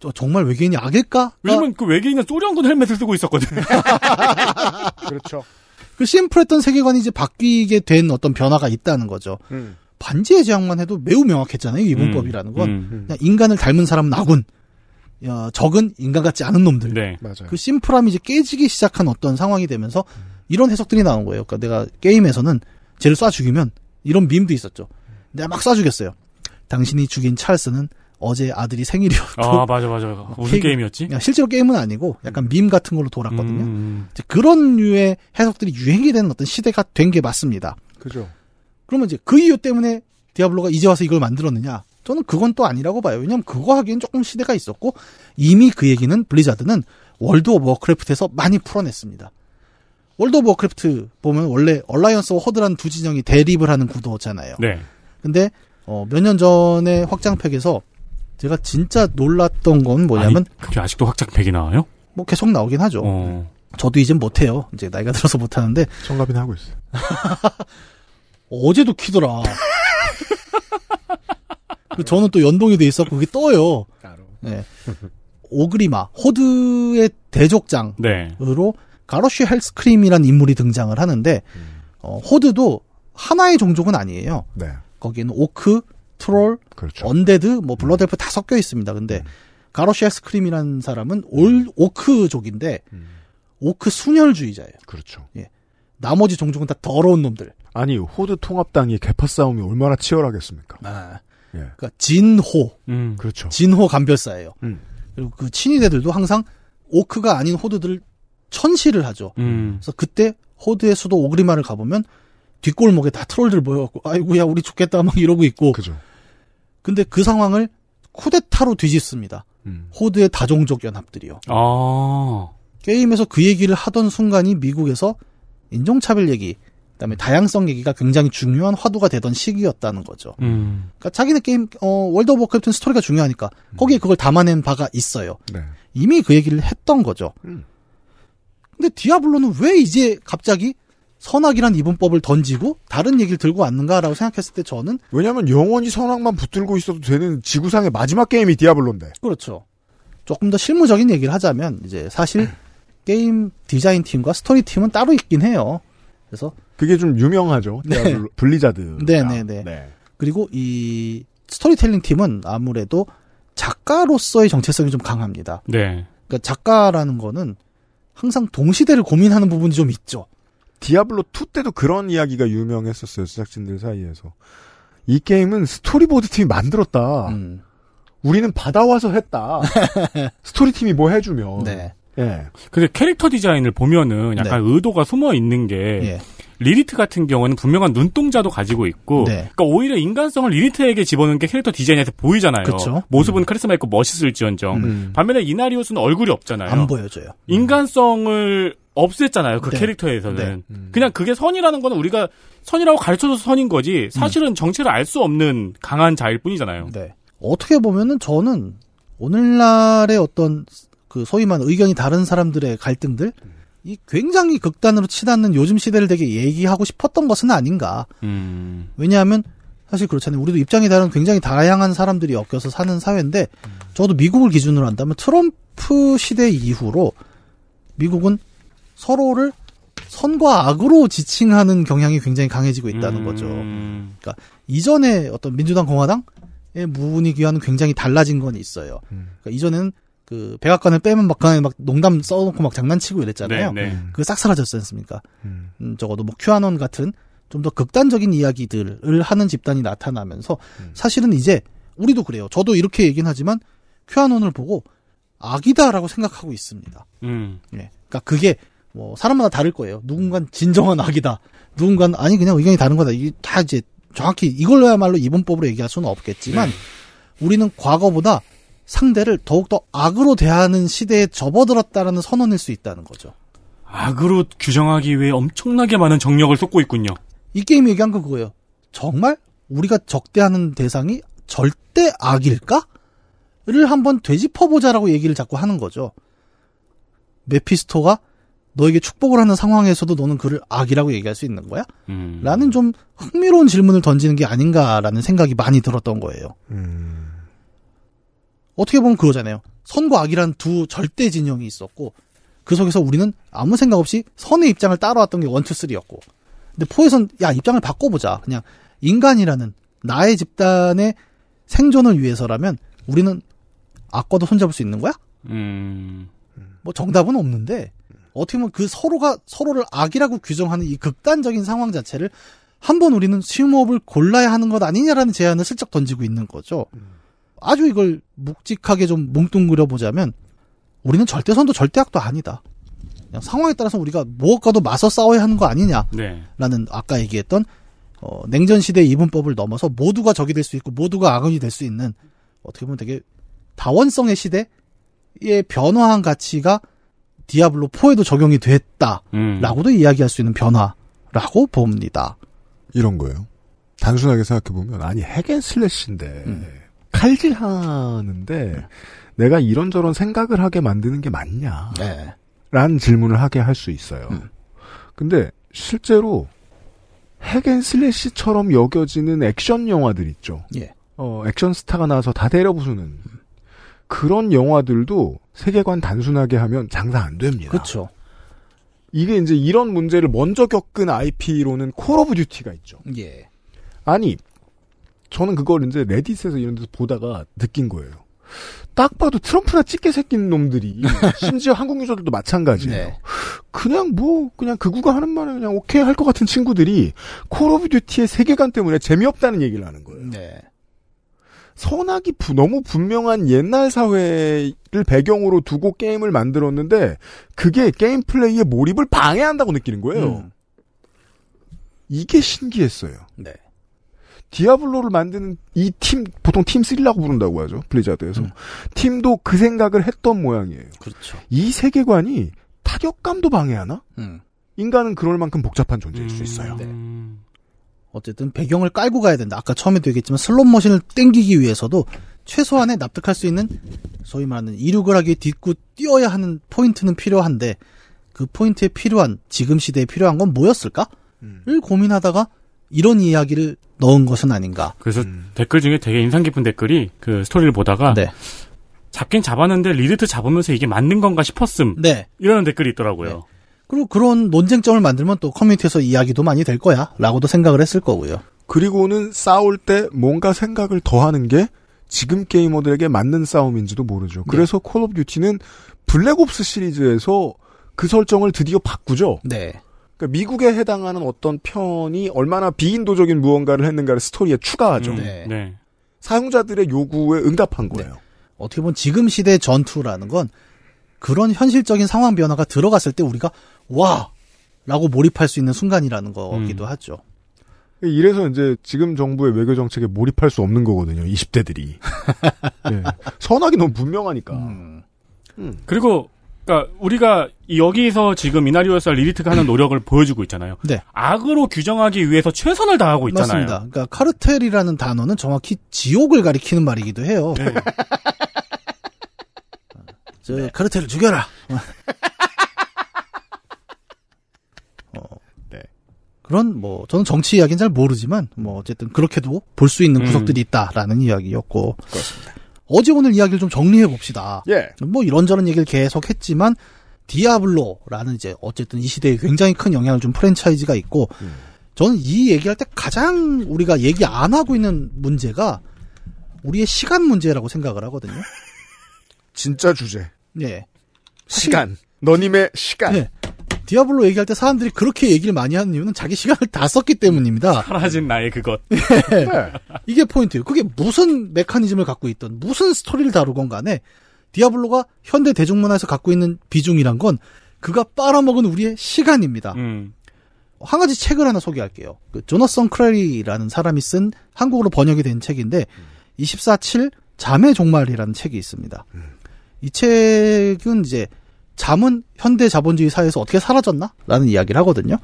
[SPEAKER 10] 저- 정말 외계인이 악일까?
[SPEAKER 11] 왜냐면 그 외계인은 소련군 헬멧을 쓰고 있었거든.
[SPEAKER 2] 그렇죠.
[SPEAKER 10] 그 심플했던 세계관이 이제 바뀌게 된 어떤 변화가 있다는 거죠.
[SPEAKER 2] 음.
[SPEAKER 10] 반지의 제왕만 해도 매우 명확했잖아요. 이분법이라는 건
[SPEAKER 11] 음.
[SPEAKER 10] 그냥 인간을 닮은 사람은 아군, 어, 적은 인간 같지 않은 놈들.
[SPEAKER 11] 네.
[SPEAKER 2] 맞아요.
[SPEAKER 10] 그 심플함이 이제 깨지기 시작한 어떤 상황이 되면서 이런 해석들이 나온 거예요. 그러니까 내가 게임에서는 쟤를 쏴 죽이면 이런 밈도 있었죠. 내가 막 쏴 죽였어요. 당신이 죽인 찰스는 어제 아들이 생일이었고
[SPEAKER 11] 아, 맞아, 맞아. 무슨
[SPEAKER 10] 케이크-
[SPEAKER 11] 게임이었지?
[SPEAKER 10] 야, 실제로 게임은 아니고 약간 밈 같은 걸로 돌았거든요.
[SPEAKER 11] 음.
[SPEAKER 10] 이제 그런 류의 해석들이 유행이 되는 어떤 시대가 된 게 맞습니다.
[SPEAKER 2] 그죠.
[SPEAKER 10] 그러면 이제 그 이유 때문에 디아블로가 이제 와서 이걸 만들었느냐? 저는 그건 또 아니라고 봐요. 왜냐면 그거 하기엔 조금 시대가 있었고 이미 그 얘기는 블리자드는 월드 오브 워크래프트에서 많이 풀어냈습니다. 월드 오브 워크래프트 보면 원래 얼라이언스와 호드라는 두 진영이 대립을 하는 구도잖아요.
[SPEAKER 11] 네.
[SPEAKER 10] 근데 어, 몇 년 전에 확장팩에서 제가 진짜 놀랐던 건 뭐냐면
[SPEAKER 11] 아니, 그게 아직도 확장팩이 나와요?
[SPEAKER 10] 뭐 계속 나오긴 하죠.
[SPEAKER 11] 어.
[SPEAKER 10] 저도 이젠 못해요. 이제 나이가 들어서 못하는데
[SPEAKER 2] 정갑이나 하고 있어요.
[SPEAKER 10] 어제도 키더라. 그 저는 또 연동이 돼 있었고 그게 떠요. 네. 오그리마 호드의 대족장으로
[SPEAKER 11] 네.
[SPEAKER 10] 가로슈 헬스크림이라는 인물이 등장을 하는데 어, 호드도 하나의 종족은 아니에요.
[SPEAKER 2] 네.
[SPEAKER 10] 거기는 오크, 트롤,
[SPEAKER 2] 그렇죠.
[SPEAKER 10] 언데드, 뭐 블러드엘프 다 섞여 있습니다. 근데 가로슈 헬스크림이라는 사람은 올 오크족인데 오크 순혈주의자예요.
[SPEAKER 2] 그렇죠.
[SPEAKER 10] 예. 나머지 종족은 다 더러운 놈들.
[SPEAKER 2] 아니 호드 통합당이 계파 싸움이 얼마나 치열하겠습니까?
[SPEAKER 10] 아,
[SPEAKER 2] 예.
[SPEAKER 10] 그러니까 진호,
[SPEAKER 11] 음.
[SPEAKER 2] 그렇죠.
[SPEAKER 10] 진호 감별사예요.
[SPEAKER 2] 음.
[SPEAKER 10] 그리고 그 친위대들도 항상 오크가 아닌 호드들을 천시를 하죠.
[SPEAKER 11] 음.
[SPEAKER 10] 그래서 그때 호드의 수도 오그리마를 가보면 뒷골목에 다 트롤들 모여갖고 아이고야 우리 죽겠다 막 이러고 있고.
[SPEAKER 2] 그죠.
[SPEAKER 10] 근데 그 상황을 쿠데타로 뒤집습니다.
[SPEAKER 2] 음.
[SPEAKER 10] 호드의 다종족 연합들이요.
[SPEAKER 11] 아.
[SPEAKER 10] 게임에서 그 얘기를 하던 순간이 미국에서 인종차별 얘기, 그다음에 다양성 얘기가 굉장히 중요한 화두가 되던 시기였다는 거죠.
[SPEAKER 11] 음.
[SPEAKER 10] 그러니까 자기네 게임 어 월드 오브 워크래프트는 스토리가 중요하니까 거기에 그걸 담아낸 바가 있어요.
[SPEAKER 2] 네.
[SPEAKER 10] 이미 그 얘기를 했던 거죠.
[SPEAKER 2] 음.
[SPEAKER 10] 근데 디아블로는 왜 이제 갑자기 선악이란 이분법을 던지고 다른 얘기를 들고 왔는가라고 생각했을 때 저는
[SPEAKER 2] 왜냐하면 영원히 선악만 붙들고 있어도 되는 지구상의 마지막 게임이 디아블로인데.
[SPEAKER 10] 그렇죠. 조금 더 실무적인 얘기를 하자면 이제 사실 게임 디자인 팀과 스토리 팀은 따로 있긴 해요. 그래서
[SPEAKER 2] 그게 좀 유명하죠.
[SPEAKER 10] 네.
[SPEAKER 2] 블리자드.
[SPEAKER 10] 네네네. 그리고 이 스토리텔링 팀은 아무래도 작가로서의 정체성이 좀 강합니다.
[SPEAKER 11] 네.
[SPEAKER 10] 그러니까 작가라는 거는 항상 동시대를 고민하는 부분이 좀 있죠.
[SPEAKER 2] 디아블로 2 때도 그런 이야기가 유명했었어요. 제작진들 사이에서. 이 게임은 스토리보드 팀이 만들었다.
[SPEAKER 10] 음.
[SPEAKER 2] 우리는 받아와서 했다. 스토리 팀이 뭐 해주면.
[SPEAKER 10] 네.
[SPEAKER 2] 예.
[SPEAKER 11] 근데 캐릭터 디자인을 보면은 약간 의도가 숨어 있는 게
[SPEAKER 10] 예.
[SPEAKER 11] 릴리트 같은 경우는 분명한 눈동자도 가지고 있고,
[SPEAKER 10] 네.
[SPEAKER 11] 그러니까 오히려 인간성을 릴리트에게 집어넣은 게 캐릭터 디자인에서 보이잖아요.
[SPEAKER 10] 그쵸.
[SPEAKER 11] 모습은 카리스마 있고 멋있을지언정.
[SPEAKER 10] 음.
[SPEAKER 11] 반면에 이나리우스는 얼굴이 없잖아요.
[SPEAKER 10] 안 보여줘요.
[SPEAKER 11] 인간성을 없앴잖아요. 그
[SPEAKER 10] 네.
[SPEAKER 11] 캐릭터에서는.
[SPEAKER 10] 네.
[SPEAKER 11] 그냥 그게 선이라는 거는 우리가 선이라고 가르쳐줘서 선인 거지, 사실은 정체를 알 수 없는 강한 자일 뿐이잖아요.
[SPEAKER 10] 네. 어떻게 보면은 저는 오늘날의 어떤 그 소위 말하는 의견이 다른 사람들의 갈등들 이 굉장히 극단으로 치닫는 요즘 시대를 되게 얘기하고 싶었던 것은 아닌가.
[SPEAKER 11] 음.
[SPEAKER 10] 왜냐하면 사실 그렇잖아요. 우리도 입장이 다른 굉장히 다양한 사람들이 엮여서 사는 사회인데 적어도 미국을 기준으로 한다면 트럼프 시대 이후로 미국은 서로를 선과 악으로 지칭하는 경향이 굉장히 강해지고 있다는 거죠.
[SPEAKER 11] 음.
[SPEAKER 10] 그러니까 이전에 어떤 민주당 공화당의 분위기와는 굉장히 달라진 건 있어요. 그러니까 이전에는 그 백악관을 빼면 막 그냥 막 농담 써놓고 막 장난치고 이랬잖아요.
[SPEAKER 11] 네, 네.
[SPEAKER 10] 그게 싹 사라졌지 않습니까? 음, 적어도 뭐 큐아논 같은 좀 더 극단적인 이야기들을 하는 집단이 나타나면서 사실은 이제 우리도 그래요. 저도 이렇게 얘기는 하지만 큐아논을 보고 악이다라고 생각하고 있습니다.
[SPEAKER 11] 음.
[SPEAKER 10] 예. 그러니까 그게 뭐 사람마다 다를 거예요. 누군가는 진정한 악이다. 누군가는 아니 그냥 의견이 다른 거다. 이게 다 이제 정확히 이걸로야말로 이분법으로 얘기할 수는 없겠지만 우리는 과거보다 상대를 더욱더 악으로 대하는 시대에 접어들었다라는 선언일 수 있다는 거죠.
[SPEAKER 11] 악으로 규정하기 위해 엄청나게 많은 정력을 쏟고 있군요.
[SPEAKER 10] 이 게임 얘기한 거 그거예요. 정말 우리가 적대하는 대상이 절대 악일까? 를 한번 되짚어보자라고 얘기를 자꾸 하는 거죠. 메피스토가 너에게 축복을 하는 상황에서도 너는 그를 악이라고 얘기할 수 있는 거야?
[SPEAKER 11] 음.
[SPEAKER 10] 라는 좀 흥미로운 질문을 던지는 게 아닌가라는 생각이 많이 들었던 거예요. 어떻게 보면 그거잖아요. 선과 악이라는 두 절대 진영이 있었고 그 속에서 우리는 아무 생각 없이 선의 입장을 따라왔던 게 원투 쓰리였고 근데 포에선 야 입장을 바꿔보자. 그냥 인간이라는 나의 집단의 생존을 위해서라면 우리는 악과도 손잡을 수 있는 거야?
[SPEAKER 11] 음.
[SPEAKER 10] 뭐 정답은 없는데 어떻게 보면 그 서로가 서로를 악이라고 규정하는 이 극단적인 상황 자체를 한 번 우리는 심호흡을 골라야 하는 것 아니냐라는 제안을 슬쩍 던지고 있는 거죠. 아주 이걸 묵직하게 좀 뭉뚱그려 보자면 우리는 절대선도 절대악도 아니다. 상황에 따라서 우리가 무엇과도 맞서 싸워야 하는 거 아니냐라는
[SPEAKER 11] 네.
[SPEAKER 10] 아까 얘기했던 어, 냉전 시대의 이분법을 넘어서 모두가 적이 될 수 있고 모두가 악원이 될 수 있는 어떻게 보면 되게 다원성의 시대의 변화한 가치가 디아블로 4에도 적용이 됐다라고도 이야기할 수 있는 변화라고 봅니다.
[SPEAKER 2] 이런 거예요. 단순하게 생각해 보면, 아니, hack and slash인데,
[SPEAKER 10] 음.
[SPEAKER 2] 칼질하는데, 내가 이런저런 생각을 하게 만드는 게 맞냐?
[SPEAKER 10] 네.
[SPEAKER 2] 라는 질문을 하게 할 수 있어요. 근데, 실제로, hack and slash처럼 여겨지는 액션 영화들 있죠.
[SPEAKER 10] 예.
[SPEAKER 2] 어, 액션 스타가 나와서 다 때려 부수는. 그런 영화들도 세계관 단순하게 하면 장사 안 됩니다.
[SPEAKER 10] 그렇죠.
[SPEAKER 2] 이게 이제 이런 문제를 먼저 겪은 IP로는 콜 오브 듀티가 있죠.
[SPEAKER 10] 예.
[SPEAKER 2] 아니, 저는 그걸 이제 레딧에서 이런 데서 보다가 느낀 거예요. 딱 봐도 트럼프나 찍게 생긴 놈들이, 심지어 한국 유저들도 마찬가지예요.
[SPEAKER 10] 네.
[SPEAKER 2] 그냥 뭐, 그냥 극우가 하는 말에 그냥 오케이 할 것 같은 친구들이 콜 오브 듀티의 세계관 때문에 재미없다는 얘기를 하는 거예요.
[SPEAKER 10] 네.
[SPEAKER 2] 선악이 부- 너무 분명한 옛날 사회를 배경으로 두고 게임을 만들었는데 그게 게임 플레이의 몰입을 방해한다고 느끼는 거예요.
[SPEAKER 10] 음.
[SPEAKER 2] 이게 신기했어요.
[SPEAKER 10] 네.
[SPEAKER 2] 디아블로를 만드는 이 팀, 보통 팀 3라고 부른다고 하죠. 블리자드에서. 팀도 그 생각을 했던 모양이에요.
[SPEAKER 10] 그렇죠.
[SPEAKER 2] 이 세계관이 타격감도 방해하나?
[SPEAKER 10] 음.
[SPEAKER 2] 인간은 그럴 만큼 복잡한 존재일 수 있어요.
[SPEAKER 10] 네. 어쨌든 배경을 깔고 가야 된다. 아까 처음에도 얘기했지만 슬롯 머신을 땡기기 위해서도 최소한의 납득할 수 있는 소위 말하는 이륙을 하기 딛고 뛰어야 하는 포인트는 필요한데 그 포인트에 필요한 지금 시대에 필요한 건 뭐였을까?를
[SPEAKER 2] 음.
[SPEAKER 10] 고민하다가 이런 이야기를 넣은 것은 아닌가.
[SPEAKER 11] 그래서 댓글 중에 되게 인상 깊은 댓글이 그 스토리를 보다가
[SPEAKER 10] 네.
[SPEAKER 11] 잡긴 잡았는데 릴리트 잡으면서 이게 맞는 건가 싶었음.
[SPEAKER 10] 네.
[SPEAKER 11] 이런 댓글이 있더라고요.
[SPEAKER 10] 그리고 그런 논쟁점을 만들면 또 커뮤니티에서 이야기도 많이 될 거야. 라고도 생각을 했을 거고요.
[SPEAKER 2] 그리고는 싸울 때 뭔가 생각을 더 하는 게 지금 게이머들에게 맞는 싸움인지도 모르죠. 그래서 콜 오브 듀티는 블랙옵스 시리즈에서 그 설정을 드디어 바꾸죠.
[SPEAKER 10] 네.
[SPEAKER 2] 그러니까 미국에 해당하는 어떤 편이 얼마나 비인도적인 무언가를 했는가를 스토리에 추가하죠.
[SPEAKER 10] 음, 네.
[SPEAKER 2] 사용자들의 요구에 응답한 거예요.
[SPEAKER 10] 어떻게 보면 지금 시대의 전투라는 건 그런 현실적인 상황 변화가 들어갔을 때 우리가 와! 라고 몰입할 수 있는 순간이라는 거기도 하죠.
[SPEAKER 2] 이래서 이제 지금 정부의 외교 정책에 몰입할 수 없는 거거든요. 20대들이. 선악이 너무 분명하니까.
[SPEAKER 10] 음.
[SPEAKER 11] 그리고 그러니까 우리가 여기서 지금 이나리오스 리리트가 하는 노력을 보여주고 있잖아요.
[SPEAKER 10] 네.
[SPEAKER 11] 악으로 규정하기 위해서 최선을 다하고 있잖아요.
[SPEAKER 10] 맞습니다. 그러니까 카르텔이라는 단어는 정확히 지옥을 가리키는 말이기도 해요.
[SPEAKER 11] 네.
[SPEAKER 10] 저 카르텔을 죽여라. 어,
[SPEAKER 2] 네.
[SPEAKER 10] 그런 뭐 저는 정치 이야기는 잘 모르지만 뭐 어쨌든 그렇게도 볼 수 있는
[SPEAKER 2] 음.
[SPEAKER 10] 구석들이 있다라는 이야기였고 어제 오늘 이야기를 좀 정리해 봅시다.
[SPEAKER 2] 예.
[SPEAKER 10] 뭐 이런저런 얘기를 계속 했지만 디아블로라는 이제 어쨌든 이 시대에 굉장히 큰 영향을 준 프랜차이즈가 있고 저는 이 얘기할 때 가장 우리가 얘기 안 하고 있는 문제가 우리의 시간 문제라고 생각을 하거든요.
[SPEAKER 2] 진짜 주제.
[SPEAKER 10] 예.
[SPEAKER 2] 시간. 너님의 시간.
[SPEAKER 10] 네. 디아블로 얘기할 때 사람들이 그렇게 얘기를 많이 하는 이유는 자기 시간을 다 썼기 때문입니다.
[SPEAKER 11] 사라진 나의 그것.
[SPEAKER 10] 네. 이게 포인트예요. 그게 무슨 메커니즘을 갖고 있던 무슨 스토리를 다루건 간에 디아블로가 현대 대중문화에서 갖고 있는 비중이란 건 그가 빨아먹은 우리의 시간입니다.
[SPEAKER 11] 음.
[SPEAKER 10] 한 가지 책을 하나 소개할게요. 그 조너선 크래리라는 사람이 쓴 한국어로 번역이 된 책인데 24.7 잠의 종말이라는 책이 있습니다. 이 책은 이제 잠은 현대 자본주의 사회에서 어떻게 사라졌나? 라는 이야기를 하거든요.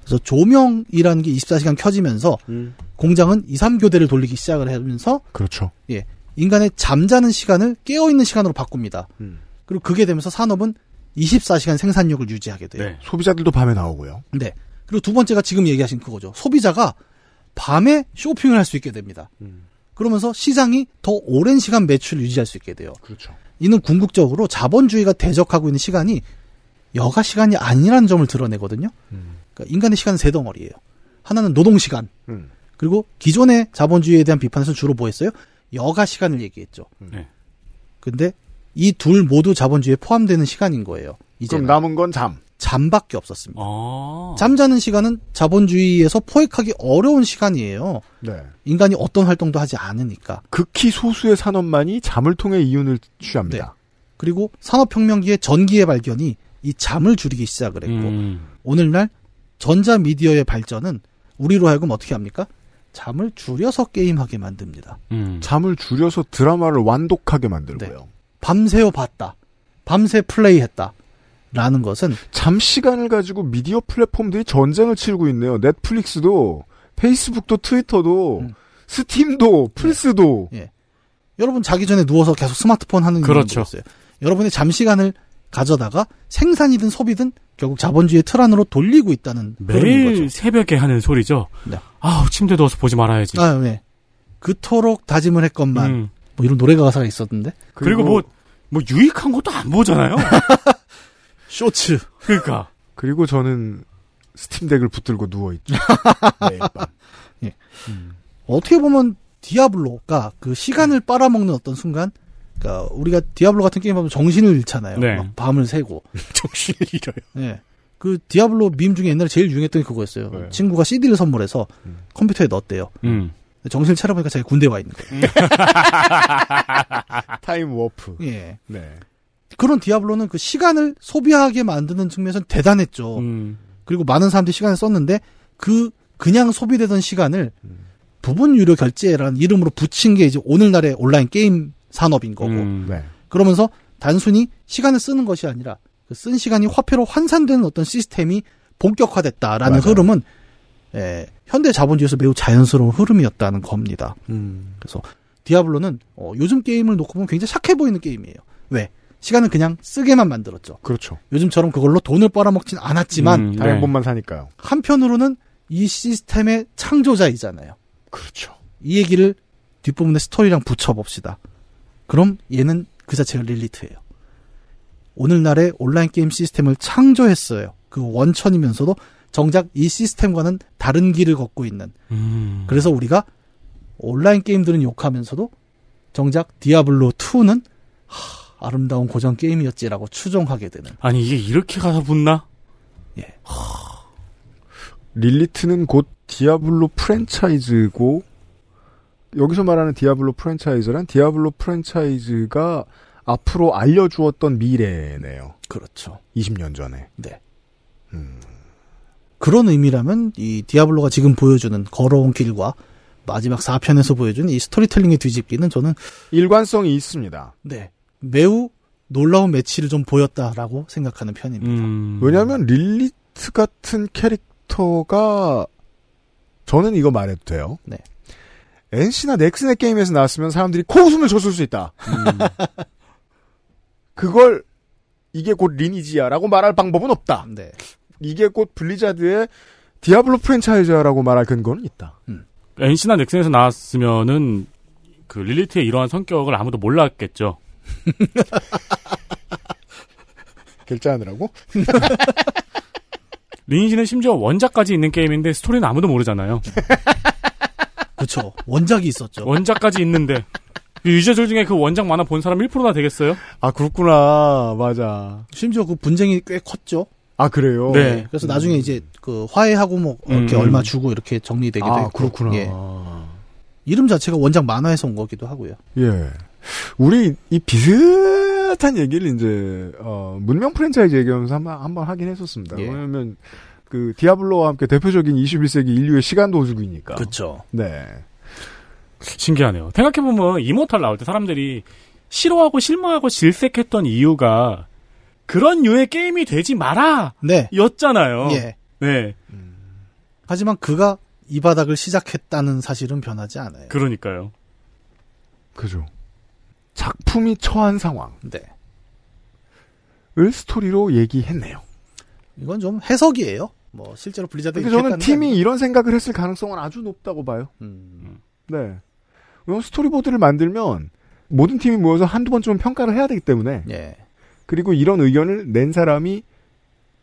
[SPEAKER 10] 그래서 조명이라는 게 24시간 켜지면서 공장은 2, 3교대를 돌리기 시작을 하면서
[SPEAKER 2] 그렇죠.
[SPEAKER 10] 예. 인간의 잠자는 시간을 깨어있는 시간으로 바꿉니다. 그리고 그게 되면서 산업은 24시간 생산력을 유지하게 돼요.
[SPEAKER 2] 소비자들도 밤에 나오고요.
[SPEAKER 10] 네. 그리고 두 번째가 지금 얘기하신 그거죠. 소비자가 밤에 쇼핑을 할 수 있게 됩니다. 그러면서 시장이 더 오랜 시간 매출을 유지할 수 있게 돼요.
[SPEAKER 2] 그렇죠.
[SPEAKER 10] 이는 궁극적으로 자본주의가 대적하고 있는 시간이 여가 시간이 아니라는 점을 드러내거든요. 그러니까 인간의 시간은 세 덩어리예요. 하나는 노동 시간.
[SPEAKER 2] 음.
[SPEAKER 10] 그리고 기존의 자본주의에 대한 비판에서 주로 뭐 했어요? 여가 시간을 얘기했죠.
[SPEAKER 11] 네.
[SPEAKER 10] 근데 이 둘 모두 자본주의에 포함되는 시간인 거예요. 이제
[SPEAKER 2] 그럼 남은 건 잠.
[SPEAKER 10] 잠밖에 없었습니다.
[SPEAKER 11] 아.
[SPEAKER 10] 잠자는 시간은 자본주의에서 포획하기 어려운 시간이에요.
[SPEAKER 2] 네.
[SPEAKER 10] 인간이 어떤 활동도 하지 않으니까.
[SPEAKER 2] 극히 소수의 산업만이 잠을 통해 이윤을 취합니다.
[SPEAKER 10] 그리고 산업혁명기의 전기의 발견이 이 잠을 줄이기 시작을 했고
[SPEAKER 11] 음.
[SPEAKER 10] 오늘날 전자 미디어의 발전은 우리로 하여금 어떻게 합니까? 잠을 줄여서 게임하게 만듭니다.
[SPEAKER 11] 음.
[SPEAKER 2] 잠을 줄여서 드라마를 완독하게 만들고요.
[SPEAKER 10] 밤새워 봤다. 밤새 플레이했다. 라는 것은
[SPEAKER 2] 잠 시간을 가지고 미디어 플랫폼들이 전쟁을 치르고 있네요. 넷플릭스도 페이스북도 트위터도
[SPEAKER 10] 음.
[SPEAKER 2] 스팀도 플스도
[SPEAKER 10] 예. 여러분 자기 전에 누워서 계속 스마트폰 하는
[SPEAKER 11] 그렇죠.
[SPEAKER 10] 있어요. 여러분의 잠 시간을 가져다가 생산이든 소비든 결국 자본주의의 틀 안으로 돌리고 있다는
[SPEAKER 11] 매일
[SPEAKER 10] 거죠.
[SPEAKER 11] 새벽에 하는 소리죠.
[SPEAKER 10] 네.
[SPEAKER 11] 아우 침대 누워서 보지 말아야지.
[SPEAKER 10] 아, 네. 그토록 다짐을 했건만
[SPEAKER 11] 음.
[SPEAKER 10] 뭐 이런 노래 가사가 있었는데
[SPEAKER 11] 그리고 뭐, 뭐 유익한 것도 안 보잖아요.
[SPEAKER 10] 쇼츠
[SPEAKER 11] 그러니까
[SPEAKER 2] 그리고 저는 스팀덱을 붙들고 누워있죠. 매일 밤.
[SPEAKER 10] 예. 어떻게 보면 디아블로가 그 시간을 빨아먹는 어떤 순간, 그러니까 우리가 디아블로 같은 게임 하면 정신을 잃잖아요.
[SPEAKER 11] 네.
[SPEAKER 10] 막 밤을 새고.
[SPEAKER 11] 정신을 잃어요.
[SPEAKER 10] 예. 그 디아블로 밈 중에 옛날에 제일 유행했던 게 그거였어요.
[SPEAKER 2] 네.
[SPEAKER 10] 친구가 CD를 선물해서 컴퓨터에 넣었대요.
[SPEAKER 11] 음.
[SPEAKER 10] 정신을 차려보니까 자기 군대 와 있는 거예요.
[SPEAKER 2] time warp.
[SPEAKER 10] 예.
[SPEAKER 2] 네.
[SPEAKER 10] 그런 디아블로는 그 시간을 소비하게 만드는 측면에서 대단했죠.
[SPEAKER 11] 음.
[SPEAKER 10] 그리고 많은 사람들이 시간을 썼는데 그 그냥 소비되던 시간을 부분 유료 결제라는 이름으로 붙인 게 이제 오늘날의 온라인 게임 산업인 거고.
[SPEAKER 11] 음.
[SPEAKER 2] 네.
[SPEAKER 10] 그러면서 단순히 시간을 쓰는 것이 아니라 그 쓴 시간이 화폐로 환산되는 어떤 시스템이 본격화됐다라는
[SPEAKER 2] 맞아요.
[SPEAKER 10] 흐름은 예, 현대 자본주의에서 매우 자연스러운 흐름이었다는 겁니다.
[SPEAKER 2] 음.
[SPEAKER 10] 그래서 디아블로는 어, 요즘 게임을 놓고 보면 굉장히 착해 보이는 게임이에요. 왜? 시간은 그냥 쓰게만 만들었죠.
[SPEAKER 2] 그렇죠.
[SPEAKER 10] 요즘처럼 그걸로 돈을 빨아먹진 않았지만
[SPEAKER 11] 음,
[SPEAKER 2] 단한
[SPEAKER 11] 네.
[SPEAKER 2] 번만 사니까요.
[SPEAKER 10] 한편으로는 이 시스템의 창조자이잖아요.
[SPEAKER 2] 그렇죠.
[SPEAKER 10] 이 얘기를 뒷부분에 스토리랑 붙여봅시다. 그럼 얘는 그 자체가 릴리트예요. 오늘날의 온라인 게임 시스템을 창조했어요. 그 원천이면서도 정작 이 시스템과는 다른 길을 걷고 있는.
[SPEAKER 11] 음.
[SPEAKER 10] 그래서 우리가 온라인 게임들은 욕하면서도 정작 디아블로 2는 아름다운 고전 게임이었지라고 추종하게 되는.
[SPEAKER 11] 아니 이게 이렇게 가서 붙나?
[SPEAKER 2] 릴리트는 곧 디아블로 프랜차이즈고 여기서 말하는 디아블로 프랜차이즈란 디아블로 프랜차이즈가 앞으로 알려주었던 미래네요.
[SPEAKER 10] 그렇죠.
[SPEAKER 2] 20년 전에.
[SPEAKER 10] 네. 그런 의미라면 이 디아블로가 지금 보여주는 걸어온 길과 마지막 4편에서 보여준 이 스토리텔링의 뒤집기는 저는
[SPEAKER 2] 일관성이 있습니다.
[SPEAKER 10] 네 매우 놀라운 매치를 좀 보였다라고 생각하는 편입니다.
[SPEAKER 11] 음.
[SPEAKER 2] 왜냐하면 릴리트 같은 캐릭터가 저는 이거 말해도 돼요.
[SPEAKER 10] 네.
[SPEAKER 2] NC나 넥슨의 게임에서 나왔으면 사람들이 코웃음을 쳤을 수 있다. 그걸 이게 곧 리니지야라고 말할 방법은 없다.
[SPEAKER 10] 네.
[SPEAKER 2] 이게 곧 블리자드의 디아블로 프랜차이즈야라고 말할 근거는 있다.
[SPEAKER 11] NC나 넥슨에서 나왔으면은 그 릴리트의 이러한 성격을 아무도 몰랐겠죠.
[SPEAKER 2] 결제하느라고?
[SPEAKER 11] 리니지는 심지어 원작까지 있는 게임인데 스토리는 아무도 모르잖아요.
[SPEAKER 10] 그렇죠. 원작이 있었죠.
[SPEAKER 11] 원작까지 있는데 그 유저들 중에 그 원작 만화 본 사람 1%나 되겠어요?
[SPEAKER 2] 아 그렇구나. 맞아.
[SPEAKER 10] 심지어 그 분쟁이 꽤 컸죠.
[SPEAKER 2] 아 그래요.
[SPEAKER 11] 네.
[SPEAKER 10] 그래서 나중에 이제 그 화해하고 뭐 이렇게
[SPEAKER 11] 음.
[SPEAKER 10] 얼마 주고 이렇게 정리되기도
[SPEAKER 2] 아
[SPEAKER 10] 했고.
[SPEAKER 2] 그렇구나.
[SPEAKER 10] 예. 이름 자체가 원작 만화에서 온 거기도 하고요.
[SPEAKER 2] 예. 우리 이 비슷한 얘기를 이제 어, 문명 프랜차이즈 얘기하면서 한번 한번 하긴 했었습니다.
[SPEAKER 10] 예.
[SPEAKER 2] 왜냐면 그 디아블로와 함께 대표적인 21세기 인류의 시간 도둑이니까.
[SPEAKER 10] 그렇죠.
[SPEAKER 2] 네.
[SPEAKER 11] 신기하네요. 생각해 보면 이모탈 나올 때 사람들이 싫어하고 실망하고 질색했던 이유가 그런 류의 게임이 되지 마라!
[SPEAKER 10] 네.
[SPEAKER 11] 였잖아요.
[SPEAKER 10] 예.
[SPEAKER 11] 네.
[SPEAKER 10] 하지만 그가 이 바닥을 시작했다는 사실은 변하지 않아요.
[SPEAKER 11] 그러니까요.
[SPEAKER 2] 그죠. 작품이 처한 상황을
[SPEAKER 10] 네.
[SPEAKER 2] 스토리로 얘기했네요.
[SPEAKER 10] 이건 좀 해석이에요. 뭐 실제로 블리자드
[SPEAKER 2] 근데 저는 팀이 이런 생각을 했을 가능성은 아주 높다고 봐요.
[SPEAKER 10] 음.
[SPEAKER 2] 네. 왜냐면 스토리보드를 만들면 모든 팀이 모여서 한두 번쯤은 평가를 해야 되기 때문에
[SPEAKER 10] 예.
[SPEAKER 2] 그리고 이런 의견을 낸 사람이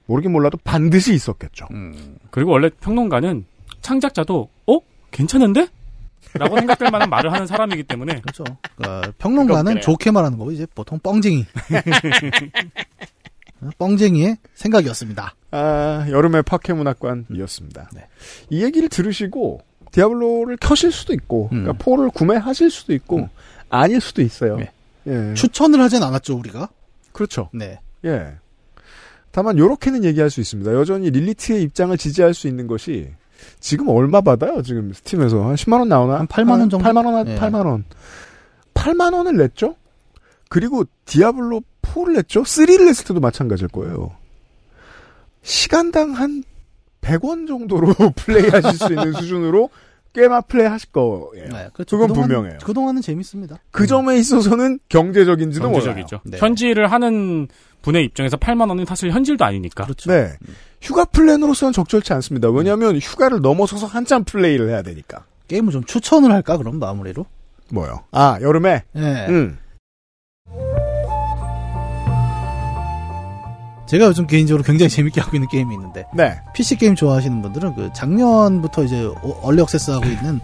[SPEAKER 2] 모르긴 몰라도 반드시 있었겠죠.
[SPEAKER 10] 음.
[SPEAKER 11] 그리고 원래 평론가는 창작자도, 어? 괜찮은데? 라고 생각될 만한 말을 하는 사람이기 때문에.
[SPEAKER 10] 그렇죠. 어, 평론가는. 좋게 말하는 거고 이제 보통 뻥쟁이. 뻥쟁이의 생각이었습니다.
[SPEAKER 2] 아, 여름의 파케문학관이었습니다.
[SPEAKER 10] 네.
[SPEAKER 2] 이 얘기를 들으시고 디아블로를 켜실 수도 있고,
[SPEAKER 10] 음.
[SPEAKER 2] 그러니까 four를 구매하실 수도 있고, 아닐 수도 있어요.
[SPEAKER 10] 네.
[SPEAKER 2] 예.
[SPEAKER 10] 추천을 하진 않았죠 우리가.
[SPEAKER 2] 그렇죠.
[SPEAKER 10] 네.
[SPEAKER 2] 예. 다만 요렇게는 얘기할 수 있습니다. 여전히 릴리트의 입장을 지지할 수 있는 것이 지금 얼마 받아요? 지금 스팀에서 한 10만 원 나오나?
[SPEAKER 10] 한 8만 원 정도?
[SPEAKER 2] 8만 원,
[SPEAKER 10] 예.
[SPEAKER 2] 8만 원. 8만 원을 냈죠? 그리고 디아블로 4를 냈죠? 3를 냈을 때도 마찬가지일 거예요. 시간당 한 100원 정도로 플레이하실 수 있는 수준으로 꽤나 플레이 하실 거예요.
[SPEAKER 10] 네, 그렇죠.
[SPEAKER 2] 그건
[SPEAKER 10] 그동안-
[SPEAKER 2] 분명해요.
[SPEAKER 10] 그동안은 재밌습니다.
[SPEAKER 2] 그 점에 있어서는 경제적인지도
[SPEAKER 11] 경제적이죠.
[SPEAKER 10] 네.
[SPEAKER 11] 현질을 하는 분의 입장에서 8만 원은 사실 현질도 아니니까.
[SPEAKER 10] 그렇죠.
[SPEAKER 2] 몰라요. 네. 휴가 플랜으로서는 적절치 않습니다. 왜냐하면 휴가를 넘어서서 한참 플레이를 해야 되니까.
[SPEAKER 10] 게임을 좀 추천을 할까 그럼 마무리로.
[SPEAKER 2] 뭐요? 아 여름에.
[SPEAKER 10] 예.
[SPEAKER 2] 음.
[SPEAKER 10] 제가 요즘 개인적으로 굉장히 재밌게 하고 있는 게임이 있는데
[SPEAKER 2] 네.
[SPEAKER 10] PC 게임 좋아하시는 분들은 그 작년부터 이제 어- early access 하고 있는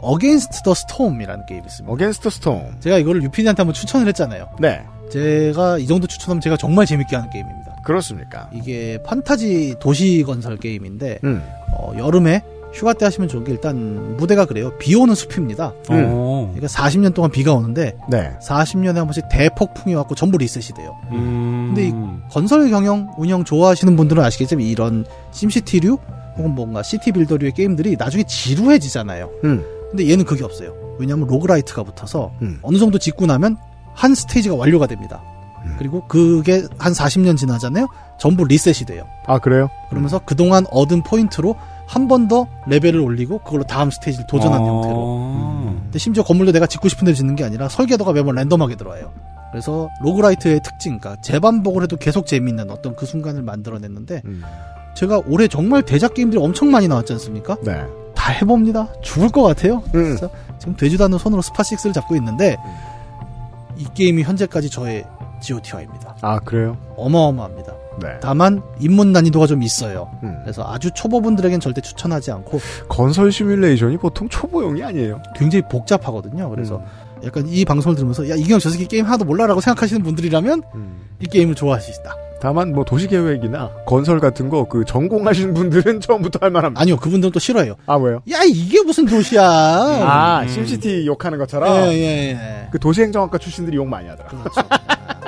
[SPEAKER 10] Against the Storm이라는 게임이 있습니다.
[SPEAKER 2] Against Storm.
[SPEAKER 10] 제가 이거를 유피디한테 한번 추천을 했잖아요.
[SPEAKER 2] 네.
[SPEAKER 10] 제가 이 정도 추천하면 제가 정말 재밌게 하는 게임입니다.
[SPEAKER 2] 그렇습니까?
[SPEAKER 10] 이게 판타지 도시 건설 게임인데
[SPEAKER 2] 음.
[SPEAKER 10] 어, 여름에 휴가 때 하시면 좋은 게 일단 무대가 그래요. 비 오는 숲입니다.
[SPEAKER 11] 어.
[SPEAKER 10] 그러니까 40년 동안 비가 오는데
[SPEAKER 2] 네.
[SPEAKER 10] 40년에 한 번씩 대폭풍이 왔고 전부 리셋이 돼요.
[SPEAKER 11] 음.
[SPEAKER 10] 근데 이 건설 경영 운영 좋아하시는 분들은 아시겠지만 이런 심시티류 혹은 뭔가 city builder류의 게임들이 나중에 지루해지잖아요.
[SPEAKER 2] 음.
[SPEAKER 10] 근데 얘는 그게 없어요. 왜냐하면 roguelite가 붙어서
[SPEAKER 2] 음.
[SPEAKER 10] 어느 정도 짓고 나면 한 스테이지가 완료가 됩니다.
[SPEAKER 2] 음.
[SPEAKER 10] 그리고 그게 한 40년 지나잖아요. 전부 리셋이 돼요.
[SPEAKER 2] 아 그래요?
[SPEAKER 10] 그러면서 그동안 얻은 포인트로 한 번 더 레벨을 올리고 그걸로 다음 스테이지를 도전하는
[SPEAKER 11] 어.
[SPEAKER 10] 형태로. 근데 심지어 건물도 내가 짓고 싶은 대로 짓는 게 아니라 설계도가 매번 랜덤하게 들어와요. 그래서 roguelite의 특징, 그러니까 재반복을 해도 계속 재밌는 어떤 그 순간을 만들어냈는데
[SPEAKER 2] 음.
[SPEAKER 10] 제가 올해 정말 대작 게임들이 엄청 많이 나왔지 않습니까?
[SPEAKER 2] 네.
[SPEAKER 10] 다 해봅니다. 죽을 것 같아요.
[SPEAKER 2] 음.
[SPEAKER 10] 지금 되지도 않는 손으로 스파6를 잡고 있는데 이 게임이 현재까지 저의 GOTY입니다.
[SPEAKER 2] 아 그래요?
[SPEAKER 10] 어마어마합니다.
[SPEAKER 2] 네.
[SPEAKER 10] 다만 입문 난이도가 좀 있어요.
[SPEAKER 2] 음.
[SPEAKER 10] 그래서 아주 초보분들에겐 절대 추천하지 않고
[SPEAKER 2] 건설 시뮬레이션이 보통 초보용이 아니에요.
[SPEAKER 10] 굉장히 복잡하거든요. 그래서
[SPEAKER 2] 음.
[SPEAKER 10] 약간 이 방송을 들으면서 야 이경혁 저 새끼 게임 하나도 몰라라고 생각하시는 분들이라면
[SPEAKER 2] 음.
[SPEAKER 10] 이 게임을 좋아하실 수 있다.
[SPEAKER 2] 다만 뭐 도시 계획이나 건설 같은 거 그 전공하신 분들은 처음부터 할 만합니다.
[SPEAKER 10] 아니요 그분들은 또 싫어해요.
[SPEAKER 2] 아 왜요?
[SPEAKER 10] 야 이게 무슨 도시야?
[SPEAKER 2] 아
[SPEAKER 10] 음.
[SPEAKER 2] 심시티 욕하는 것처럼
[SPEAKER 10] 예, 예, 예.
[SPEAKER 2] 그 도시행정학과 출신들이 욕 많이 하더라.
[SPEAKER 10] 그렇죠.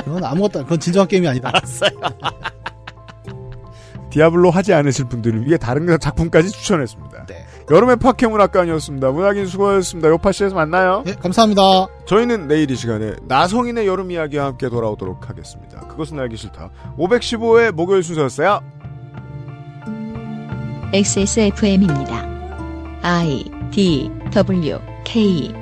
[SPEAKER 10] 그건 아무것도 아니- 그건 진정한 게임이 아니다.
[SPEAKER 2] 알았어요. 디아블로 하지 않으실 분들을 위해 다른 작품까지 추천했습니다.
[SPEAKER 10] 네.
[SPEAKER 2] 여름의 파케 문학관이었습니다. 문학인 수고하셨습니다. 요파시에서 만나요.
[SPEAKER 10] 예, 감사합니다.
[SPEAKER 2] 저희는 내일 이 시간에 나성인의 여름 이야기와 함께 돌아오도록 하겠습니다. 그것은 알기 싫다. 515회 목요일 순서였어요.
[SPEAKER 1] XSFM입니다. I D W K